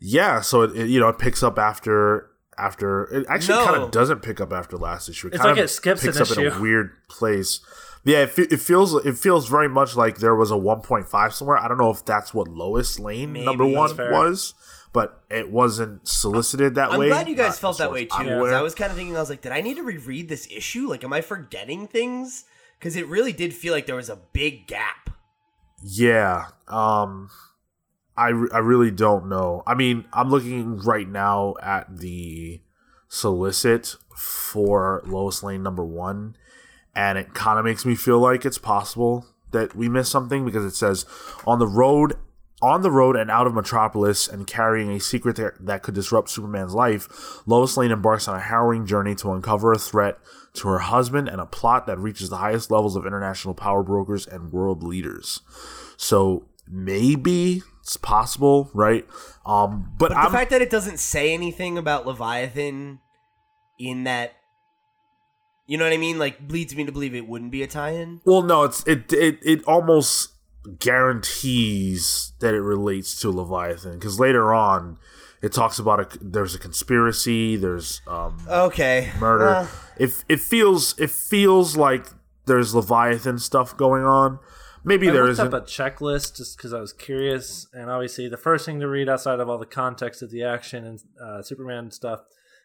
yeah, so it, it, you know it picks up after after it actually No. kind of doesn't pick up after last issue. It It's kind like of it skips picks an up in a issue. weird place. Yeah, it, it feels it feels very much like there was a 1.5 somewhere. I don't know if that's what Lois Lane Maybe. number one was, but it wasn't solicited that way. I'm glad you guys Not felt that way too. I'm too. 'cause aware. I was kind of thinking, I was like, did I need to reread this issue? Like, am I forgetting things? Because it really did feel like there was a big gap. Yeah. Um I I really don't know. I mean, I'm looking right now at the solicit for Lois Lane number 1 and it kind of makes me feel like it's possible that we missed something because it says on the road on the road and out of Metropolis and carrying a secret that could disrupt Superman's life, Lois Lane embarks on a harrowing journey to uncover a threat to her husband and a plot that reaches the highest levels of international power brokers and world leaders. So maybe it's possible, right? Um, but, But the fact that it doesn't say anything about Leviathan in that, you know what I mean? Like, leads me to believe it wouldn't be a tie-in. Well, no, it's it it it almost guarantees that it relates to Leviathan because later on it talks about a there's a conspiracy, there's um Okay. murder. Uh, If it feels it feels like there's Leviathan stuff going on. Maybe I there looked up a checklist just because I was curious, and obviously the first thing to read outside of all the context of the action and uh, Superman stuff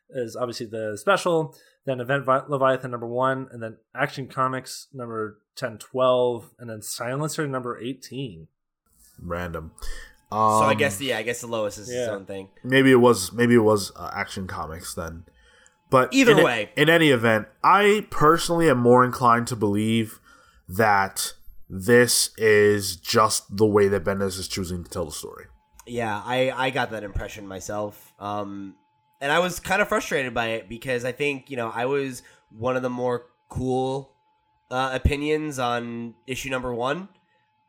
is obviously the special, then Event Vi- Leviathan number one, and then Action Comics number 10, 12, and then Silencer number eighteen. Random. so I Um, guess, yeah, I guess the Lois is his own thing. maybe it was maybe it was uh, Action Comics then. But Either in a- way. in any event, I personally am more inclined to believe that this is just the way that Bendis is choosing to tell the story. Yeah, I I got that impression myself. Um and I was kind of frustrated by it because I think, you know, I was one of the more cool uh, opinions on issue number 1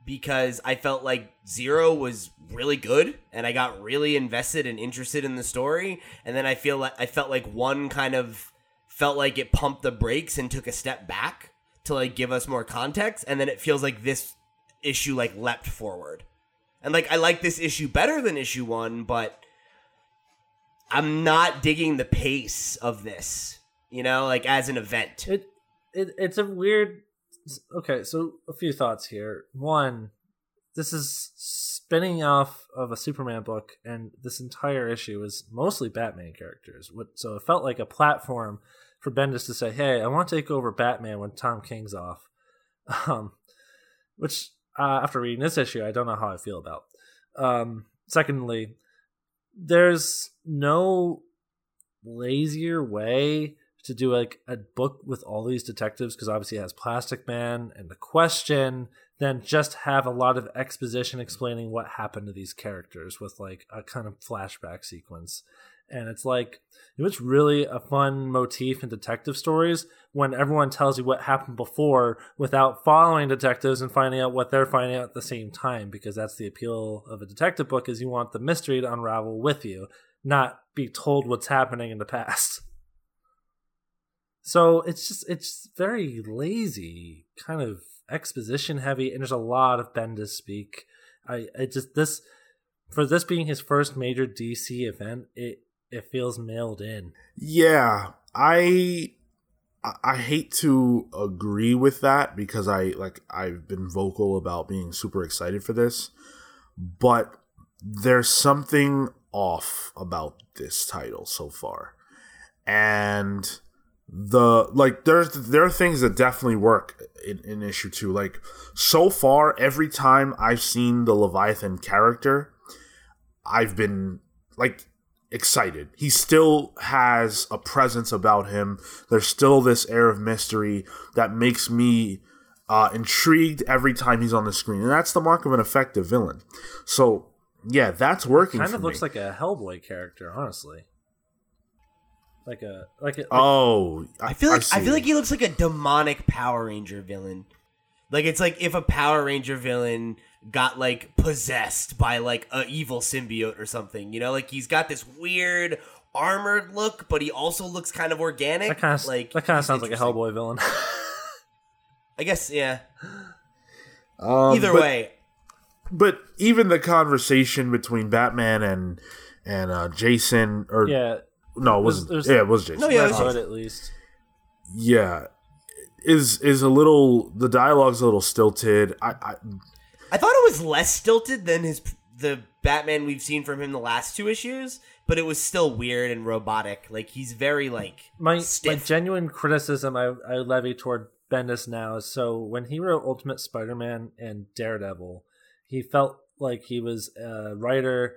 because I felt like Zero was really good and I got really invested and interested in the story and then I feel like I felt like one kind of felt like it pumped the brakes and took a step back to like give us more context and then it feels like this issue like leapt forward. And like I like this issue better than issue 1, but I'm not digging the pace of this, you know, like as an event. It, it it's a weird. Okay, so a few thoughts here. One, this is spinning off of a Superman book, and this entire issue is mostly Batman characters. What- So it felt like a platform for Bendis to say, "Hey, I want to take over Batman when Tom King's off." Um, which uh, after reading this issue, I don't know how I feel about. Um, secondly, there's no lazier way to do like a book with all these detectives because obviously it has Plastic Man and the question, then just have a lot of exposition explaining what happened to these characters with like a kind of flashback sequence. And it's like it was really a fun motif in detective stories when everyone tells you what happened before without following detectives and finding out what they're finding out at the same time because that's the appeal of a detective book is you want the mystery to unravel with you not be told what's happening in the past. So it's just it's very lazy, kind of exposition heavy, and there's a lot of Bendis speak. I I just this for this being his first major DC event, it it feels mailed in. Yeah, I I- hate to agree with that because I like I've been vocal about being super excited for this, but there's something off about this title so far. And the like there's there are things that definitely work in, in issue two. Like so far, every time I've seen the Leviathan character, I've been like excited. He still has a presence about him. There's still this air of mystery that makes me uh, intrigued every time he's on the screen, and that's the mark of an effective villain. So yeah, that's working. Kind of looks me. like a Hellboy character, honestly. Like a like a like, oh, I feel like I, see. feel like he looks like a demonic Power Ranger villain. Like it's like if a Power Ranger villain got like possessed by like a evil symbiote or something. You know, like he's got this weird armored look, but he also looks kind of organic. that kind of like that kind of sounds like a. Hellboy villain. I guess yeah. Um, Either but- way, but even the conversation between Batman and and uh, Jason, or yeah, no, it wasn't. there's- yeah, it was Jason. No, yeah, it Red was Jason. at least. yeah, is is a little. The dialogue's a little stilted. I, I I thought it was less stilted than his the Batman we've seen from him the last two issues, but it was still weird and robotic. Like he's very like My my genuine criticism I, I levy toward Bendis now is so when he wrote Ultimate Spider-Man and Daredevil, he felt like he was a writer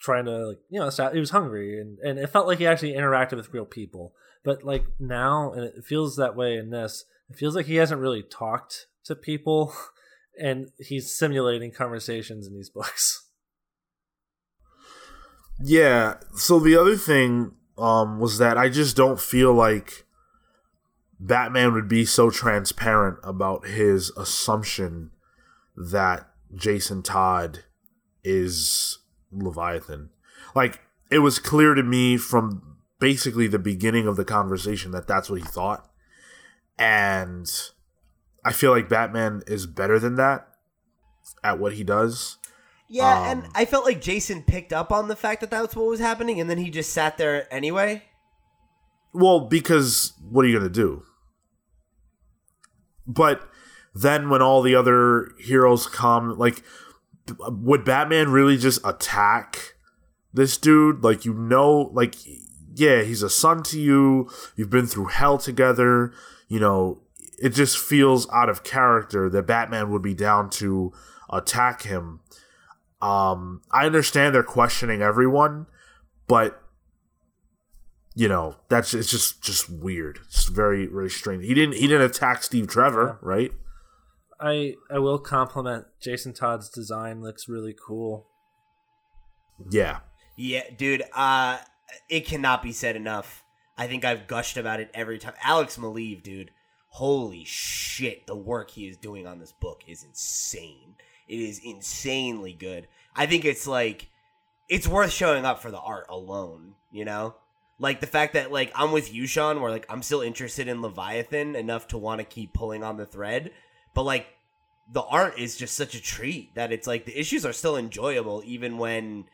trying to like you know he was hungry and and it felt like he actually interacted with real people. But like now, and it feels that way in this. It feels like he hasn't really talked to people, and he's simulating conversations in these books. yeah. So the other thing um was that I just don't feel like Batman would be so transparent about his assumption that Jason Todd is Leviathan. Like it was clear to me from basically the beginning of the conversation that that's what he thought. And I feel like Batman is better than that at what he does. Yeah, Um, and I felt like Jason picked up on the fact that that's what was happening, and then he just sat there anyway. Well, because what are you going to do? But then when all the other heroes come, like, would Batman really just attack this dude? Like, you know, like, yeah, he's a son to you. You've been through hell together. You know, it just feels out of character that Batman would be down to attack him. Um, I understand they're questioning everyone, but you know that's it's just just weird. It's very very strange. He didn't he didn't attack Steve Trevor, right? I I will compliment Jason Todd's design. Looks really cool. Yeah, Yeah, dude, uh it cannot be said enough. I think I've gushed about it every time. Alex Maleev, dude. Holy shit, the work he is doing on this book is insane. It is insanely good. I think it's like it's worth showing up for the art alone, you know? Like the fact that like I'm with you, Sean, where like I'm still interested in Leviathan enough to want to keep pulling on the thread, but like the art is just such a treat that it's like the issues are still enjoyable even when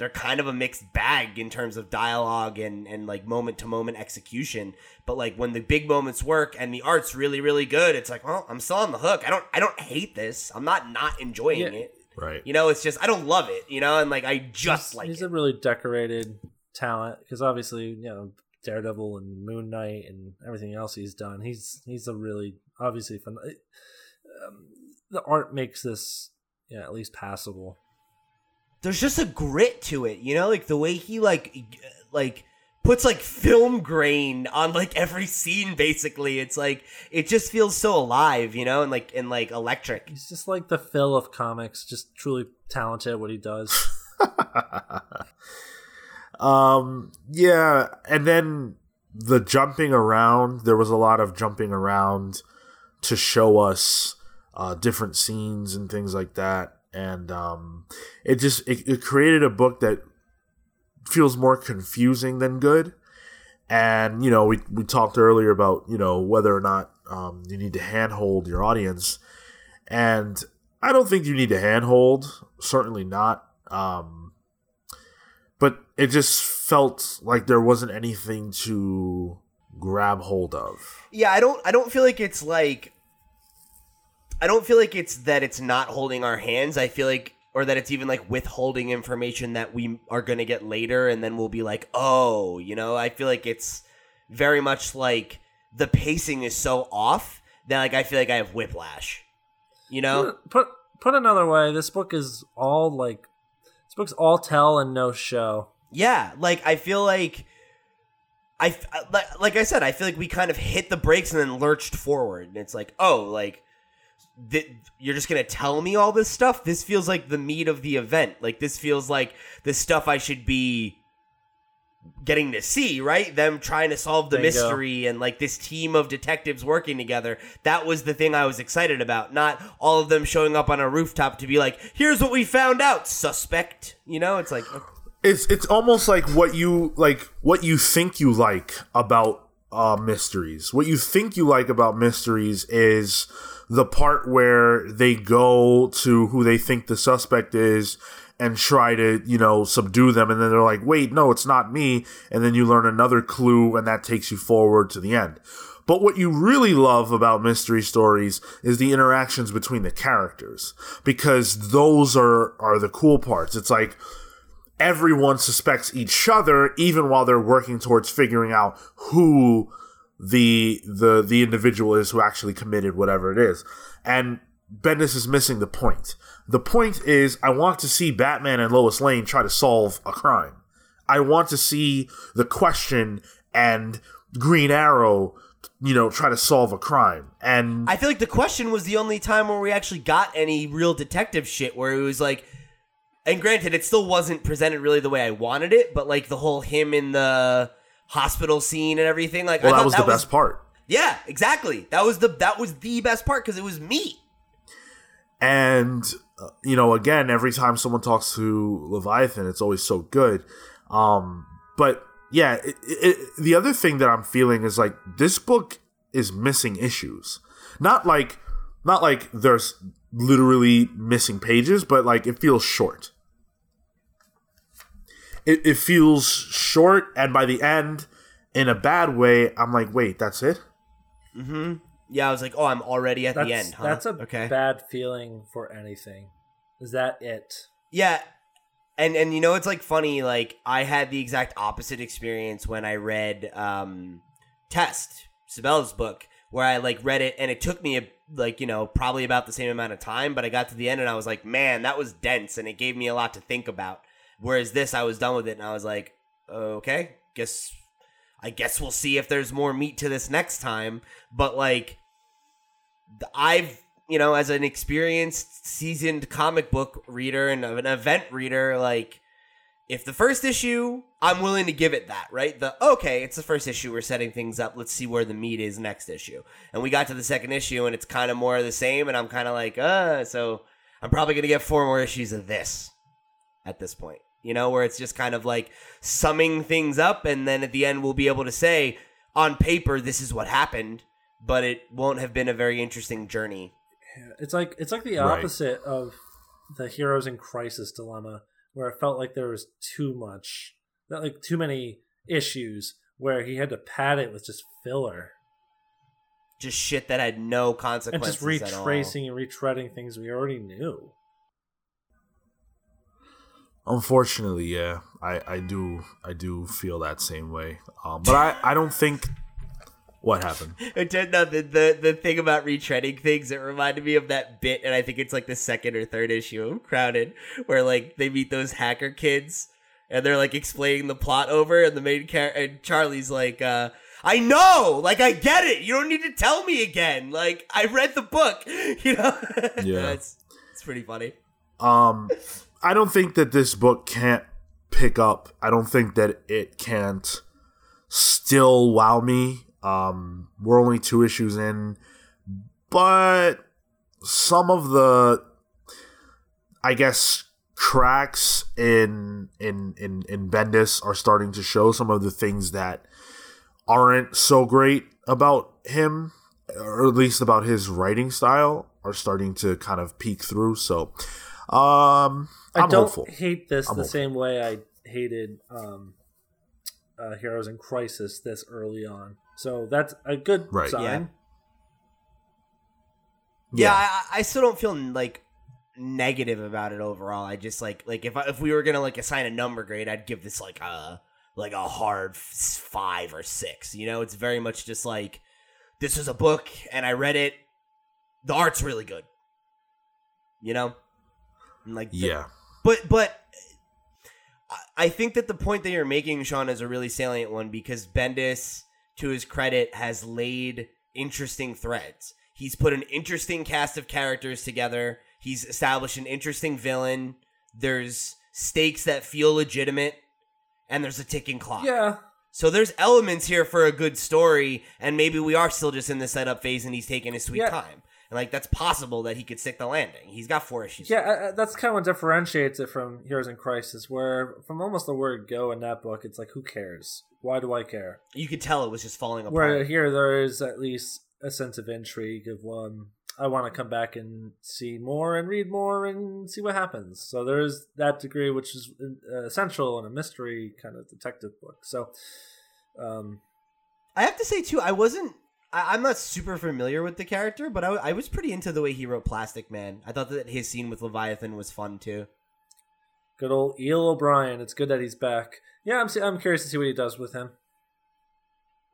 they're kind of a mixed bag in terms of dialogue and and like moment to moment execution but like when the big moments work and the art's really really good it's like well i'm still on the hook i don't i don't hate this i'm not not enjoying Yeah. it right. you know it's just i don't love it you know and like i just like he's it a really decorated talent because obviously you know Daredevil and Moon Knight and everything else he's done. He's he's a really obviously fun. Um, the art makes this yeah at least passable. There's just a grit to it you know like the way he like like puts like film grain on like every scene basically it's like it just feels so alive you know and like and like electric He's just like the Phil of comics, just truly talented at what he does. um yeah, and then the jumping around, there was a lot of jumping around to show us uh different scenes and things like that. And um it just it, it created a book that feels more confusing than good. And you know, we we talked earlier about you know whether or not um, you need to handhold your audience, and I don't think you need to handhold. Certainly not. Um, but it just felt like there wasn't anything to grab hold of. Yeah, I don't I don't feel like it's like I don't feel like it's that it's not holding our hands. I feel like or that it's even like withholding information that we are going to get later and then we'll be like, "Oh, you know, I feel like it's very much like the pacing is so off that like I feel like I have whiplash. You know? Put, put put another way, this book is all like this book's all tell and no show. Yeah, like I feel like I like I said, I feel like we kind of hit the brakes and then lurched forward, and it's like, oh, like th- you're just gonna tell me all this stuff. This feels like the meat of the event. Like this feels like the stuff I should be getting to see. Right? Them trying to solve the Bingo. mystery and like this team of detectives working together. That was the thing I was excited about. Not all of them showing up on a rooftop to be like, here's what we found out, suspect. You know? It's like. it's it's almost like what you like what you think you like about uh mysteries what you think you like about mysteries is the part where they go to who they think the suspect is and try to you know subdue them. And then they're like wait no it's not me. And then you learn another clue and that takes you forward to the end. But what you really love about mystery stories is the interactions between the characters because those are are the cool parts. It's like everyone suspects each other even while they're working towards figuring out who the the the individual is who actually committed whatever it is. And bendis is missing the point. The point is i want to see batman and lois lane try to solve a crime. I want to see the question and green arrow you know try to solve a crime. And I feel like the question was the only time where we actually got any real detective shit where it was like and granted it still wasn't presented really the way I wanted it, but like the whole him in the hospital scene and everything like well that was the best part Yeah, exactly. That was the that was the best part cuz it was me. and uh, you know again every time someone talks to leviathan it's always so good um but yeah it, it, the other thing that i'm feeling is like this book is missing issues not like not like there's literally missing pages but like it feels short it, it feels short and by the end in a bad way i'm like wait that's it mm-hmm Yeah, I was like, "Oh, I'm already at That's the end, huh?" that's a okay. bad feeling for anything. Is that it? Yeah. And and you know it's like funny like I had the exact opposite experience when I read um Test, Sebela's book where I like read it and it took me a, like you know probably about the same amount of time but I got to the end and I was like man that was dense and it gave me a lot to think about whereas this I was done with it and I was like okay guess I guess we'll see if there's more meat to this next time. But like I've you know as an experienced seasoned comic book reader and an event reader like if the first issue I'm willing to give it that right? The okay it's the first issue we're setting things up let's see where the meat is next issue. And we got to the second issue and it's kind of more of the same and I'm kind of like uh so I'm probably to get four more issues of this at this point you know where it's just kind of like summing things up and then at the end we'll be able to say on paper this is what happened but it won't have been a very interesting journey It's like it's like the Right. opposite of the heroes in crisis dilemma, where it felt like there was too much, that like too many issues, where he had to pad it with just filler just shit that had no and consequences just at all. retracing and retreading things we already knew. Unfortunately, yeah, I, I do I do feel that same way. Um, but I, I don't think what happened. Out the, the the thing about retreading things. It reminded me of that bit, and I think it's like the second or third issue of Crowded, where like they meet those hacker kids, and they're like explaining the plot over, and the main character and Charlie's like, uh, "I know, like I get it. You don't need to tell me again. Like I read the book, you know." Yeah. it's it's pretty funny. Um, I don't think that this book can't pick up. I don't think that it can't still wow me. Um, we're only two issues in, but some of the, I guess, cracks in in in in Bendis are starting to show some of the things that aren't so great about him, or at least about his writing style, are starting to kind of peek through. So, um, I I'm don't hopeful. hate this I'm the hopeful. same way I hated um, uh, Heroes in Crisis this early on. So that's a good Right. sign. Yeah. Yeah, I, I still don't feel like negative about it overall. I just like like if I, if we were gonna like assign a number grade, I'd give this like a like a hard five or six. You know, it's very much just like this is a book and I read it. The art's really good. You know, And, like the- Yeah. But but I- think that the point that you're making, Sean, is a really salient one because Bendis, to his credit, has laid interesting threads. He's put an interesting cast of characters together. He's established an interesting villain. There's stakes that feel legitimate, and there's a ticking clock. Yeah, So there's elements here for a good story, and maybe we are still just in the setup phase, and he's taking his sweet Yeah. time. And like that's possible that he could stick the landing. He's got four issues. yeah, uh, uh, that's kind of what differentiates it from Heroes in Crisis, where from almost the word go in that book, it's like, who cares? Why do I care? You could tell it was just falling apart. Where here there is at least a sense of intrigue of one. I want to come back and see more and read more and see what happens. So there is that degree, which is uh, essential in a mystery kind of detective book. So, um, I have to say too, I wasn't. I, I'm not super familiar with the character, but I, I was pretty into the way he wrote Plastic Man. I thought that his scene with Leviathan was fun too. good old Eel O'Brien. It's good that he's back. Yeah, I'm I'm curious to see what he does with him.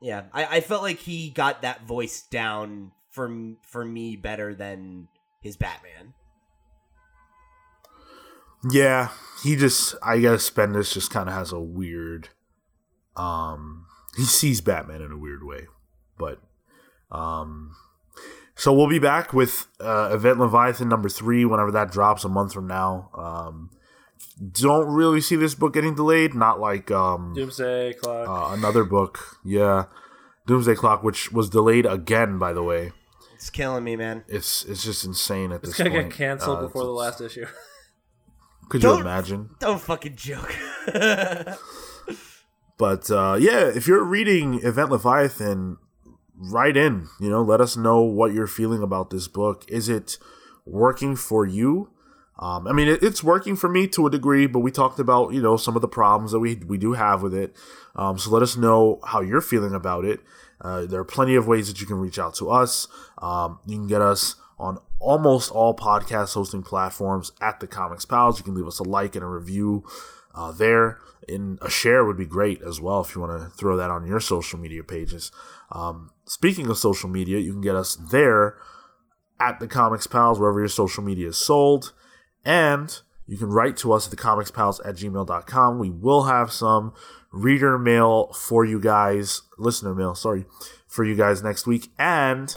Yeah, I, I felt like he got that voice down for for me better than his Batman. Yeah, he just I guess Bendis just kind of has a weird um he sees Batman in a weird way. But um so we'll be back with uh Event Leviathan number 3 whenever that drops a month from now. Um don't really see this book getting delayed, not like um Doomsday Clock. uh, another book. Yeah. Doomsday Clock which was delayed again by the way. It's killing me, man. It's it's just insane at this time. it's this gonna point. get canceled Uh, before the last issue. Could you Don't- imagine? Don't fucking joke. But uh, yeah, if you're reading Event Leviathan, write in. You know, let us know what you're feeling about this book. Is it working for you? Um, I mean, it, it's working for me to a degree, but we talked about you know some of the problems that we we do have with it. Um, so let us know how you're feeling about it. Uh, there are plenty of ways that you can reach out to us. Um, you can get us on almost all podcast hosting platforms at the Comics Pals. You can leave us a like and a review uh, there. And a share would be great as well if you want to throw that on your social media pages. Um, speaking of social media, you can get us there at the Comics Pals, wherever your social media is sold. And you can write to us at thecomicspals at gmail.com. We will have some reader mail for you guys, listener mail, sorry, for you guys next week. And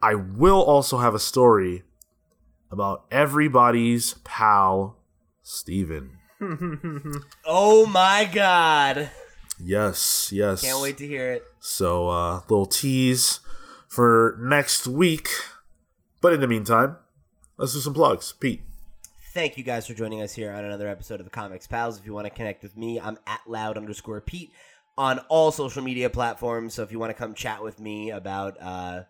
I will also have a story about everybody's pal, Steven. oh my god! Yes, yes. Can't wait to hear it. So, uh, little tease for next week. But in the meantime, let's do some plugs. Pete. Thank you guys for joining us here on another episode of the Comics Pals. If you want to connect with me, I'm at loud underscore Pete on all social media platforms. So if you want to come chat with me about uh,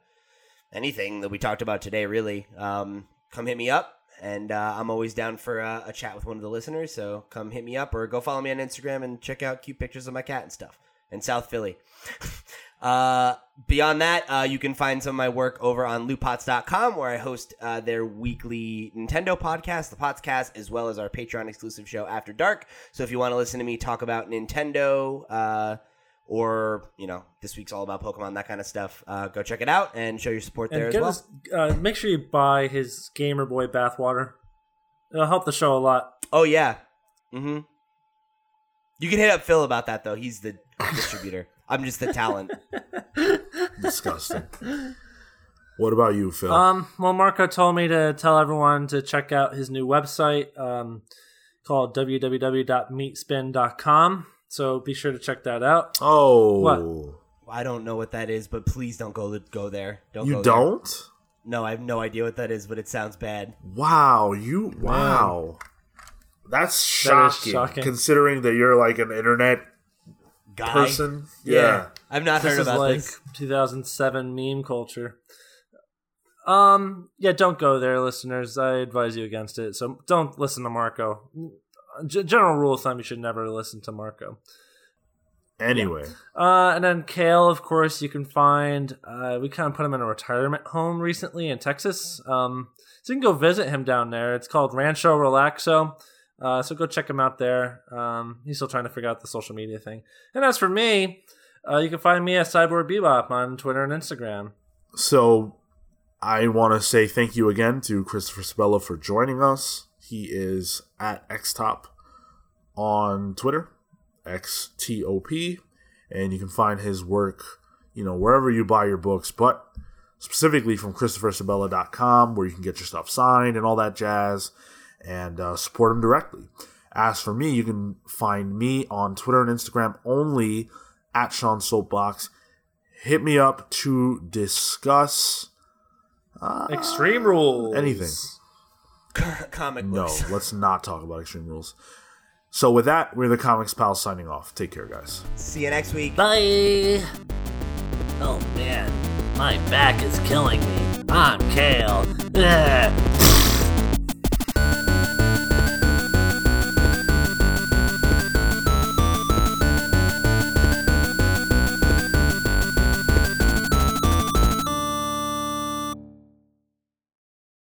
anything that we talked about today, really, um, come hit me up. And uh, I'm always down for uh, a chat with one of the listeners. So come hit me up or go follow me on Instagram and check out cute pictures of my cat and stuff in South Philly. Uh, beyond that, uh, you can find some of my work over on lootpots.com where I host uh, their weekly Nintendo podcast, the Potscast, as well as our Patreon exclusive show After Dark. So if you want to listen to me talk about Nintendo, uh, or you know, this week's all about Pokemon, that kind of stuff, uh, go check it out and show your support there and as well. us, uh, make sure you buy his Gamer Boy bathwater. It'll help the show a lot. Oh yeah, mm-hmm. You can hit up Phil about that though. He's the distributor. I'm just the talent. Disgusting. what about you, Phil? Um, well, Marco told me to tell everyone to check out his new website um, called www.meatspin.com. So be sure to check that out. oh. what? I don't know what that is, but please don't go go there. Don't You there. don't? No, I have no idea what that is, but it sounds bad. Wow, you wow. That's shocking, shocking. considering that you're like an internet Guy. person. Yeah. Yeah. I've not This heard is about like this. 2007 meme culture. Um, yeah, don't go there, listeners. I advise you against it. So don't listen to Marco. G- general rule of thumb: you should never listen to Marco. Anyway. Uh, and then Cale, of course, you can find. Uh, we kind of put him in a retirement home recently in Texas. Um, so you can go visit him down there. It's called Rancho Relaxo. Uh, so go check him out there. Um, he's still trying to figure out the social media thing. And as for me, uh, you can find me at Cyborg Bebop on Twitter and Instagram. So I want to say thank you again to Christopher Sebela for joining us. He is at xtop on Twitter, xtop, and you can find his work, you know, wherever you buy your books, but specifically from christophersebela.com where you can get your stuff signed and all that jazz and uh, support him directly. As for me, you can find me on Twitter and Instagram only at Sean Soapbox. Hit me up to discuss Extreme Rules. anything. Comic No, let's not talk about Extreme Rules. So with that, we're the Comics Pals signing off. Take care, guys. See you next week. Bye. Oh man, my back is killing me. I'm Cale. Ugh.